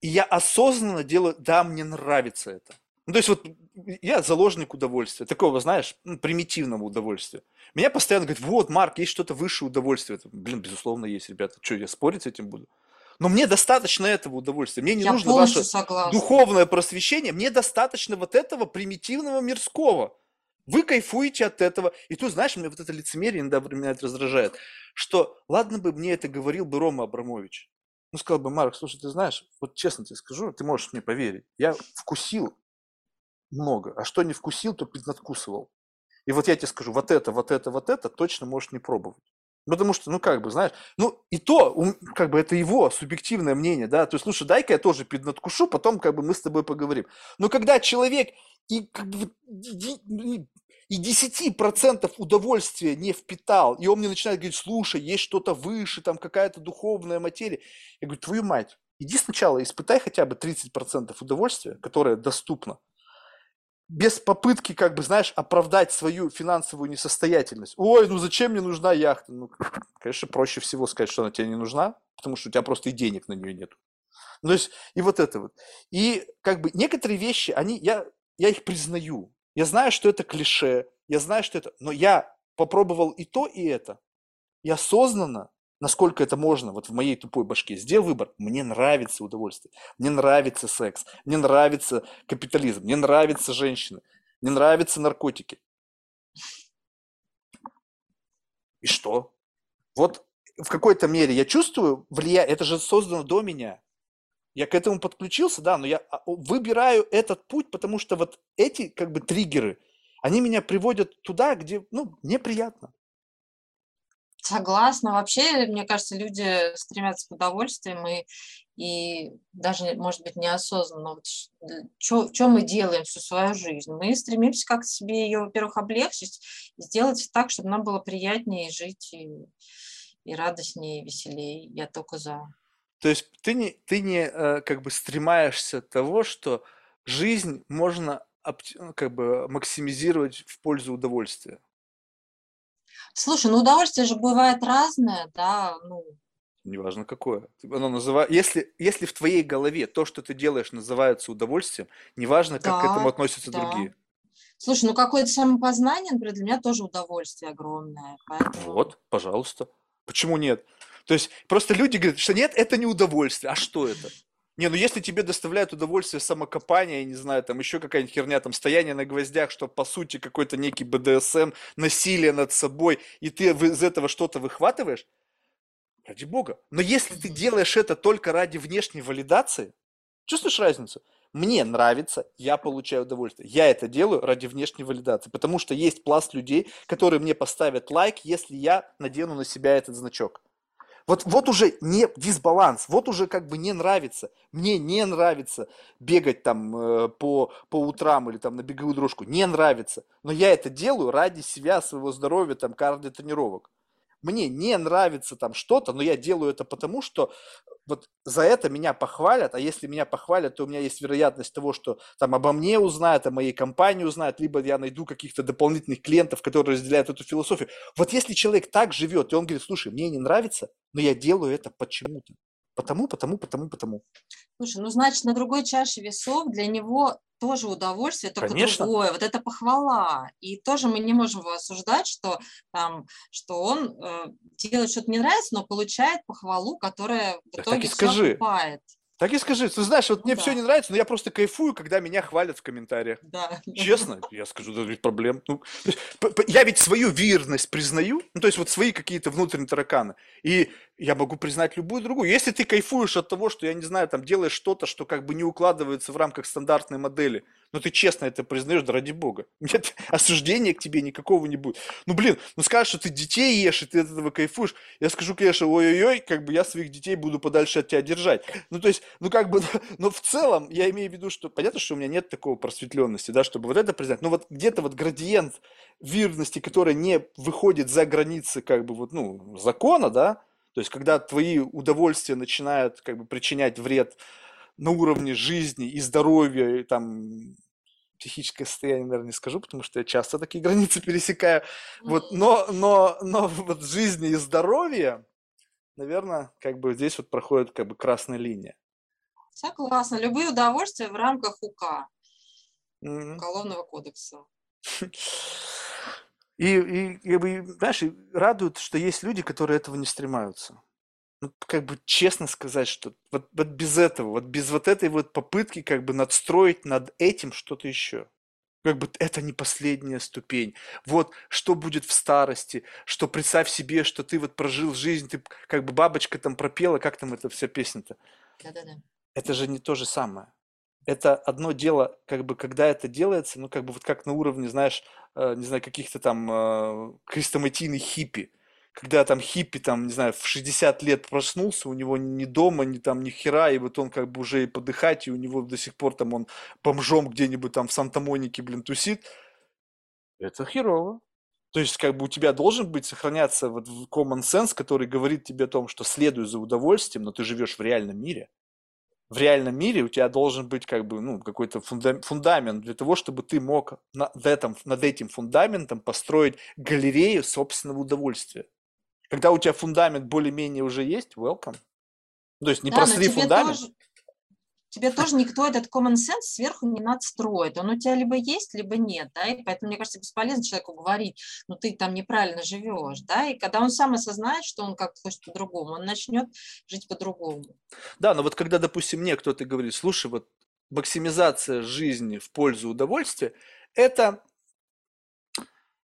И я осознанно делаю, да, мне нравится это. Ну, то есть вот я заложник удовольствия, такого, знаешь, примитивного удовольствия. Меня постоянно говорят, вот, Марк, есть что-то выше удовольствия. Блин, безусловно, есть, ребята. Что, я спорить с этим буду? Но мне достаточно этого удовольствия. Мне не я нужно ваше согласна. духовное просвещение. Мне достаточно вот этого примитивного мирского. Вы кайфуете от этого. И тут, знаешь, мне вот это лицемерие иногда меня это раздражает, что ладно бы мне это говорил бы Рома Абрамович. Ну, сказал бы, Марк, слушай, ты знаешь, вот честно тебе скажу, ты можешь мне поверить, я вкусил много, а что не вкусил, то надкусывал. И вот я тебе скажу, вот это, вот это, вот это точно можешь не пробовать. Потому что, ну, как бы, знаешь, ну, и то, как бы, это его субъективное мнение, да, то есть, слушай, дай-ка я тоже поднадкушу, потом, как бы, мы с тобой поговорим. Но когда человек и, как бы, и 10% удовольствия не впитал, и он мне начинает говорить, слушай, есть что-то выше, там какая-то духовная материя. Я говорю, твою мать, иди сначала испытай хотя бы 30% удовольствия, которое доступно, без попытки, как бы, знаешь, оправдать свою финансовую несостоятельность. Ой, ну зачем мне нужна яхта? Ну, конечно, проще всего сказать, что она тебе не нужна, потому что у тебя просто и денег на нее нет. Ну, то есть, и вот это вот. И, как бы, некоторые вещи, они, я, я их признаю. Я знаю, что это клише, я знаю, что это... Но я попробовал и то, и это. И осознанно насколько это можно, вот в моей тупой башке, сделал выбор, мне нравится удовольствие, мне нравится секс, мне нравится капитализм, мне нравятся женщины, мне нравятся наркотики. И что? Вот в какой-то мере я чувствую влияние, это же создано до меня. Я к этому подключился, да, но я а, выбираю этот путь, потому что вот эти как бы триггеры, они меня приводят туда, где, ну, неприятно. Согласна. Вообще, мне кажется, люди стремятся к удовольствиям и, и даже, может быть, неосознанно. Вот, что, что мы делаем всю свою жизнь? Мы стремимся как-то себе ее, во-первых, облегчить, сделать так, чтобы нам было приятнее жить и, и радостнее, и веселее. Я только за. То есть ты не, ты не э, как бы стремаешься того, что жизнь можно ну, как бы максимизировать в пользу удовольствия. Слушай, ну удовольствие же бывает разное, да, ну. Неважно какое. Оно называет, если, если в твоей голове то, что ты делаешь, называется удовольствием, неважно, как да, к этому относятся да. другие. Слушай, ну какое-то самопознание, например, для меня тоже удовольствие огромное. Поэтому... Вот, пожалуйста. Почему нет? То есть просто люди говорят, что нет, это не удовольствие. А что это? Не, ну если тебе доставляет удовольствие самокопание, я не знаю, там еще какая-нибудь херня, там стояние на гвоздях, что по сути какой-то некий БДСМ, насилие над собой, и ты из этого что-то выхватываешь, ради бога. Но если ты делаешь это только ради внешней валидации, чувствуешь разницу? Мне нравится, я получаю удовольствие. Я это делаю ради внешней валидации, потому что есть пласт людей, которые мне поставят лайк, если я надену на себя этот значок. Вот, вот уже не дисбаланс, вот уже как бы не нравится. Мне не нравится бегать там э, по, по утрам или там на беговую дорожку. Не нравится. Но я это делаю ради себя, своего здоровья, там, кардиотренировок мне не нравится там что-то, но я делаю это потому, что вот за это меня похвалят, а если меня похвалят, то у меня есть вероятность того, что там обо мне узнают, о моей компании узнают, либо я найду каких-то дополнительных клиентов, которые разделяют эту философию. Вот если человек так живет, и он говорит, слушай, мне не нравится, но я делаю это почему-то. Потому, потому, потому, потому. Слушай, ну значит, на другой чаше весов для него тоже удовольствие, только Конечно. другое. Вот это похвала. И тоже мы не можем его осуждать, что, там, что он э, делает что-то не нравится, но получает похвалу, которая в итоге так и скажи. окупает. Так и скажи, ты знаешь, вот ну, мне да. все не нравится, но я просто кайфую, когда меня хвалят в комментариях. Да. Честно, я скажу, да без проблем. Ну, есть, я ведь свою верность признаю, ну, то есть вот свои какие-то внутренние тараканы. И я могу признать любую другую. Если ты кайфуешь от того, что, я не знаю, там делаешь что-то, что как бы не укладывается в рамках стандартной модели, но ты честно это признаешь, да ради бога. Нет осуждения к тебе никакого не будет. Ну, блин, ну скажешь, что ты детей ешь, и ты от этого кайфуешь. Я скажу, конечно, ой-ой-ой, как бы я своих детей буду подальше от тебя держать. Ну, то есть, ну, как бы, но в целом я имею в виду, что понятно, что у меня нет такого просветленности, да, чтобы вот это признать. Но вот где-то вот градиент вирности, которая не выходит за границы, как бы, вот, ну, закона, да, то есть, когда твои удовольствия начинают как бы причинять вред на уровне жизни и здоровья, и там психическое состояние, наверное, не скажу, потому что я часто такие границы пересекаю. Вот, но, но, но вот жизни и здоровья, наверное, как бы здесь вот проходит как бы красная линия. Согласна. Любые удовольствия в рамках УК, mm-hmm. Уголовного кодекса. И, и, и, знаешь, радует, что есть люди, которые этого не стремаются. Ну, как бы честно сказать, что вот, вот без этого, вот без вот этой вот попытки как бы надстроить над этим что-то еще. Как бы это не последняя ступень. Вот что будет в старости, что представь себе, что ты вот прожил жизнь, ты как бы бабочка там пропела, как там эта вся песня-то? Да-да-да. Это же не то же самое это одно дело, как бы, когда это делается, ну, как бы, вот как на уровне, знаешь, э, не знаю, каких-то там э, крестоматийных хиппи, когда там хиппи, там, не знаю, в 60 лет проснулся, у него ни дома, ни там, ни хера, и вот он как бы уже и подыхать, и у него до сих пор там он бомжом где-нибудь там в Санта-Монике, блин, тусит, это херово. То есть, как бы у тебя должен быть сохраняться вот common sense, который говорит тебе о том, что следуй за удовольствием, но ты живешь в реальном мире в реальном мире у тебя должен быть как бы ну, какой-то фундамент для того, чтобы ты мог над, этом, над этим фундаментом построить галерею собственного удовольствия. Когда у тебя фундамент более-менее уже есть, welcome. То есть не да, просри фундамент. Тоже, тебе тоже никто этот common sense сверху не надстроит. Он у тебя либо есть, либо нет, да, и поэтому, мне кажется, бесполезно человеку говорить, ну, ты там неправильно живешь, да, и когда он сам осознает, что он как-то хочет по-другому, он начнет жить по-другому. Да, но вот когда, допустим, мне кто-то говорит, слушай, вот максимизация жизни в пользу удовольствия, это,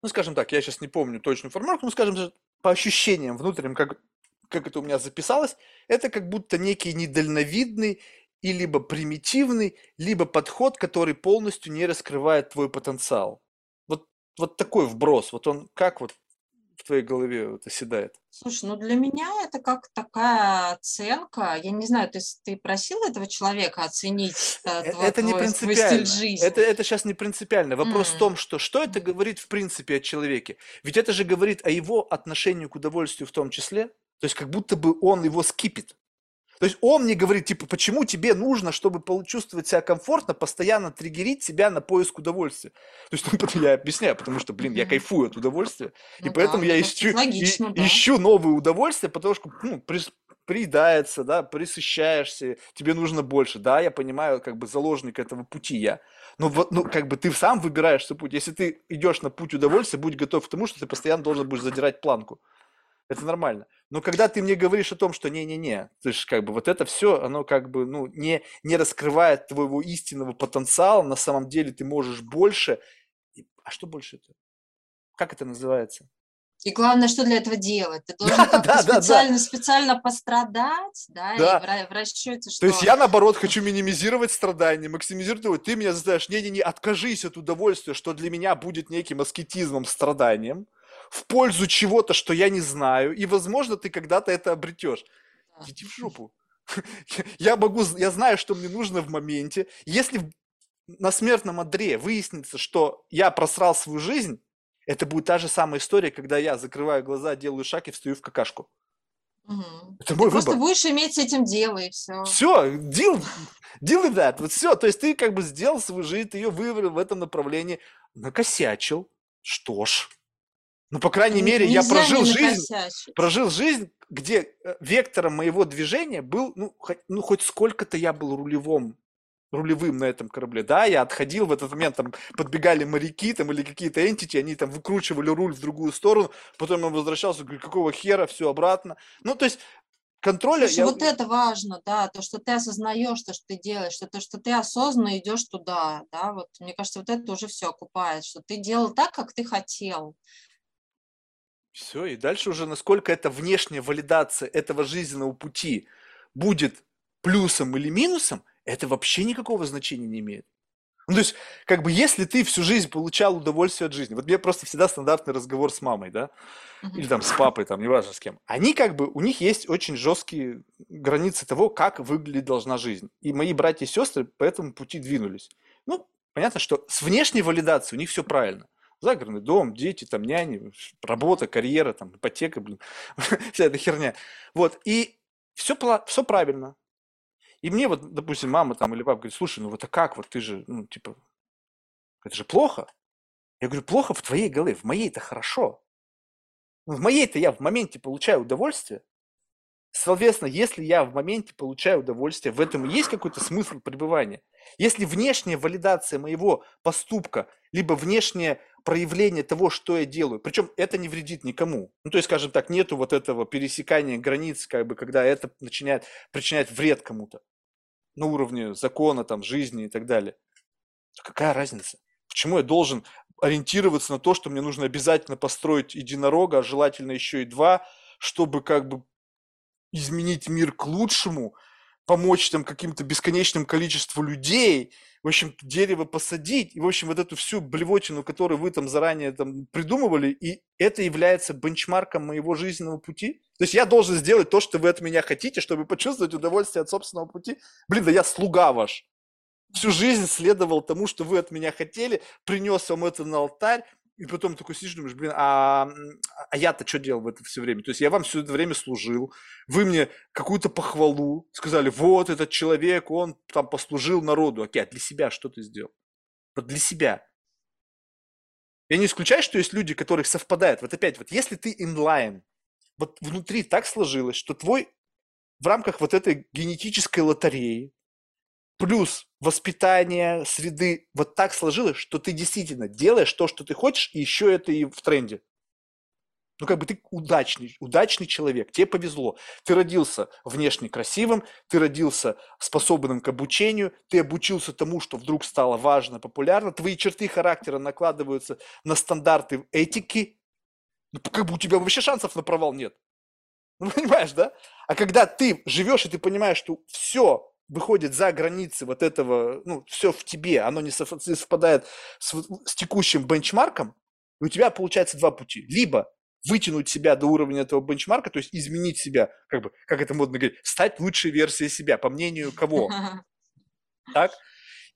ну, скажем так, я сейчас не помню точную формулировку, но, скажем, по ощущениям внутренним, как, как это у меня записалось, это как будто некий недальновидный и либо примитивный, либо подход, который полностью не раскрывает твой потенциал. Вот, вот такой вброс, вот он как вот в твоей голове вот оседает? Слушай, ну для меня это как такая оценка. Я не знаю, ты, ты просил этого человека оценить э, э, твой, это не твой, принципиально. Стиль жизни? Это, это сейчас не принципиально. Вопрос mm. в том, что что это говорит в принципе о человеке. Ведь это же говорит о его отношении к удовольствию в том числе. То есть как будто бы он его скипит. То есть он мне говорит, типа, почему тебе нужно, чтобы чувствовать себя комфортно, постоянно триггерить себя на поиск удовольствия. То есть ну, я объясняю, потому что, блин, я кайфую от удовольствия, ну, и поэтому да, я ищу, логично, и, да. ищу новые удовольствия, потому что ну, при, приедается, да, присыщаешься, тебе нужно больше. Да, я понимаю, как бы заложник этого пути я. Но вот, ну, как бы ты сам выбираешь свой путь. Если ты идешь на путь удовольствия, будь готов к тому, что ты постоянно должен будешь задирать планку. Это нормально. Но когда ты мне говоришь о том, что не-не-не, ты же как бы вот это все, оно как бы, ну, не, не раскрывает твоего истинного потенциала, на самом деле ты можешь больше. А что больше это? Как это называется? И главное, что для этого делать? Ты должен да, да, специально, да, специально пострадать, да, да. И в, в расчете, что... То есть я, наоборот, хочу минимизировать страдания, максимизировать его. Ты меня заставишь, не-не-не, откажись от удовольствия, что для меня будет неким аскетизмом, страданием в пользу чего-то, что я не знаю, и, возможно, ты когда-то это обретешь. Иди в жопу. Я могу, я знаю, что мне нужно в моменте. Если на смертном одре выяснится, что я просрал свою жизнь, это будет та же самая история, когда я закрываю глаза, делаю шаг и встаю в какашку. Угу. Это мой ты выбор. просто будешь иметь с этим дело, и все. Все, deal, deal with that. Вот все. То есть ты как бы сделал свою жизнь, ты ее выбрал в этом направлении, накосячил. Что ж, ну, по крайней мере, я прожил жизнь, прожил жизнь, где э, вектором моего движения был, ну, хоть, ну, хоть сколько-то я был рулевым, рулевым на этом корабле. Да, я отходил в этот момент, там подбегали моряки там или какие-то энтити, они там выкручивали руль в другую сторону, потом я возвращался, говорю, какого хера, все обратно. Ну, то есть контроля... Слушай, я... вот это важно, да, то, что ты осознаешь то, что ты делаешь, что то, что ты осознанно идешь туда, да, вот, мне кажется, вот это уже все окупает, что ты делал так, как ты хотел, Все, и дальше уже насколько эта внешняя валидация этого жизненного пути будет плюсом или минусом, это вообще никакого значения не имеет. Ну, то есть, как бы, если ты всю жизнь получал удовольствие от жизни, вот мне просто всегда стандартный разговор с мамой, да, или там с папой, там, неважно с кем, они как бы, у них есть очень жесткие границы того, как выглядеть должна жизнь. И мои братья и сестры по этому пути двинулись. Ну, понятно, что с внешней валидацией у них все правильно. Загородный дом, дети, там, няни, работа, карьера, там, ипотека, блин, вся эта херня. Вот, и все, все правильно. И мне вот, допустим, мама там или папа говорит, слушай, ну вот а как, вот ты же, ну, типа, это же плохо. Я говорю, плохо в твоей голове, в моей-то хорошо. Ну, в моей-то я в моменте получаю удовольствие. Соответственно, если я в моменте получаю удовольствие, в этом есть какой-то смысл пребывания. Если внешняя валидация моего поступка, либо внешнее проявление того, что я делаю, причем это не вредит никому. Ну, то есть, скажем так, нету вот этого пересекания границ, как бы, когда это начинает причинять вред кому-то на уровне закона, там, жизни и так далее. Какая разница? Почему я должен ориентироваться на то, что мне нужно обязательно построить единорога, а желательно еще и два, чтобы как бы изменить мир к лучшему, помочь там каким-то бесконечным количеству людей, в общем, дерево посадить, и, в общем, вот эту всю блевотину, которую вы там заранее там придумывали, и это является бенчмарком моего жизненного пути. То есть я должен сделать то, что вы от меня хотите, чтобы почувствовать удовольствие от собственного пути. Блин, да я слуга ваш. Всю жизнь следовал тому, что вы от меня хотели, принес вам это на алтарь, и потом такой сидишь, думаешь, блин, а, а я-то что делал в это все время? То есть я вам все это время служил, вы мне какую-то похвалу сказали, вот этот человек, он там послужил народу. Окей, а для себя что ты сделал? Вот для себя. Я не исключаю, что есть люди, которых совпадает. Вот опять, вот если ты инлайн, вот внутри так сложилось, что твой в рамках вот этой генетической лотереи плюс воспитание, среды, вот так сложилось, что ты действительно делаешь то, что ты хочешь, и еще это и в тренде. Ну, как бы ты удачный, удачный человек, тебе повезло. Ты родился внешне красивым, ты родился способным к обучению, ты обучился тому, что вдруг стало важно, популярно, твои черты характера накладываются на стандарты этики, ну, как бы у тебя вообще шансов на провал нет. Ну, понимаешь, да? А когда ты живешь, и ты понимаешь, что все, выходит за границы вот этого, ну, все в тебе, оно не совпадает с, с текущим бенчмарком, и у тебя получается два пути. Либо вытянуть себя до уровня этого бенчмарка, то есть изменить себя, как бы, как это модно говорить, стать лучшей версией себя, по мнению кого? Так?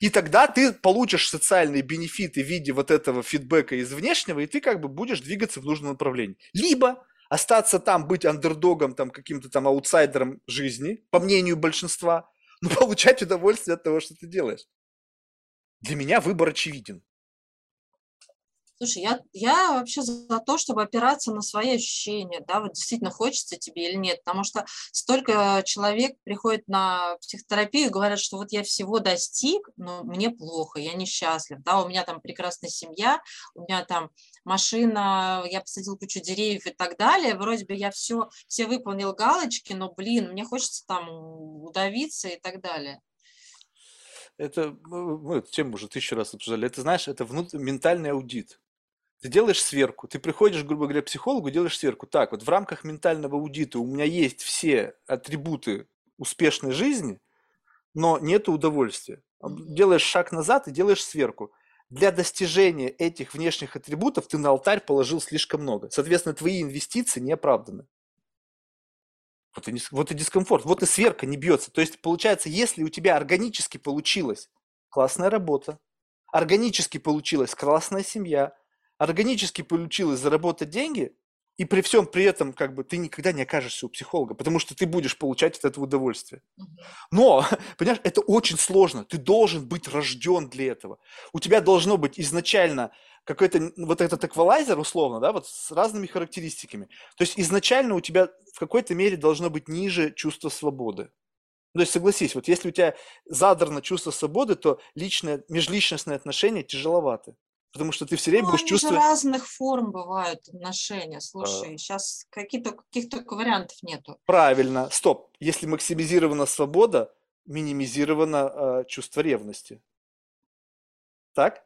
И тогда ты получишь социальные бенефиты в виде вот этого фидбэка из внешнего, и ты как бы будешь двигаться в нужном направлении. Либо остаться там, быть андердогом, там, каким-то там аутсайдером жизни, по мнению большинства, но получать удовольствие от того, что ты делаешь. Для меня выбор очевиден. Слушай, я, я вообще за то, чтобы опираться на свои ощущения, да, вот действительно хочется тебе или нет, потому что столько человек приходит на психотерапию и говорят, что вот я всего достиг, но мне плохо, я несчастлив, да, у меня там прекрасная семья, у меня там машина, я посадил кучу деревьев и так далее, вроде бы я все, все выполнил галочки, но, блин, мне хочется там удавиться и так далее это мы эту тему уже тысячу раз обсуждали. Это, знаешь, это внут... ментальный аудит. Ты делаешь сверку, ты приходишь, грубо говоря, к психологу, делаешь сверку. Так, вот в рамках ментального аудита у меня есть все атрибуты успешной жизни, но нет удовольствия. Делаешь шаг назад и делаешь сверку. Для достижения этих внешних атрибутов ты на алтарь положил слишком много. Соответственно, твои инвестиции не оправданы. Вот и, вот и дискомфорт, вот и сверка не бьется. То есть, получается, если у тебя органически получилась классная работа, органически получилась классная семья, органически получилось заработать деньги, и при всем при этом как бы ты никогда не окажешься у психолога, потому что ты будешь получать от этого удовольствие. Но, понимаешь, это очень сложно. Ты должен быть рожден для этого. У тебя должно быть изначально какой-то вот этот эквалайзер условно, да, вот с разными характеристиками. То есть изначально у тебя в какой-то мере должно быть ниже чувство свободы. То есть согласись, вот если у тебя задрано чувство свободы, то личное, межличностные отношения тяжеловаты. Потому что ты все время ну, будешь чувствовать... разных форм бывают отношения. Слушай, а... сейчас каких-то каких только вариантов нету. Правильно. Стоп. Если максимизирована свобода, минимизировано э, чувство ревности. Так?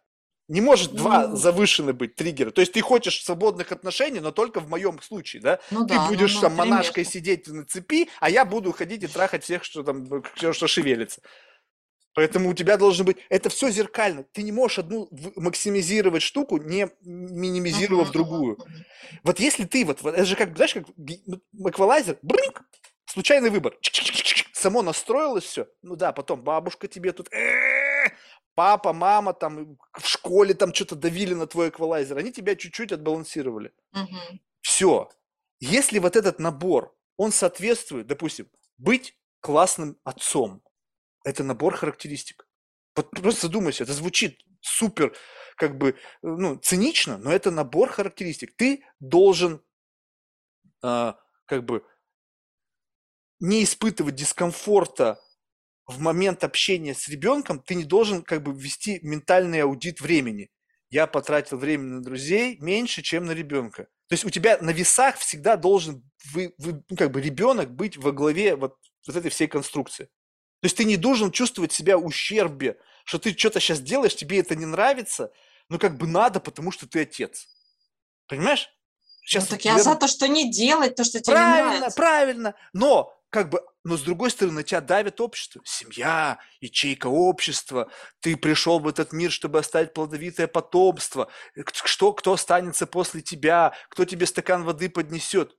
Не может два Ну, завышены быть триггера. То есть ты хочешь свободных отношений, но только в моем случае, да? ну Ты да, ну, будешь ну, там пример. монашкой сидеть на цепи, а я буду ходить и трахать всех, что там, все, что шевелится. Поэтому у тебя должен быть... Это все зеркально. Ты не можешь одну максимизировать штуку, не минимизировав другую. Вот если ты вот, вот это же как, знаешь, как эквалайзер, брынк, случайный выбор, само настроилось все, ну да, потом бабушка тебе тут, «Э, папа, мама там в школе там что-то давили на твой эквалайзер, они тебя чуть-чуть отбалансировали. Все. Если вот этот набор, он соответствует, допустим, быть классным отцом, это набор характеристик. Вот просто задумайся, это звучит супер, как бы, ну, цинично, но это набор характеристик. Ты должен, а, как бы, не испытывать дискомфорта в момент общения с ребенком, ты не должен, как бы, вести ментальный аудит времени. Я потратил время на друзей меньше, чем на ребенка. То есть у тебя на весах всегда должен, вы, вы, ну, как бы, ребенок быть во главе вот, вот этой всей конструкции. То есть ты не должен чувствовать себя ущербе, что ты что-то сейчас делаешь, тебе это не нравится, но как бы надо, потому что ты отец. Понимаешь? Ну Сейчас, так я за то, что не делать то, что тебе не правильно, нравится. правильно, но как бы, но с другой стороны, тебя давит общество, семья, ячейка общества, ты пришел в этот мир, чтобы оставить плодовитое потомство, Э, что, кто останется после тебя, кто тебе стакан воды поднесет.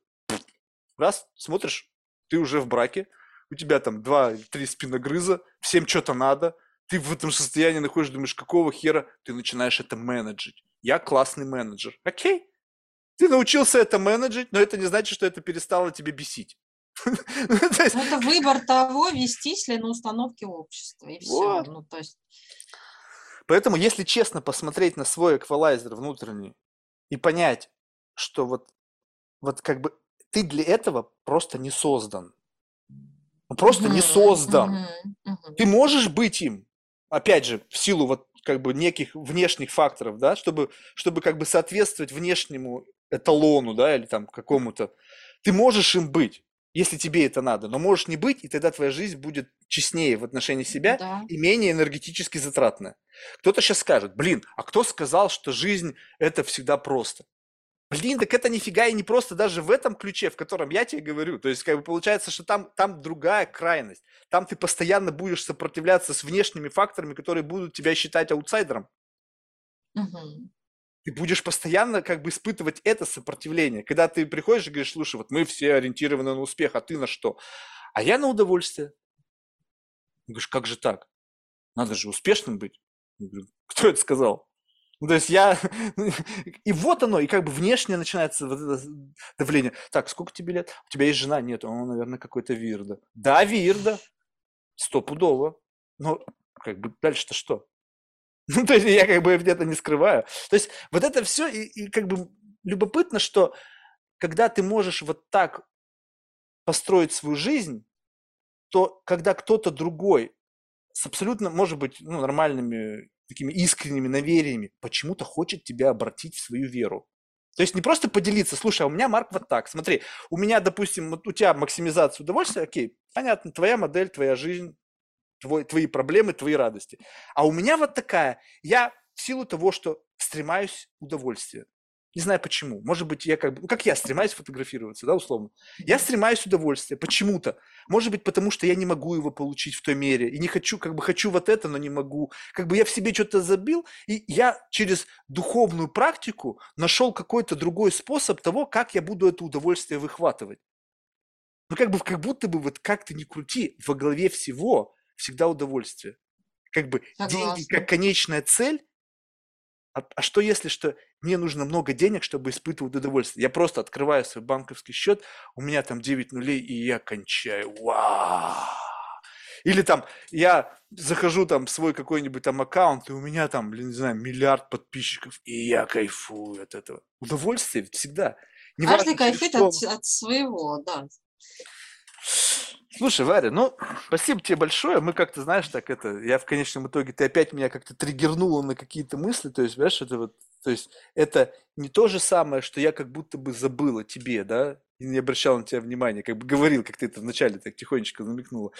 Раз, смотришь, ты уже в браке, у тебя там два-три спиногрыза, всем что-то надо, ты в этом состоянии находишься, думаешь, какого хера, ты начинаешь это менеджить. Я классный менеджер. Окей, ты научился это менеджить, но это не значит, что это перестало тебе бесить. Есть, Ну, это выбор того, вестись ли на установке общества. И все. Ну, то есть, Поэтому, если честно посмотреть на свой эквалайзер внутренний и понять, что вот, вот как бы ты для этого просто не создан. Просто не мгм, создан. мгм, мгм. Ты можешь быть им, опять же, в силу вот как бы неких внешних факторов, да, чтобы, чтобы как бы соответствовать внешнему эталону, да, или там какому-то. Ты можешь им быть, если тебе это надо, но можешь не быть, и тогда твоя жизнь будет честнее в отношении себя Да. и менее энергетически затратная. Кто-то сейчас скажет, блин, а кто сказал, что жизнь это всегда просто? Блин, так это нифига и не просто даже в этом ключе, в котором я тебе говорю. То есть, как бы получается, что там, там другая крайность. Там ты постоянно будешь сопротивляться с внешними факторами, которые будут тебя считать аутсайдером. Мгм. Ты будешь постоянно как бы испытывать это сопротивление. Когда ты приходишь и говоришь, слушай, вот мы все ориентированы на успех, а ты на что? А я на удовольствие. Говоришь, как же так? Надо же успешным быть. Я говорю, Кто это сказал? Ну, то есть я... И вот оно, и как бы внешне начинается вот это давление. Так, сколько тебе лет? У тебя есть жена? Нет, он, наверное, какой-то Вирда. Да, Вирда. Стопудово. Но как бы дальше-то что? Ну, то есть я как бы где-то не скрываю. То есть вот это все, и, и как бы любопытно, что когда ты можешь вот так построить свою жизнь, то когда кто-то другой с абсолютно, может быть, ну, нормальными такими искренними навериями почему-то хочет тебя обратить в свою веру. То есть не просто поделиться, слушай, а у меня, Марк, вот так, смотри, у меня, допустим, вот у тебя максимизация удовольствия, окей, понятно, твоя модель, твоя жизнь, твой, твои проблемы, твои радости. А у меня вот такая, я в силу того, что стремаюсь удовольствия, не знаю почему. Может быть, я как бы, ну, как я стремаюсь фотографироваться, да, условно. Я стремаюсь удовольствия почему-то. Может быть, потому что я не могу его получить в той мере. И не хочу, как бы хочу вот это, но не могу. Как бы я в себе что-то забил, и я через духовную практику нашел какой-то другой способ того, как я буду это удовольствие выхватывать. Ну, как бы, как будто бы вот как ты ни крути, во главе всего всегда удовольствие. Как бы деньги Согласна. как конечная цель, а, а что если, что мне нужно много денег, чтобы испытывать удовольствие? Я просто открываю свой банковский счет, у меня там 9 нулей, и я кончаю. Вау! Или там я захожу там в свой какой-нибудь там аккаунт, и у меня там, блин, не знаю, миллиард подписчиков, и я кайфую от этого. Удовольствие ведь всегда. Неважно, Каждый через кайфует что. от, от своего, да. Слушай, Варя, ну, спасибо тебе большое. Мы как-то, знаешь, так это, я в конечном итоге, ты опять меня как-то триггернула на какие-то мысли, то есть, знаешь, это вот, то есть, это не то же самое, что я как будто бы забыл о тебе, да, и не обращал на тебя внимания, как бы говорил, как ты это вначале так тихонечко намекнула.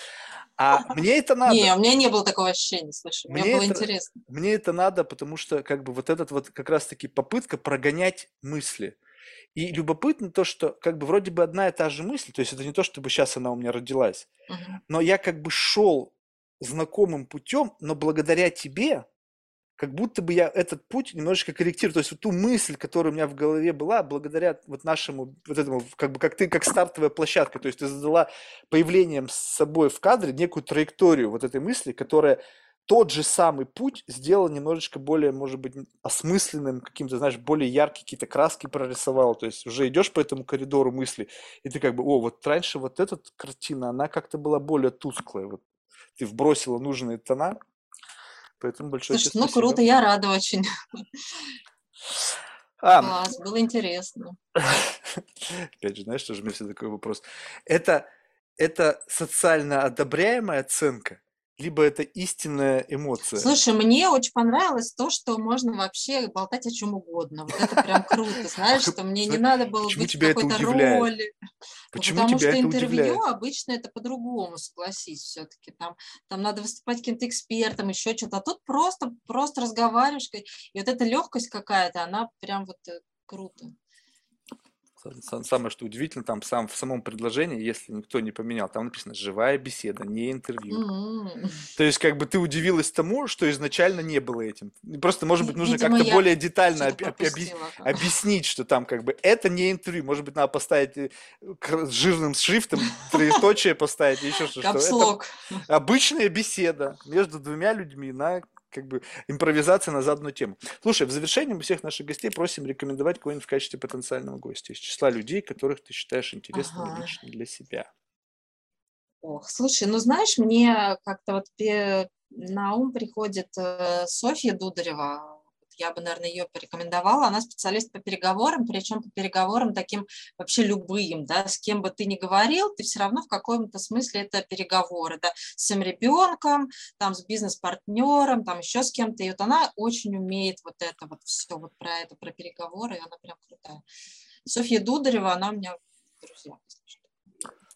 А мне это надо. Не, у меня не было такого ощущения, слушай, мне, мне было это, интересно. Мне это надо, потому что как бы вот этот вот как раз-таки попытка прогонять мысли. И любопытно то, что как бы вроде бы одна и та же мысль, то есть это не то, чтобы сейчас она у меня родилась, угу. но я как бы шел знакомым путем, но благодаря тебе, как будто бы я этот путь немножечко корректирую. То есть вот ту мысль, которая у меня в голове была, благодаря вот нашему, вот этому, как бы как ты, как стартовая площадка, то есть ты задала появлением с собой в кадре некую траекторию вот этой мысли, которая тот же самый путь сделал немножечко более, может быть, осмысленным, каким-то, знаешь, более яркие какие-то краски прорисовал. То есть уже идешь по этому коридору мысли, и ты как бы, о, вот раньше вот эта картина, она как-то была более тусклая. Вот ты вбросила нужные тона, Поэтому большое Слушай, ну спасибо. круто, я рада очень. А, Класс, было интересно. Опять же, знаешь, тоже у меня всегда такой вопрос. Это, это социально одобряемая оценка? Либо это истинная эмоция. Слушай, мне очень понравилось то, что можно вообще болтать о чем угодно. Вот это прям круто, знаешь, что мне не надо было быть в какой-то роли. Почему Потому тебя что это интервью удивляет? обычно это по-другому, согласись, все-таки. Там, там надо выступать каким-то экспертом, еще что-то. А тут просто, просто разговариваешь, и вот эта легкость какая-то, она прям вот э, круто. Самое, что удивительно, там сам, в самом предложении, если никто не поменял, там написано «живая беседа, не интервью». М. То есть, как бы ты удивилась тому, что изначально не было этим. Просто, может быть, нужно Видимо, как-то более детально объ- объ- пропустила. объяснить, что там как бы это не интервью. Может быть, надо поставить э, жирным шрифтом, троеточие поставить, еще что-то. обычная беседа между двумя людьми на как бы импровизация на заданную тему. Слушай, в завершении мы всех наших гостей просим рекомендовать кого-нибудь в качестве потенциального гостя из числа людей, которых ты считаешь интересными Ага. лично для себя. Ох, слушай, ну знаешь, мне как-то вот на ум приходит э, Софья Дударева. Я бы, наверное, ее порекомендовала. Она специалист по переговорам, причем по переговорам таким вообще любым, да, с кем бы ты ни говорил, ты все равно в каком-то смысле это переговоры, да, с своим ребенком, там, с бизнес-партнером, там, еще с кем-то. И вот она очень умеет вот это вот все, вот про это, про переговоры, и она прям крутая. Софья Дударева, она у меня что.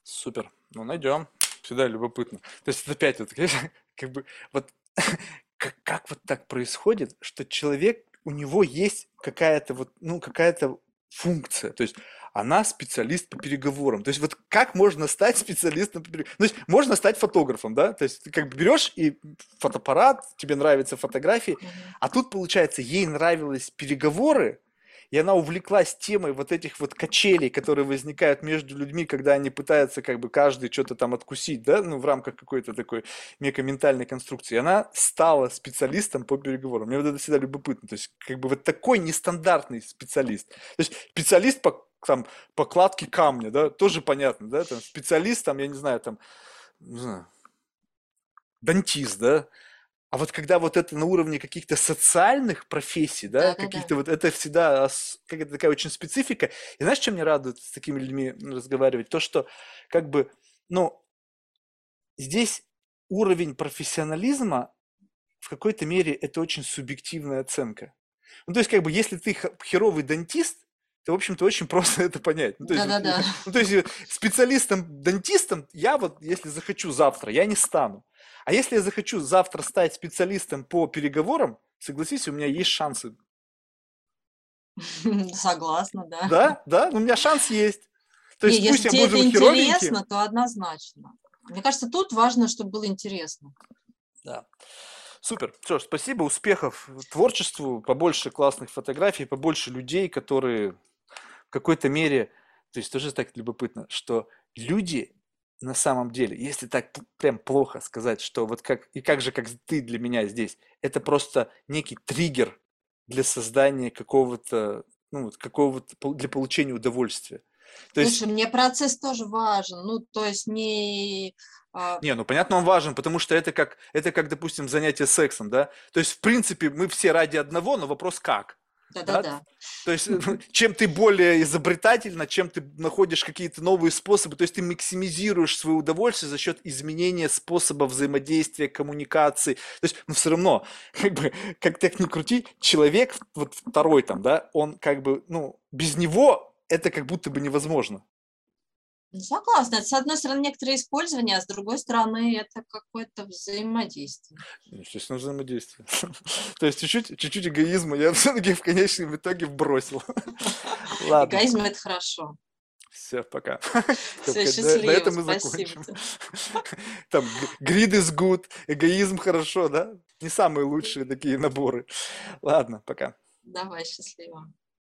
Супер. Ну, найдем. Всегда любопытно. То есть это опять вот, как бы вот как, как вот так происходит, что человек, у него есть какая-то вот, ну, какая-то функция. То есть она специалист по переговорам. То есть вот как можно стать специалистом по переговорам? То есть можно стать фотографом, да? То есть ты как бы берешь и фотоаппарат, тебе нравятся фотографии, а тут, получается, ей нравились переговоры, и она увлеклась темой вот этих вот качелей, которые возникают между людьми, когда они пытаются как бы каждый что-то там откусить, да, ну, в рамках какой-то такой ментальной конструкции. И она стала специалистом по переговорам. Мне вот это всегда любопытно. То есть, как бы вот такой нестандартный специалист. То есть, специалист по там, по кладке камня, да, тоже понятно, да, там, специалист, там, я не знаю, там, не знаю, дантист, да, а вот когда вот это на уровне каких-то социальных профессий, да, Да-да-да. каких-то вот это всегда ос- какая-то такая очень специфика. И знаешь, что меня радует с такими людьми разговаривать? То, что как бы, ну, здесь уровень профессионализма в какой-то мере это очень субъективная оценка. Ну, то есть, как бы, если ты херовый дантист, то, в общем-то, очень просто это понять. Ну, то есть, вот, Да-да-да. ну, то есть, э, специалистом-дантистом я вот, если захочу завтра, я не стану. А если я захочу завтра стать специалистом по переговорам, согласись, у меня есть шансы. Согласна, да. Да, да, у меня шанс есть. То Не, есть пусть если я это буду херовеньким. интересно, то однозначно. Мне кажется, тут важно, чтобы было интересно. Да. Супер. Ж, спасибо, успехов творчеству, побольше классных фотографий, побольше людей, которые в какой-то мере, то есть тоже так любопытно, что люди на самом деле, если так прям плохо сказать, что вот как, и как же, как ты для меня здесь, это просто некий триггер для создания какого-то, ну вот какого-то, для получения удовольствия. То есть Слушай, мне процесс тоже важен. Ну, то есть не... а, Не, ну понятно, он важен, потому что это как, это как, допустим, занятие сексом, да? То есть, в принципе, мы все ради одного, но вопрос как? Да-да-да. То есть, чем ты более изобретательна, чем ты находишь какие-то новые способы, то есть ты максимизируешь свое удовольствие за счет изменения способа взаимодействия, коммуникации. То есть, ну все равно, как бы, как так ни крути, человек, вот второй там, да, он как бы, ну, без него это как будто бы невозможно. Ну, согласна. С одной стороны, некоторое использование, а с другой стороны, это какое-то взаимодействие. Естественно, взаимодействие. То есть чуть-чуть, чуть-чуть эгоизма я все-таки в конечном итоге вбросил. Ладно. Эгоизм – это хорошо. Все, пока. Все, счастливо, На этом мы закончим. Там greed is good, эгоизм хорошо, да? Не самые лучшие такие наборы. Ладно, пока. Давай, счастливо.